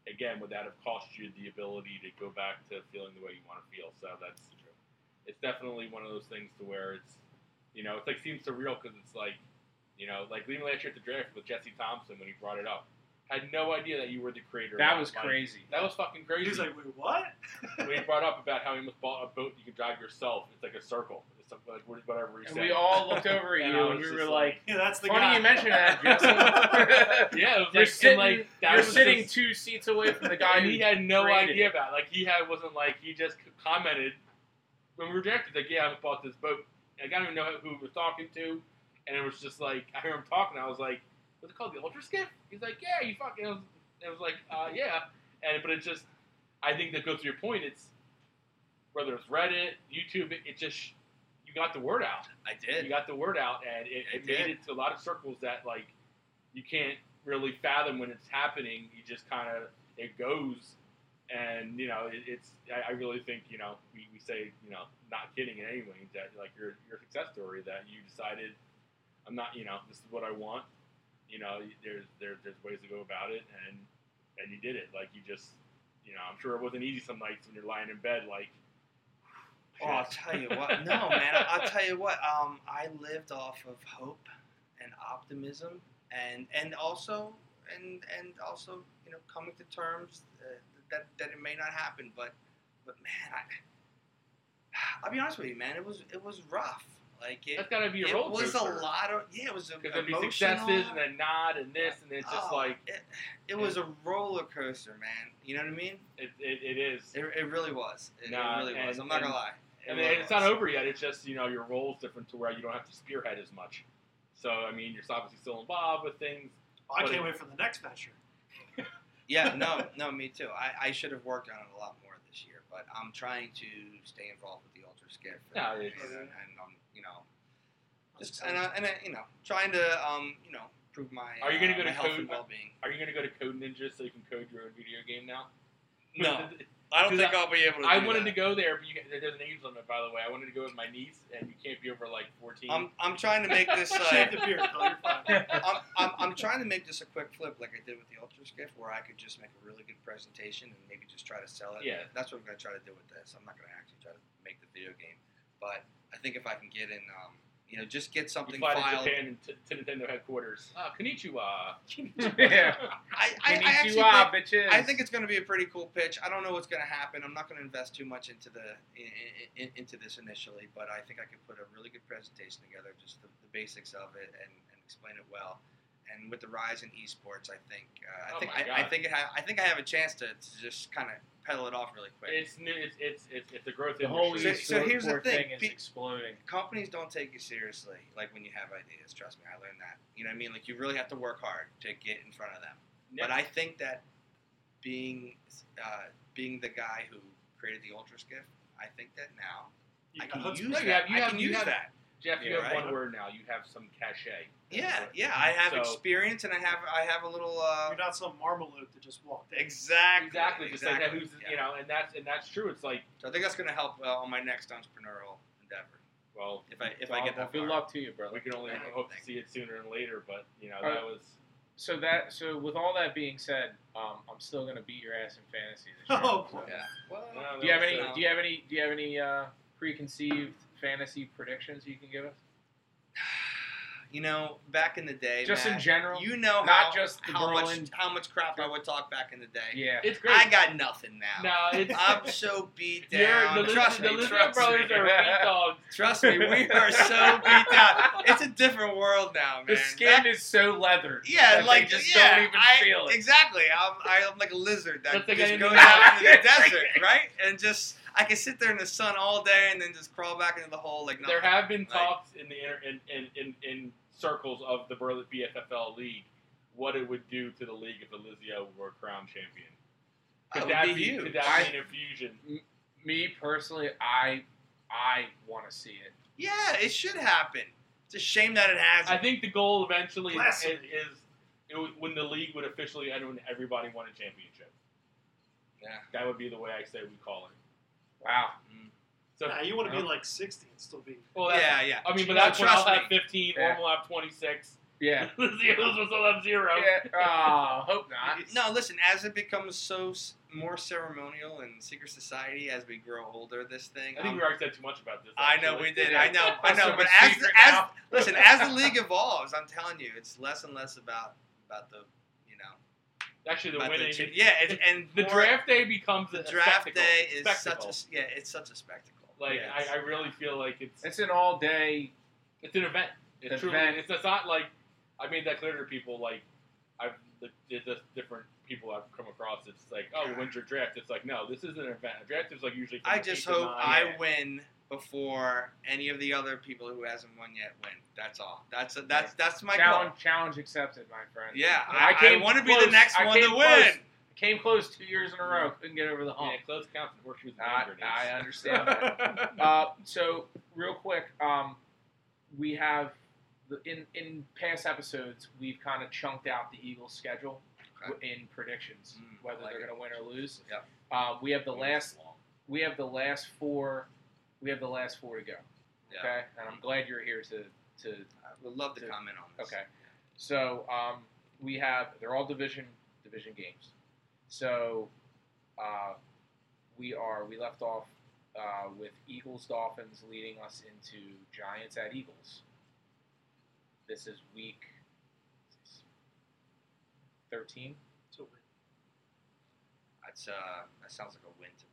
again, would that have cost you the ability to go back to feeling the way you want to feel? So that's it's definitely one of those things to where it's you know it's like seems surreal because it's like You know, like even last year at the draft with Jesse Thompson when he brought it up, had no idea that you were the creator. of That was Like, crazy. That was fucking crazy. He's like, wait, what? we brought up about how he must bought a boat you can drive yourself. It's like a circle. It's something like whatever he And said. we all looked over at And you and we were like, Yeah, that's the funny guy. you mention that, yeah, it was you're like, sitting, and like that you're was sitting just- two seats away from the guy and he had no idea it. about it. Like he had wasn't like he just commented when we were drafted. Like yeah, I bought this boat. I don't even know who he was talking to, and it was just like I hear him talking. I was like, "What's it called? The Ultra Skiff?" He's like, "Yeah, you fucking." It was, it was like, uh, "Yeah," and but it just, I think that goes to your point. It's whether it's Reddit, YouTube, it, it just you got the word out. I did. You got the word out, and it, it made it to a lot of circles that like you can't really fathom when it's happening. You just kind of it goes, and you know it, it's. I, I really think you know we, we say you know not kidding in any way that like your your success story that you decided I'm not you know this is what I want. You know there's there, there's ways to go about it, and and you did it. Like you just you know I'm sure it wasn't easy some nights when you're lying in bed like. Oh, I'll tell you what. No, man. I'll tell you what. Um, I lived off of hope and optimism, and and also and and also you know coming to terms uh, that that it may not happen, but but man, I I'll be honest with you, man. It was it was rough. Like it. That's gotta be a roller coaster. It roller was a lot of yeah. It was a Because there'd be emotional. successes and then not and this and it's just Oh, like it, it was a roller coaster, man. You know what I mean? it, it, it is. It, it really was. It, Nah, it really was. I'm not and- gonna lie. It and really it's not over yet. It's just you know your role's different to where you don't have to spearhead as much. So I mean, you're obviously still involved with things. Oh, I can't it- wait for the next venture. Yeah, no, no, me too. I, I should have worked on it a lot more this year, but I'm trying to stay involved with the Ultra Skiff. And, Yeah, and, it's- and, you know, just and, uh, and uh, you know, trying to um, you know, improve my Are you gonna uh, go to health code- and well-being. Are you gonna go to Code Ninja so you can code your own video game now? No, I don't think I'll be able to. I do wanted that. to go there, but you, there's an age limit, by the way. I wanted to go with my niece, and you can't be over like 14. I'm I'm trying to make this. Uh, Shave the beard, You're fine. I'm, I'm, I'm trying to make this a quick flip like I did with the Ultra Skiff, where I could just make a really good presentation and maybe just try to sell it. Yeah. That's what I'm going to try to do with this. I'm not going to actually try to make the video game. But I think if I can get in, um, you know, just get you something fly to filed. Japan and t- to Nintendo headquarters. Ah, konnichiwa. yeah. I, I, I actually think, bitches. I think it's going to be a pretty cool pitch. I don't know what's going to happen. I'm not going to invest too much into the in, in, into this initially, but I think I could put a really good presentation together, just the, the basics of it, and, and explain it well. And with the rise in esports, I think uh, I Oh think I, I think it ha- I think I have a chance to, to just kind of pedal it off really quick. It's new. It's it's it's, it's a growth the whole industry. So- so here's the thing, thing is pe- exploding. Companies don't take you seriously, like when you have ideas. Trust me, I learned that. You know what I mean? Like you really have to work hard to get in front of them. Yeah. But I think that being uh, being the guy who created the Ultra Skiff, I think that now I can use that. you have- you I have- can you use have- that. Jeff, you have right. one word now. You have some cachet. Yeah, yeah. I have So- experience and I have I have a little. Uh, You're not some marmalade that just walked in. exactly. Exactly, just like that. Who's yeah. you know, and that's and that's true. It's like, So I think that's going to help uh, on my next entrepreneurial endeavor. well, If I if I get that good far. luck to you, brother. we can only Thank you, hope to see it sooner than later. But you know, Alright. that was So that so with all that being said, um, I'm still gonna beat your ass in fantasy this year. Oh, boy. Yeah. Well, No, Do you have any? was, Do you have any? Do you have any uh, preconceived fantasy predictions you can give us? you know, back in the day, Just in general. you know Not how, just the how much how much crap I would talk back in the day. yeah. it's great. I got nothing now. no, it's I'm so beat You're, down. the trust Liz- me, the Lizzo trust brothers me. are beat dogs. Trust me, we are so beat down. It's a different world now, man. The skin Back- is so leathered. yeah, that like they just yeah, don't even I, feel it. Exactly. I'm, I'm like a lizard that just goes didn't out into the desert, right? And just I can sit there in the sun all day and then just crawl back into the hole like There have been Like- talks in the inter- in, in, in, in circles of the Berlin BFFL league what it would do to the league if Elizio were crowned champion. Could That that, be be, huge. could that I- be an infusion? Me personally, I I want to see it. Yeah, it should happen. It's a shame that it hasn't. I think the goal eventually is, Blasphemy. is it when the league would officially end when everybody won a championship. Yeah. That would be the way I say we call it. Wow. So, Nah, you want to be like 60 and still be. well, that's, yeah, yeah. I mean, but that's when I'll trust have me. 15, Yeah. Orm will have 26. Yeah. the Eagles will still have zero. Yeah. Oh, hope not. No, listen. As it becomes so more ceremonial and secret society as we grow older, this thing. I think um, we already said too much about this. I know we did. Yeah. I know. I know. But as secret as listen, as the league evolves, I'm telling you, it's less and less about about the you know Actually, the about the winning. cha- yeah, and, and the draft day becomes the a draft spectacle. day is Spectacle. such a yeah, it's such a spectacle. like Yeah, I, I really feel like it's It's an all day. it's an event. It's Event. truly it's, it's not like I made that clear to people. Like I've the, the, the different people I've come across. It's like oh, when's your draft? It's like no, this is an event. A draft is like usually. From I the just eight to hope nine. I win before any of the other people who hasn't won yet win. That's all. That's that's that's my challenge, goal. challenge accepted, my friend. Yeah, I I, came want to be the next I one came to close. win. Came close two years in a row. Couldn't get over the hump. Yeah, close counts and horseshoes and I. I understand that. Uh, so real quick, um, we have the, in in past episodes we've kind of chunked out the Eagles' schedule Okay. in predictions, Mm, whether like they're going to win or lose. Yep. Uh, we have the last we have the last four we have the last four to go. Yeah. Okay, and I'm glad you're here to to I would love to To- comment on this. Okay. So um, we have they're all division division games. So uh, we are we left off uh, with Eagles Dolphins leading us into Giants at Eagles. This is week thirteen. So win. That's uh, that sounds like a win to me.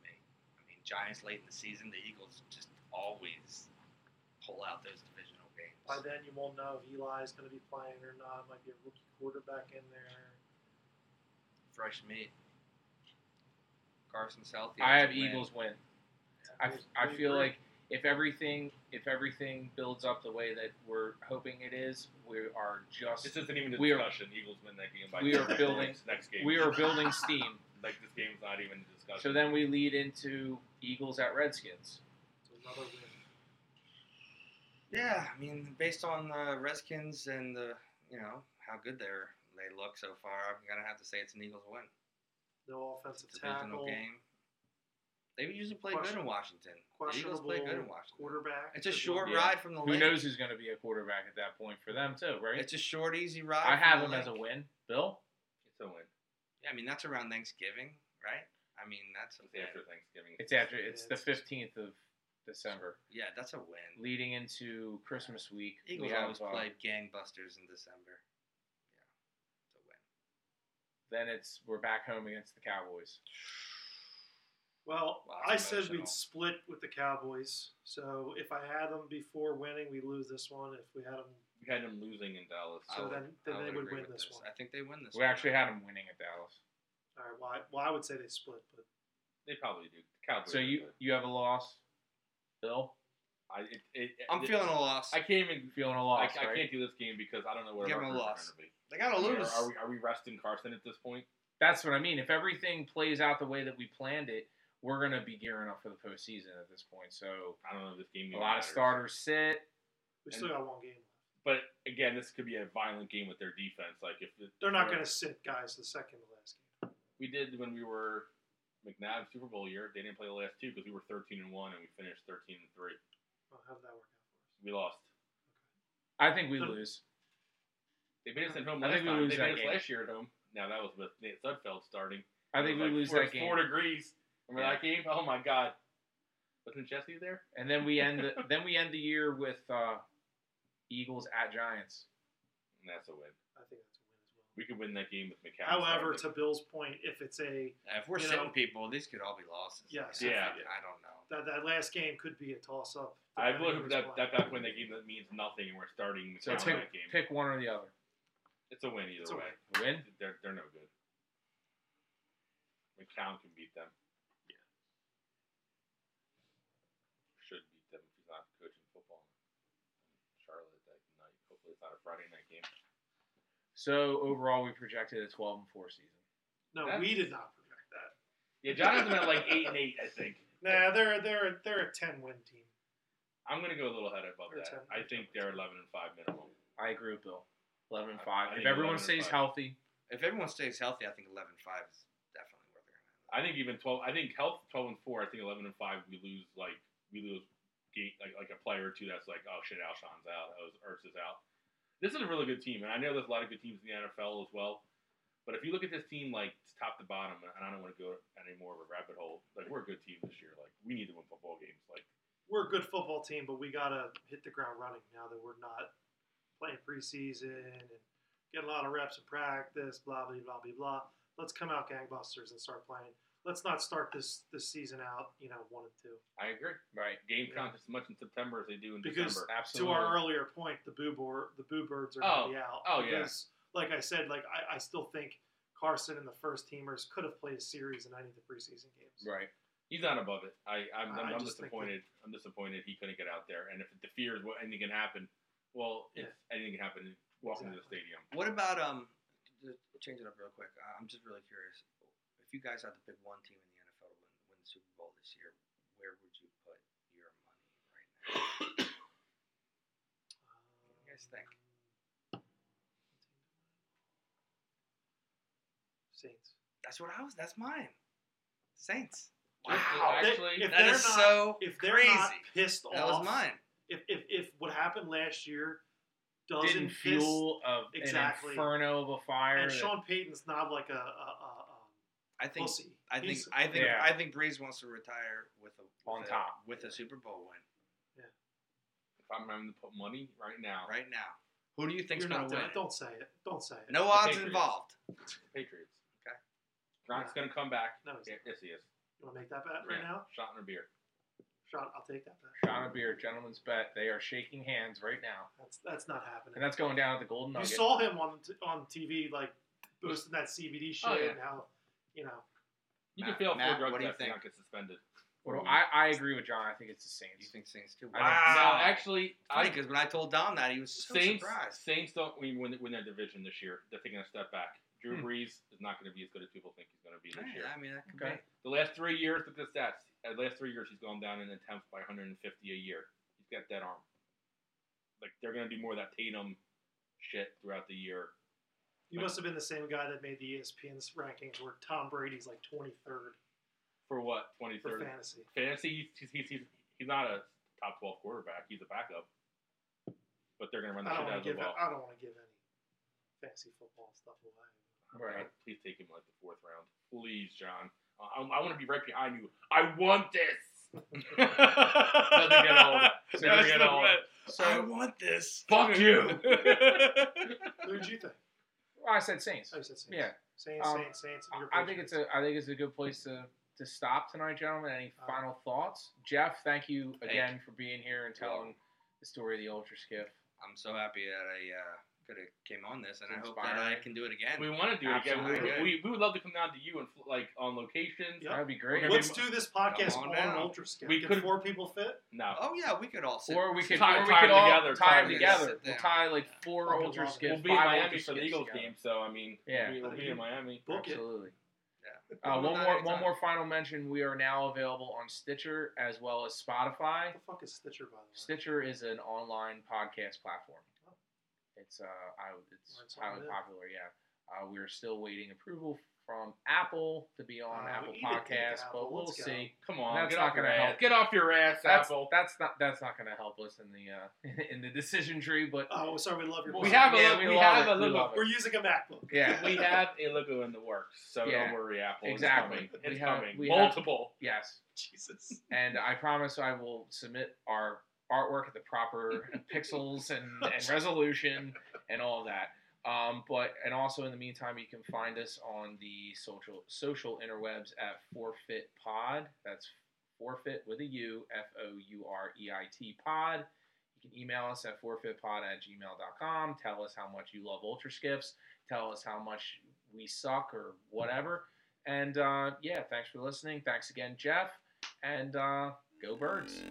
I mean, Giants late in the season, the Eagles just always pull out those divisional games. By then, you won't know if Eli is going to be playing or not. Might be a rookie quarterback in there. Fresh meat. Carson's healthy. I have a win. Eagles win. I, I feel agree. like if everything if everything builds up the way that we're hoping it is, we are just This isn't even a We are- discussion. Eagles win that game by we are building- next game. we are building steam. like this game's not even a discussion. So then we lead into Eagles at Redskins. Another win. Yeah, I mean, based on the Redskins and the you know how good they're they look so far, I'm gonna have to say it's an Eagles win. No offensive Divisional tackle. game. They usually play good in Washington. The Eagles Questionable play good in Washington. quarterback. It's a short Yeah. ride from the Who lake. knows who's going to be a quarterback at that point for them too, right? It's a short, easy ride. I have the them as a win. Bill, it's a win. Yeah, I mean that's around Thanksgiving, right? I mean that's a It's after Thanksgiving. it's after it's the fifteenth of December, Yeah, that's a win. leading into Christmas week. Eagles we have, always uh, play gangbusters in December. Yeah, it's a win. Then it's we're back home against the Cowboys. Well, Lots I of said we'd split with the Cowboys. So if I had them before winning, we lose this one. If we had them, We had them losing in Dallas. So I would, then- then I they would win with this one. I think they win this We one. actually had them winning at Dallas. all right. Well, I, well, I would say they split, but They probably do. The Cowboys. So you good. you have a loss, Bill. I, it, it, I'm it- feeling a loss. I can't even. Feeling a loss, I right? can't do this game because I don't know where Give our 'em a records are going to be. they gotta lose. Are, are we are we resting Carson at this point? That's what I mean. If everything plays out the way that we planned it, we're going to be gearing up for the postseason at this point. So I don't know if this game. a even lot of starters sit. we still got one game left. But again, this could be a violent game with their defense. Like if it, They're not going to sit guys the second to last game. We did when we were McNabb Super Bowl year. They didn't play the last two because we were 13 and one and we finished 13 and three. Well, how did that work out for us? We lost. I think we So- lose. They beat us at home I last think we time. lose they that beat us game. last year at home. Now that was with Nate Sudfeld starting. I think we like lose four, that game. Four degrees. Remember Yeah. that game? Oh my god! Wasn't Jesse there? And then we end the, then we end the year with uh, Eagles at Giants. And that's a win. I think that's a win as well. We could win that game with McCown. However, to. Bill's point, if it's a if we're you sitting know- people, these could all be losses. Yes. Yeah. I don't know. that, that last game could be a toss up. I would hope that that that win that game that means nothing and we're starting So McCown pick, that game. pick one or the other. It's a win either It's a way. Win. They're they're no good. McCown can beat them. Yeah. Should beat them if he's not coaching football. in Charlotte that night. Hopefully it's not a Friday night game. So overall, we projected a 12 and 4 season. No, That's- we did not project that. Yeah, Jonathan at like eight and eight, I think. Nah, they're they're they're a ten win team. I'm gonna go a little ahead above They're that. 10 I think they're eleven and five minimum. I agree with Bill. 11 and I- 5. I if think everyone 11 and stays 5. healthy, If everyone stays healthy, I think 11-5 is definitely where they're gonna. I think even twelve. I think health twelve and four. I think eleven and five. We lose like we lose gate like like a player or two. That's like oh shit, Alshon's out. Oh, Ertz is out. This is a really good team, and I know there's a lot of good teams in the NFL as well. But if you look at this team like top to bottom, and I don't want to go any more of a rabbit hole, like we're a good team this year. Like we need to win football games. Like We're a good football team, but we gotta hit the ground running now that we're not playing preseason and get a lot of reps in practice. Blah blah blah blah blah. Let's come out gangbusters and start playing. Let's not start this this season out, you know, one and two. I agree. Right. game Yeah. count as much in September as they do in Because December. Absolutely. To our earlier point, the boo board, the boo birds are Oh. gonna be out. Oh, yeah. Like I said, like I, I still think Carson and the first teamers could have played a series in any of the preseason games. Right. He's not above it. I, I'm, I I'm, I'm just think disappointed. I'm disappointed he couldn't get out there. And if it fears what anything can happen, well, if anything can happen, walk into the stadium. What about um? Change it up real quick. I'm just really curious. If you guys had to pick one team in the NFL to win, win the Super Bowl this year, where would you put your money right now? What do you guys think? Saints. That's what I was. That's mine. Saints. Wow. They- Actually, if That they're not, so if they're crazy. not pissed that off, was mine. If, if if what happened last year doesn't Didn't piss, fuel of Exactly. an inferno of a fire. and that- Sean Payton's not like a, a, a, I a think. pussy. I think. He's- I think. Yeah. I think Brees wants to retire with a with On a, top. with a Super Bowl win Yeah. if I'm having to put money right now, right now. Who do you think's you're going to win? Don't say it. Don't say it. No The odds Patriots. involved. Patriots. Okay. Gronk's gonna come back. No, he's Yeah, yes, he is. You want to make that bet right Yeah. now? Shot in a beer. Shot. I'll take that bet. Shot in a beer, gentlemen's bet. They are shaking hands right now, That's that's not happening. and that's going down at the Golden Nugget. you saw him on t- on TV like boosting that CBD oh, shit Oh, yeah. and how you know You Matt- can fail Matt, four drug what do you tests and think? not get suspended. Well, I, I agree with John. I think it's the You Saints. think Saints too? I Wow. think- No, actually, Funny I because when I told Dom that, he was so Saints surprised. Saints don't win, win, win their division this year. They're taking a step back. Drew Hmm. Brees is not going to be as good as people think he's going to be this year. Yeah, I mean, that could Okay. be. The last three years, look at the stats. Uh, The last three years, he's gone down in attempts by 150 a year. He's got that arm. Like they're going to do more of that Taysom shit throughout the year. You must have been the same guy that made the ESPN's rankings where Tom Brady's like 23rd For what? 23rd? for fantasy. Fantasy, he's, he's, he's, he's not a top 12 quarterback. He's a backup. But they're going to run the I shit don't out want of to the give ball. I don't want to give any fantasy football stuff away. Right. Please take him like the fourth round. Please, John. Uh, I, I want to be right behind you. I want this. Doesn't get old. So Doesn't we get get old. Want this. Fuck you. Who did you think? Well, I said Saints. Oh, you said Saints. Yeah. Saints, Um, Saints, Saints. I I think it's a I think it's a good place to to stop tonight, gentlemen. Any Uh, final thoughts? Jeff, thank you Thank again for being here and You're telling the story of the Ultra Skiff. I'm so happy that I uh, could have came on this, and I It's hope that I can do it again. we want to do it again. Absolutely. We, we, we would love to come down to you and like on locations. Yep. That'd be great. Let's do this podcast on, on ultra skiff. We could've- four people fit? No. oh yeah, we could all sit. Or we could, Tie- or we could them all together, tie tie them them together. together. We'll tie like four Fucking ultra love it. skiffs. We'll be in Miami for the skiffs Eagles together. game, so I mean, Yeah. we'll be, we'll be in Miami. Book. Absolutely. Yeah. Uh, one more, anytime. one more final mention. We are now available on Stitcher as well as Spotify. What the fuck is Stitcher, by the way? Stitcher is an online podcast platform. It's uh, I, it's Learn highly popular. Yeah, uh, we're still waiting approval from Apple to be on Uh, Apple eat a dick, Podcasts, Apple. but we'll Let's go. see. Come on, That's get not off your gonna ass. help. Get off your ass, That's Apple. that's not that's not going to help us in the uh, in the decision tree. But Oh, sorry, we love your. we book. have a Yeah, look, we we, love have it. a We look. love it. We're using a MacBook. yeah, we have a logo in the works, so Yeah. don't worry, Apple. Exactly. It's coming. We It's have- coming. we have- Multiple. yes. Jesus. and I promise I will submit our artwork at the proper pixels and, and resolution and all of that. Um, but and also in the meantime, you can find us on the social social interwebs at Fourfeit Pod. That's Forfeit with a U, F O U R E I T Pod. You can email us at fourfeitpod at gmail.com. Tell us how much you love Ultra Skiffs. Tell us how much we suck or whatever. And uh, yeah, thanks for listening. Thanks again, Jeff. And uh, go birds.